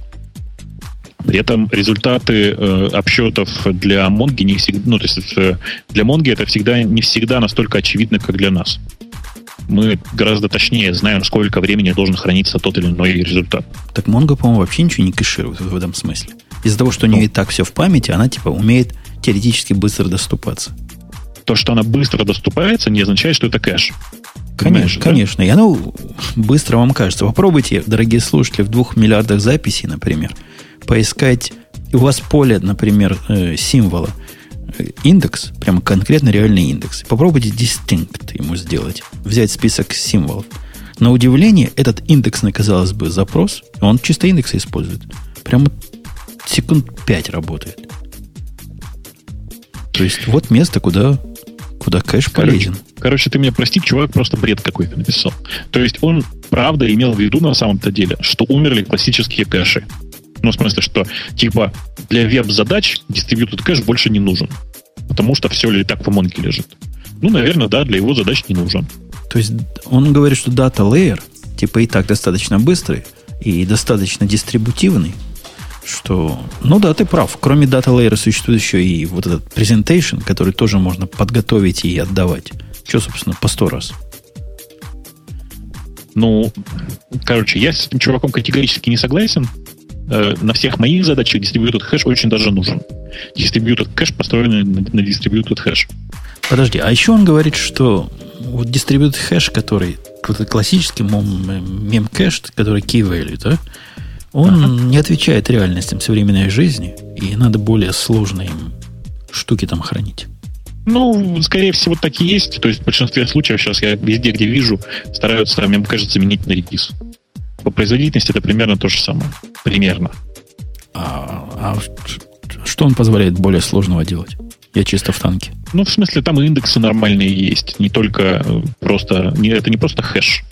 При этом результаты э, обсчетов для Монги не всегда, ну, то есть э, для Монги это всегда не всегда настолько очевидно, как для нас. Мы гораздо точнее знаем, сколько времени должен храниться тот или иной результат. Так Mongo, по-моему, вообще ничего не кэширует в этом смысле. Из-за того, что у нее ну. и так все в памяти, она типа умеет теоретически быстро доступаться. То, что она быстро доступается, не означает, что это кэш. Конечно, да? конечно. И оно быстро вам кажется. Попробуйте, дорогие слушатели, в двух миллиардах записей, например, поискать, у вас поле, например, э, символа, э, индекс, прямо конкретно реальный индекс. Попробуйте distinct ему сделать, взять список символов. На удивление, этот индексный, казалось бы, запрос, он чисто индексы использует. Прямо секунд 5 работает. То есть вот место, куда, куда кэш полезен. Короче, короче, ты меня прости, чувак просто бред какой-то написал. То есть он правда имел в виду на самом-то деле, что умерли классические кэши. Ну, в смысле, что типа для веб-задач distributed кэш больше не нужен. Потому что все ли так в Монке лежит. Ну, наверное, да, для его задач не нужен. То есть он говорит, что дата layer типа и так достаточно быстрый и достаточно дистрибутивный, что, ну да, ты прав. Кроме дата layer существует еще и вот этот presentation, который тоже можно подготовить и отдавать. Что, собственно, по сто раз. Ну, короче, я с этим чуваком категорически не согласен. Э, на всех моих задачах distributed hash очень даже нужен. Distributed cache построенный на, на distributed hash. Подожди, а еще он говорит, что вот distributed hash, который классический Memcache, который key value, да, он ага. не отвечает реальностям современной жизни, и надо более сложные штуки там хранить. Ну, скорее всего, так и есть. То есть в большинстве случаев сейчас я везде, где вижу, стараются мем кажется, заменить на редис. По производительности это примерно то же самое. Примерно. А, а что он позволяет более сложного делать? Я чисто в танке. Ну, в смысле, там индексы нормальные есть. Не только э, просто... Не, это не просто хэш.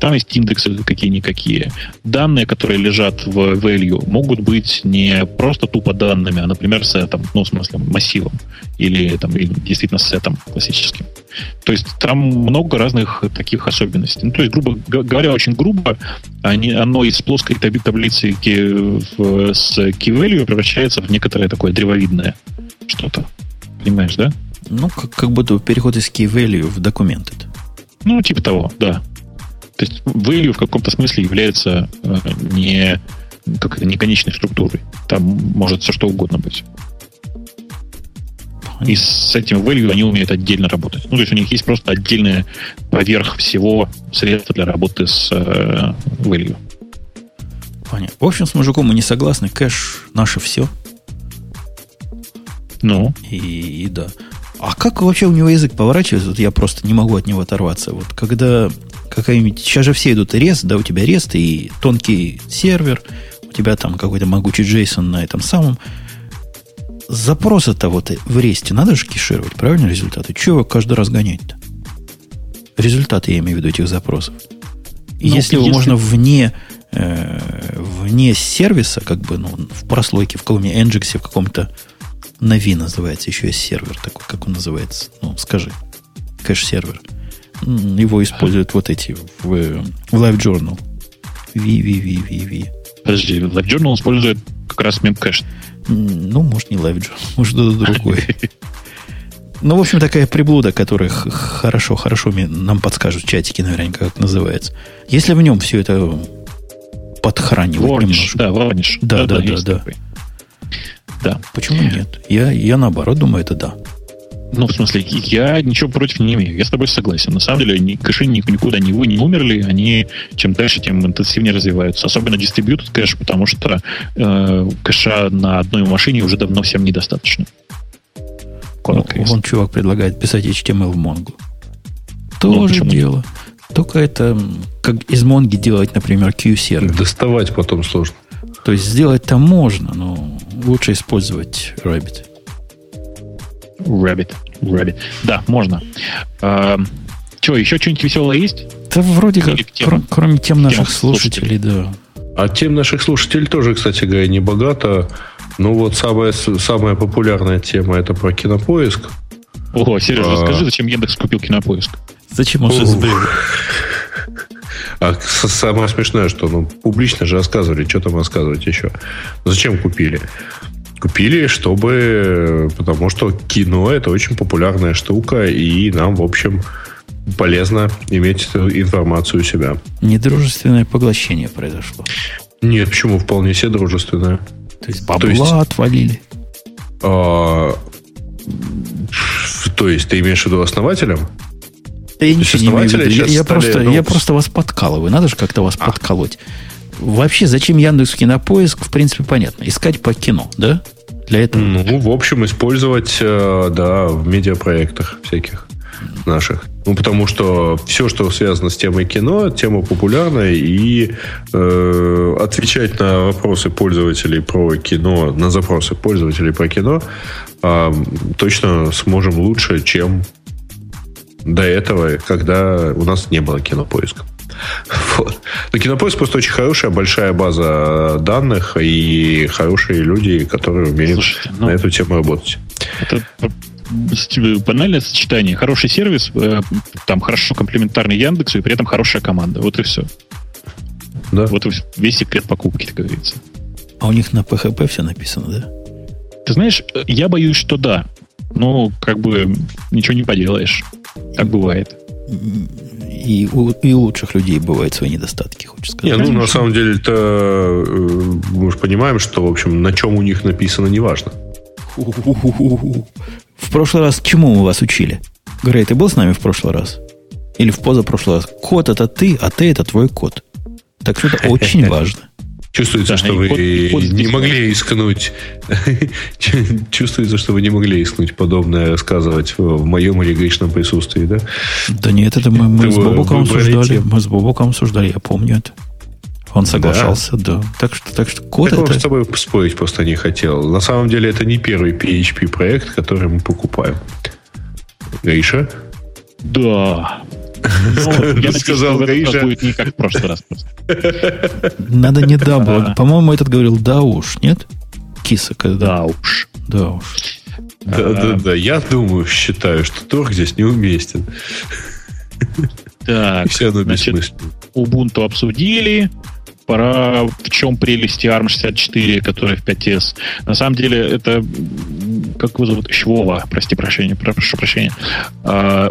Там есть индексы какие-никакие. Данные, которые лежат в value, могут быть не просто тупо данными, а, например, сетом, ну, в смысле, массивом. Или, там, или действительно сетом классическим. То есть там много разных таких особенностей. Ну, то есть, грубо говоря, очень грубо, они, оно из плоской таблицы с key value превращается в некоторое такое древовидное что-то. Понимаешь, да? Ну, как, как будто переход из key value в документ. Ну, типа того, да. То есть value в каком-то смысле является э, не, как не конечной структурой. Там может все что угодно быть. И с этим value они умеют отдельно работать. Ну, то есть у них есть просто отдельное поверх всего средства для работы с э, value. Понятно. В общем, с мужиком мы не согласны. Кэш наше все. Ну. И, и да. А как вообще у него язык поворачивается? Вот я просто не могу от него оторваться. Вот когда какая-нибудь... Сейчас же все идут рест, да, у тебя рест и тонкий сервер, у тебя там какой-то могучий JSON на этом самом. Запросы-то вот в REST е надо же кешировать, правильно, результаты? Чего каждый раз гонять-то? Результаты, я имею в виду, этих запросов. Ну, если его можно вне, э, вне сервиса, как бы, ну, в прослойке, в каком-нибудь Nginx, в каком-то Нави называется, еще есть сервер такой, как он называется. Ну, скажи. Кэш-сервер. Его используют вот эти в, в LiveJournal. Ви, ви, ви, ви, ви. Подожди, LiveJournal использует как раз мемкэш. Ну, может, не LiveJournal, может, что-то другое. Ну, в общем, такая приблуда, которая хорошо, хорошо нам подскажут чатики наверняка, как называется. Если в нем все это подхранивать Варниш, немножко. Да, варниш. Да, да, да, да. Да. Да. Почему нет? Я, я наоборот думаю, это да. Ну, в смысле, я ничего против не имею. Я с тобой согласен. На самом деле, ни, кэши никуда не, вы, не умерли. Они чем дальше, тем интенсивнее развиваются. Особенно distributed кэш, потому что э, кэша на одной машине уже давно всем недостаточно. Коротко, ну, вон чувак предлагает писать HTML в Mongo. Тоже ну, дело. Только это как из Монги делать, например, Q-сервер. Доставать потом сложно. То есть сделать-то можно, но лучше использовать Rabbit. Rabbit. Rabbit. Да, можно. А, что, еще что-нибудь веселое есть? Да вроде как, тем, кроме тем наших тем слушателей, слушателей, да. А тем наших слушателей тоже, кстати говоря, не богато. Ну вот самая, самая популярная тема это про кинопоиск. Ого, Сережа, а... расскажи, зачем Яндекс купил кинопоиск? Зачем он же А самое смешное, что ну, публично же рассказывали, что там рассказывать еще. Зачем купили? Купили, чтобы... Потому что кино это очень популярная штука, и нам, в общем, полезно иметь эту информацию у себя. Недружественное поглощение произошло. Нет, почему? Вполне себе дружественное. То есть бабла то есть, отвалили. А, то есть ты имеешь в виду основателем? Да я ничего не имею в виду. Я, я, просто, ну, я просто вас подкалываю. Надо же как-то вас а. подколоть. Вообще, зачем Яндекс Кинопоиск, в принципе, понятно. Искать по кино, да? Для этого. Ну, в общем, использовать, э, да, в медиапроектах всяких наших. Ну, потому что все, что связано с темой кино, тема популярная, и э, отвечать на вопросы пользователей про кино, на запросы пользователей про кино, э, точно сможем лучше, чем до этого, когда у нас не было кинопоиска. Вот. Но кинопоиск просто очень хорошая, большая база данных и хорошие люди, которые умеют Слушайте, ну, на эту тему работать. Это банальное сочетание. Хороший сервис, э, там хорошо комплементарный Яндексу, и при этом хорошая команда. Вот и все. Да. Вот весь секрет покупки, как говорится. А у них на PHP все написано, да? Ты знаешь, я боюсь, что да. Но как бы ничего не поделаешь. Так бывает. И у, и у лучших людей бывают свои недостатки, хочешь сказать. Не, ну, на самом деле, это э, мы же понимаем, что, в общем, на чем у них написано, неважно. В прошлый раз чему мы вас учили? Грей, ты был с нами в прошлый раз? Или в позапрошлый раз? Код это ты, а ты это твой код. Так что это очень важно. Чувствуется, да, что вы код, код не могли искнуть. Чувствуется, что вы не могли искнуть подобное рассказывать в моем или Гришном присутствии, да? Да нет, это мы, мы с Бобоком обсуждали. Мы с Бобоком обсуждали, я помню это. Он соглашался, да. да. Так что, так что код так это... Он с тобой спорить просто не хотел. На самом деле это не первый PHP проект, который мы покупаем. Гриша? Да. Ну, я сказал Гриша. будет не как в прошлый раз. Надо не да было. По-моему, этот говорил да уж, нет? Киса, когда. Да уж. Да уж. Да, да, да. Я думаю, считаю, что торг здесь неуместен. Так, все оно значит, Ubuntu обсудили пора в чем прелести ARM64, который в 5S. На самом деле это как его зовут? Швова, прости прощения, прошу прощения. А,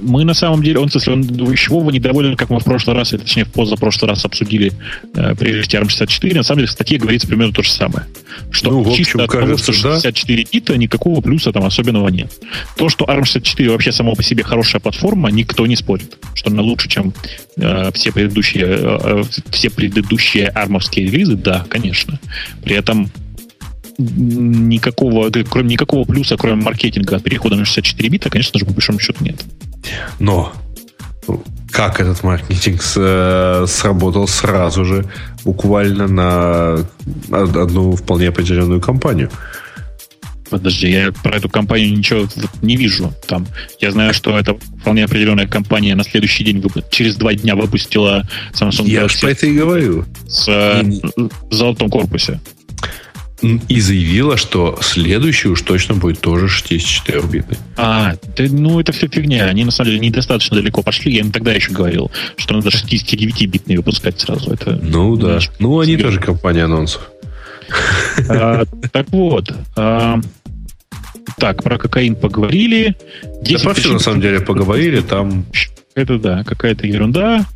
мы на самом деле, он, в смысле, он Швова недоволен, как мы в прошлый раз, или точнее в позапрошлый раз обсудили э, прелести ARM64. На самом деле в статье говорится примерно то же самое. Что ну, чисто общем, от того, что 64 да? бита, никакого плюса там особенного нет. То, что ARM64 вообще само по себе хорошая платформа, никто не спорит. Что она лучше, чем э, все предыдущие э, э все предыдущие армовские релизы, да, конечно. При этом никакого, кроме никакого плюса, кроме маркетинга перехода на 64 бита, конечно же, по большому счету нет. Но как этот маркетинг с, сработал сразу же, буквально на одну вполне определенную компанию? Подожди, я про эту компанию ничего не вижу. Там, я знаю, что это вполне определенная компания на следующий день, через два дня выпустила Samsung Я Galaxy про это и говорю. С, и... в золотом корпусе. И заявила, что следующий уж точно будет тоже 64-битный. А, да, ну это все фигня. Они на самом деле недостаточно далеко пошли. Я им тогда еще говорил, что надо 69-битный выпускать сразу. Это ну да. Ну они тоже компания анонсов. А, так вот. А, так, про кокаин поговорили. Да про все на самом деле поговорили. Там... Это да, какая-то ерунда.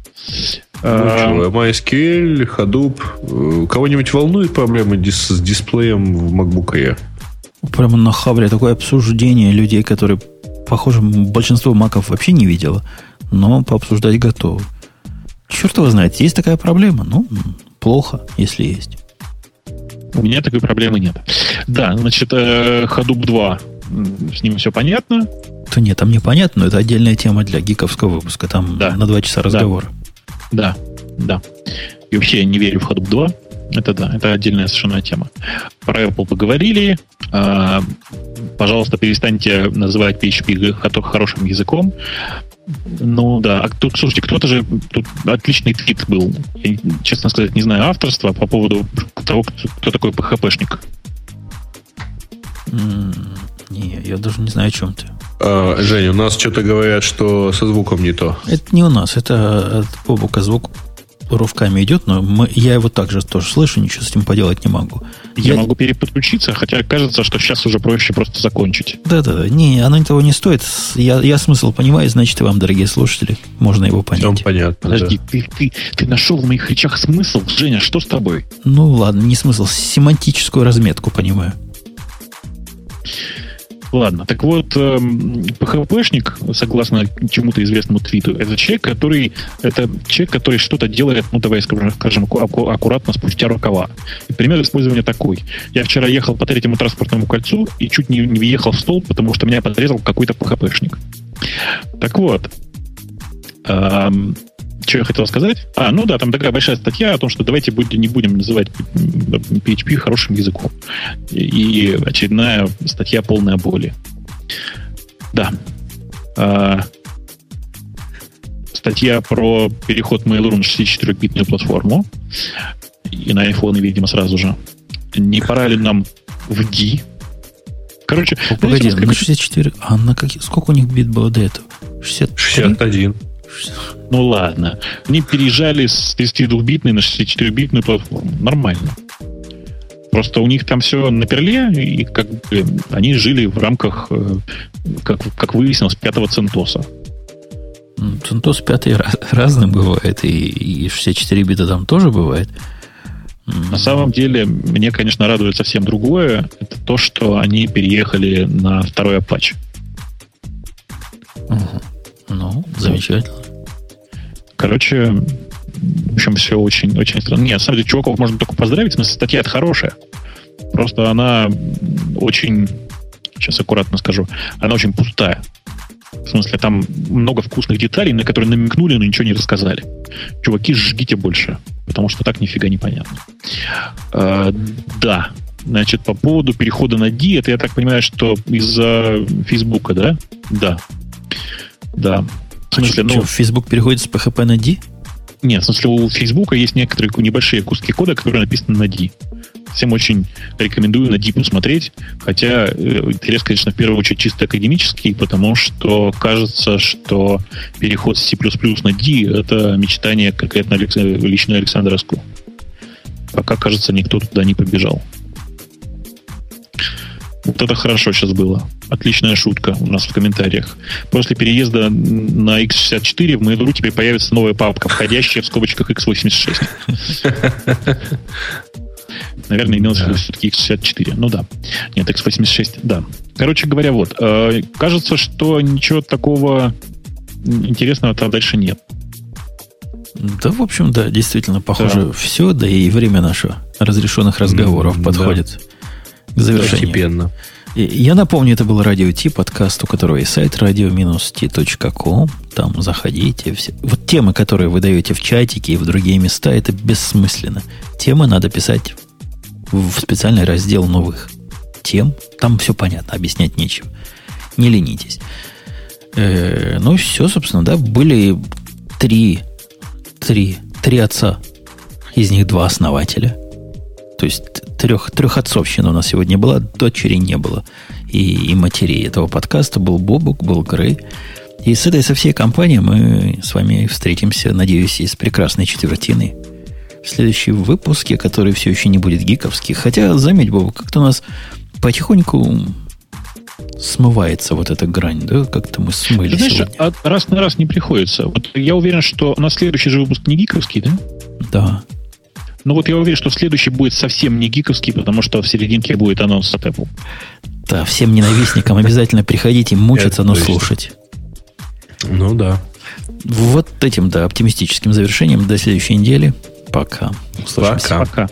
Ну, MySQL, Hadoop. Кого-нибудь волнует проблемы с дисплеем в MacBook Air? Прямо на хабре такое обсуждение людей, которые, похоже, большинство маков вообще не видело, но пообсуждать готовы. Черт его знает, есть такая проблема. Ну, плохо, если есть. У меня такой проблемы нет. Да, значит, э, Hadoop 2, с ним все понятно. То нет, там непонятно, но это отдельная тема для гиковского выпуска. Там да. на два часа разговора. Да, да. И вообще я не верю в Hadoop 2. Это да, это отдельная совершенно тема. Про Apple поговорили. А, пожалуйста, перестаньте называть PHP хорошим языком. Ну да, а тут, слушайте, кто-то же, тут отличный твит был, я, честно сказать, не знаю авторства по поводу того, кто, кто такой PHP-шник. не, я даже не знаю, о чем ты. А, Женя, у нас что-то говорят, что со звуком не то. Это не у нас, это от Бобука звук рывками идет, но мы, я его также тоже слышу, ничего с этим поделать не могу. Я, я могу переподключиться, хотя кажется, что сейчас уже проще просто закончить. Да-да-да. Не, оно того не стоит. Я, я смысл понимаю, значит, и вам, дорогие слушатели, можно его понять. Все понятно. Подожди, да. ты, ты, ты нашел в моих речах смысл? Женя, что с тобой? Ну ладно, не смысл, семантическую разметку понимаю. Ладно, так вот, эм, ПХПшник, согласно чему-то известному твиту, это человек, который, это человек, который что-то делает, ну, давай скажем, скажем аккуратно спустя рукава. И пример использования такой. Я вчера ехал по третьему транспортному кольцу и чуть не, не въехал в стол, потому что меня подрезал какой-то ПХПшник. Так вот, эм, что я хотел сказать? А, ну да, там такая большая статья о том, что давайте будем, не будем называть PHP хорошим языком. И очередная статья полная боли. Да. А, статья про переход Mail.ru на 64-битную платформу. И на iPhone, видимо, сразу же. Не пора ли нам в D? Короче, погоди, на 64... А на какие... Сколько у них бит было до этого? 60... 61. Ну ладно. Они переезжали с 32-битной на 64-битную платформу. Нормально. Просто у них там все на перле, и как бы они жили в рамках, э, как, как выяснилось, пятого центоса. Центос пятый раз, разным бывает, и, и 64 бита там тоже бывает. На самом деле, мне, конечно, радует совсем другое. Это то, что они переехали на второй Apache. Угу. Ну, замечательно. Короче, в общем, все очень, очень странно. Нет, на самом деле, чуваков можно только поздравить, но статья это хорошая. Просто она очень, сейчас аккуратно скажу, она очень пустая. В смысле, там много вкусных деталей, на которые намекнули, но ничего не рассказали. Чуваки, жгите больше, потому что так нифига не понятно. Э, да, значит, по поводу перехода на D, это я так понимаю, что из-за Фейсбука, да? Да. Да. В смысле, ну... Facebook переходит с PHP на D? Нет, в смысле, у Facebook есть некоторые небольшие куски кода, которые написаны на D. Всем очень рекомендую на D посмотреть, хотя э, интерес, конечно, в первую очередь чисто академический, потому что кажется, что переход с C++ на D — это мечтание конкретно лично Александра Ску. Пока, кажется, никто туда не побежал. Вот это хорошо сейчас было. Отличная шутка у нас в комментариях. После переезда на x64 в Mail.ru теперь появится новая папка, входящая в скобочках x86. Наверное, имелось в виду все-таки x64. Ну да. Нет, x86, да. Короче говоря, вот. Э, кажется, что ничего такого интересного там дальше нет. Да, в общем, да, действительно, похоже, да. все, да и время нашего разрешенных разговоров mm, подходит. Завершению. Постепенно. Я напомню, это был Радио Ти, подкаст, у которого есть сайт radio-t.com. Там заходите. Все. Вот темы, которые вы даете в чатике и в другие места, это бессмысленно. Темы надо писать в специальный раздел новых тем. Там все понятно, объяснять нечего. Не ленитесь. Э, ну, все, собственно, да, были три, три, три отца. Из них два основателя. То есть трех, трехотцовщина у нас сегодня была, дочери не было. И, и матерей этого подкаста был Бобук, был Грей. И с этой, со всей компанией мы с вами встретимся, надеюсь, из прекрасной четвертины в следующем выпуске, который все еще не будет гиковский. Хотя, заметь, Бобук, как-то у нас потихоньку смывается вот эта грань, да? Как-то мы смыли Знаешь, сегодня. А раз на раз не приходится. Вот я уверен, что у нас следующий же выпуск не гиковский, да? Да. Ну вот я уверен, что следующий будет совсем не гиковский, потому что в серединке будет анонс от Apple. Да, всем ненавистникам обязательно приходите мучиться, но слушать. Ну да. Вот этим, да, оптимистическим завершением до следующей недели. Пока. Услышимся. Пока. Пока.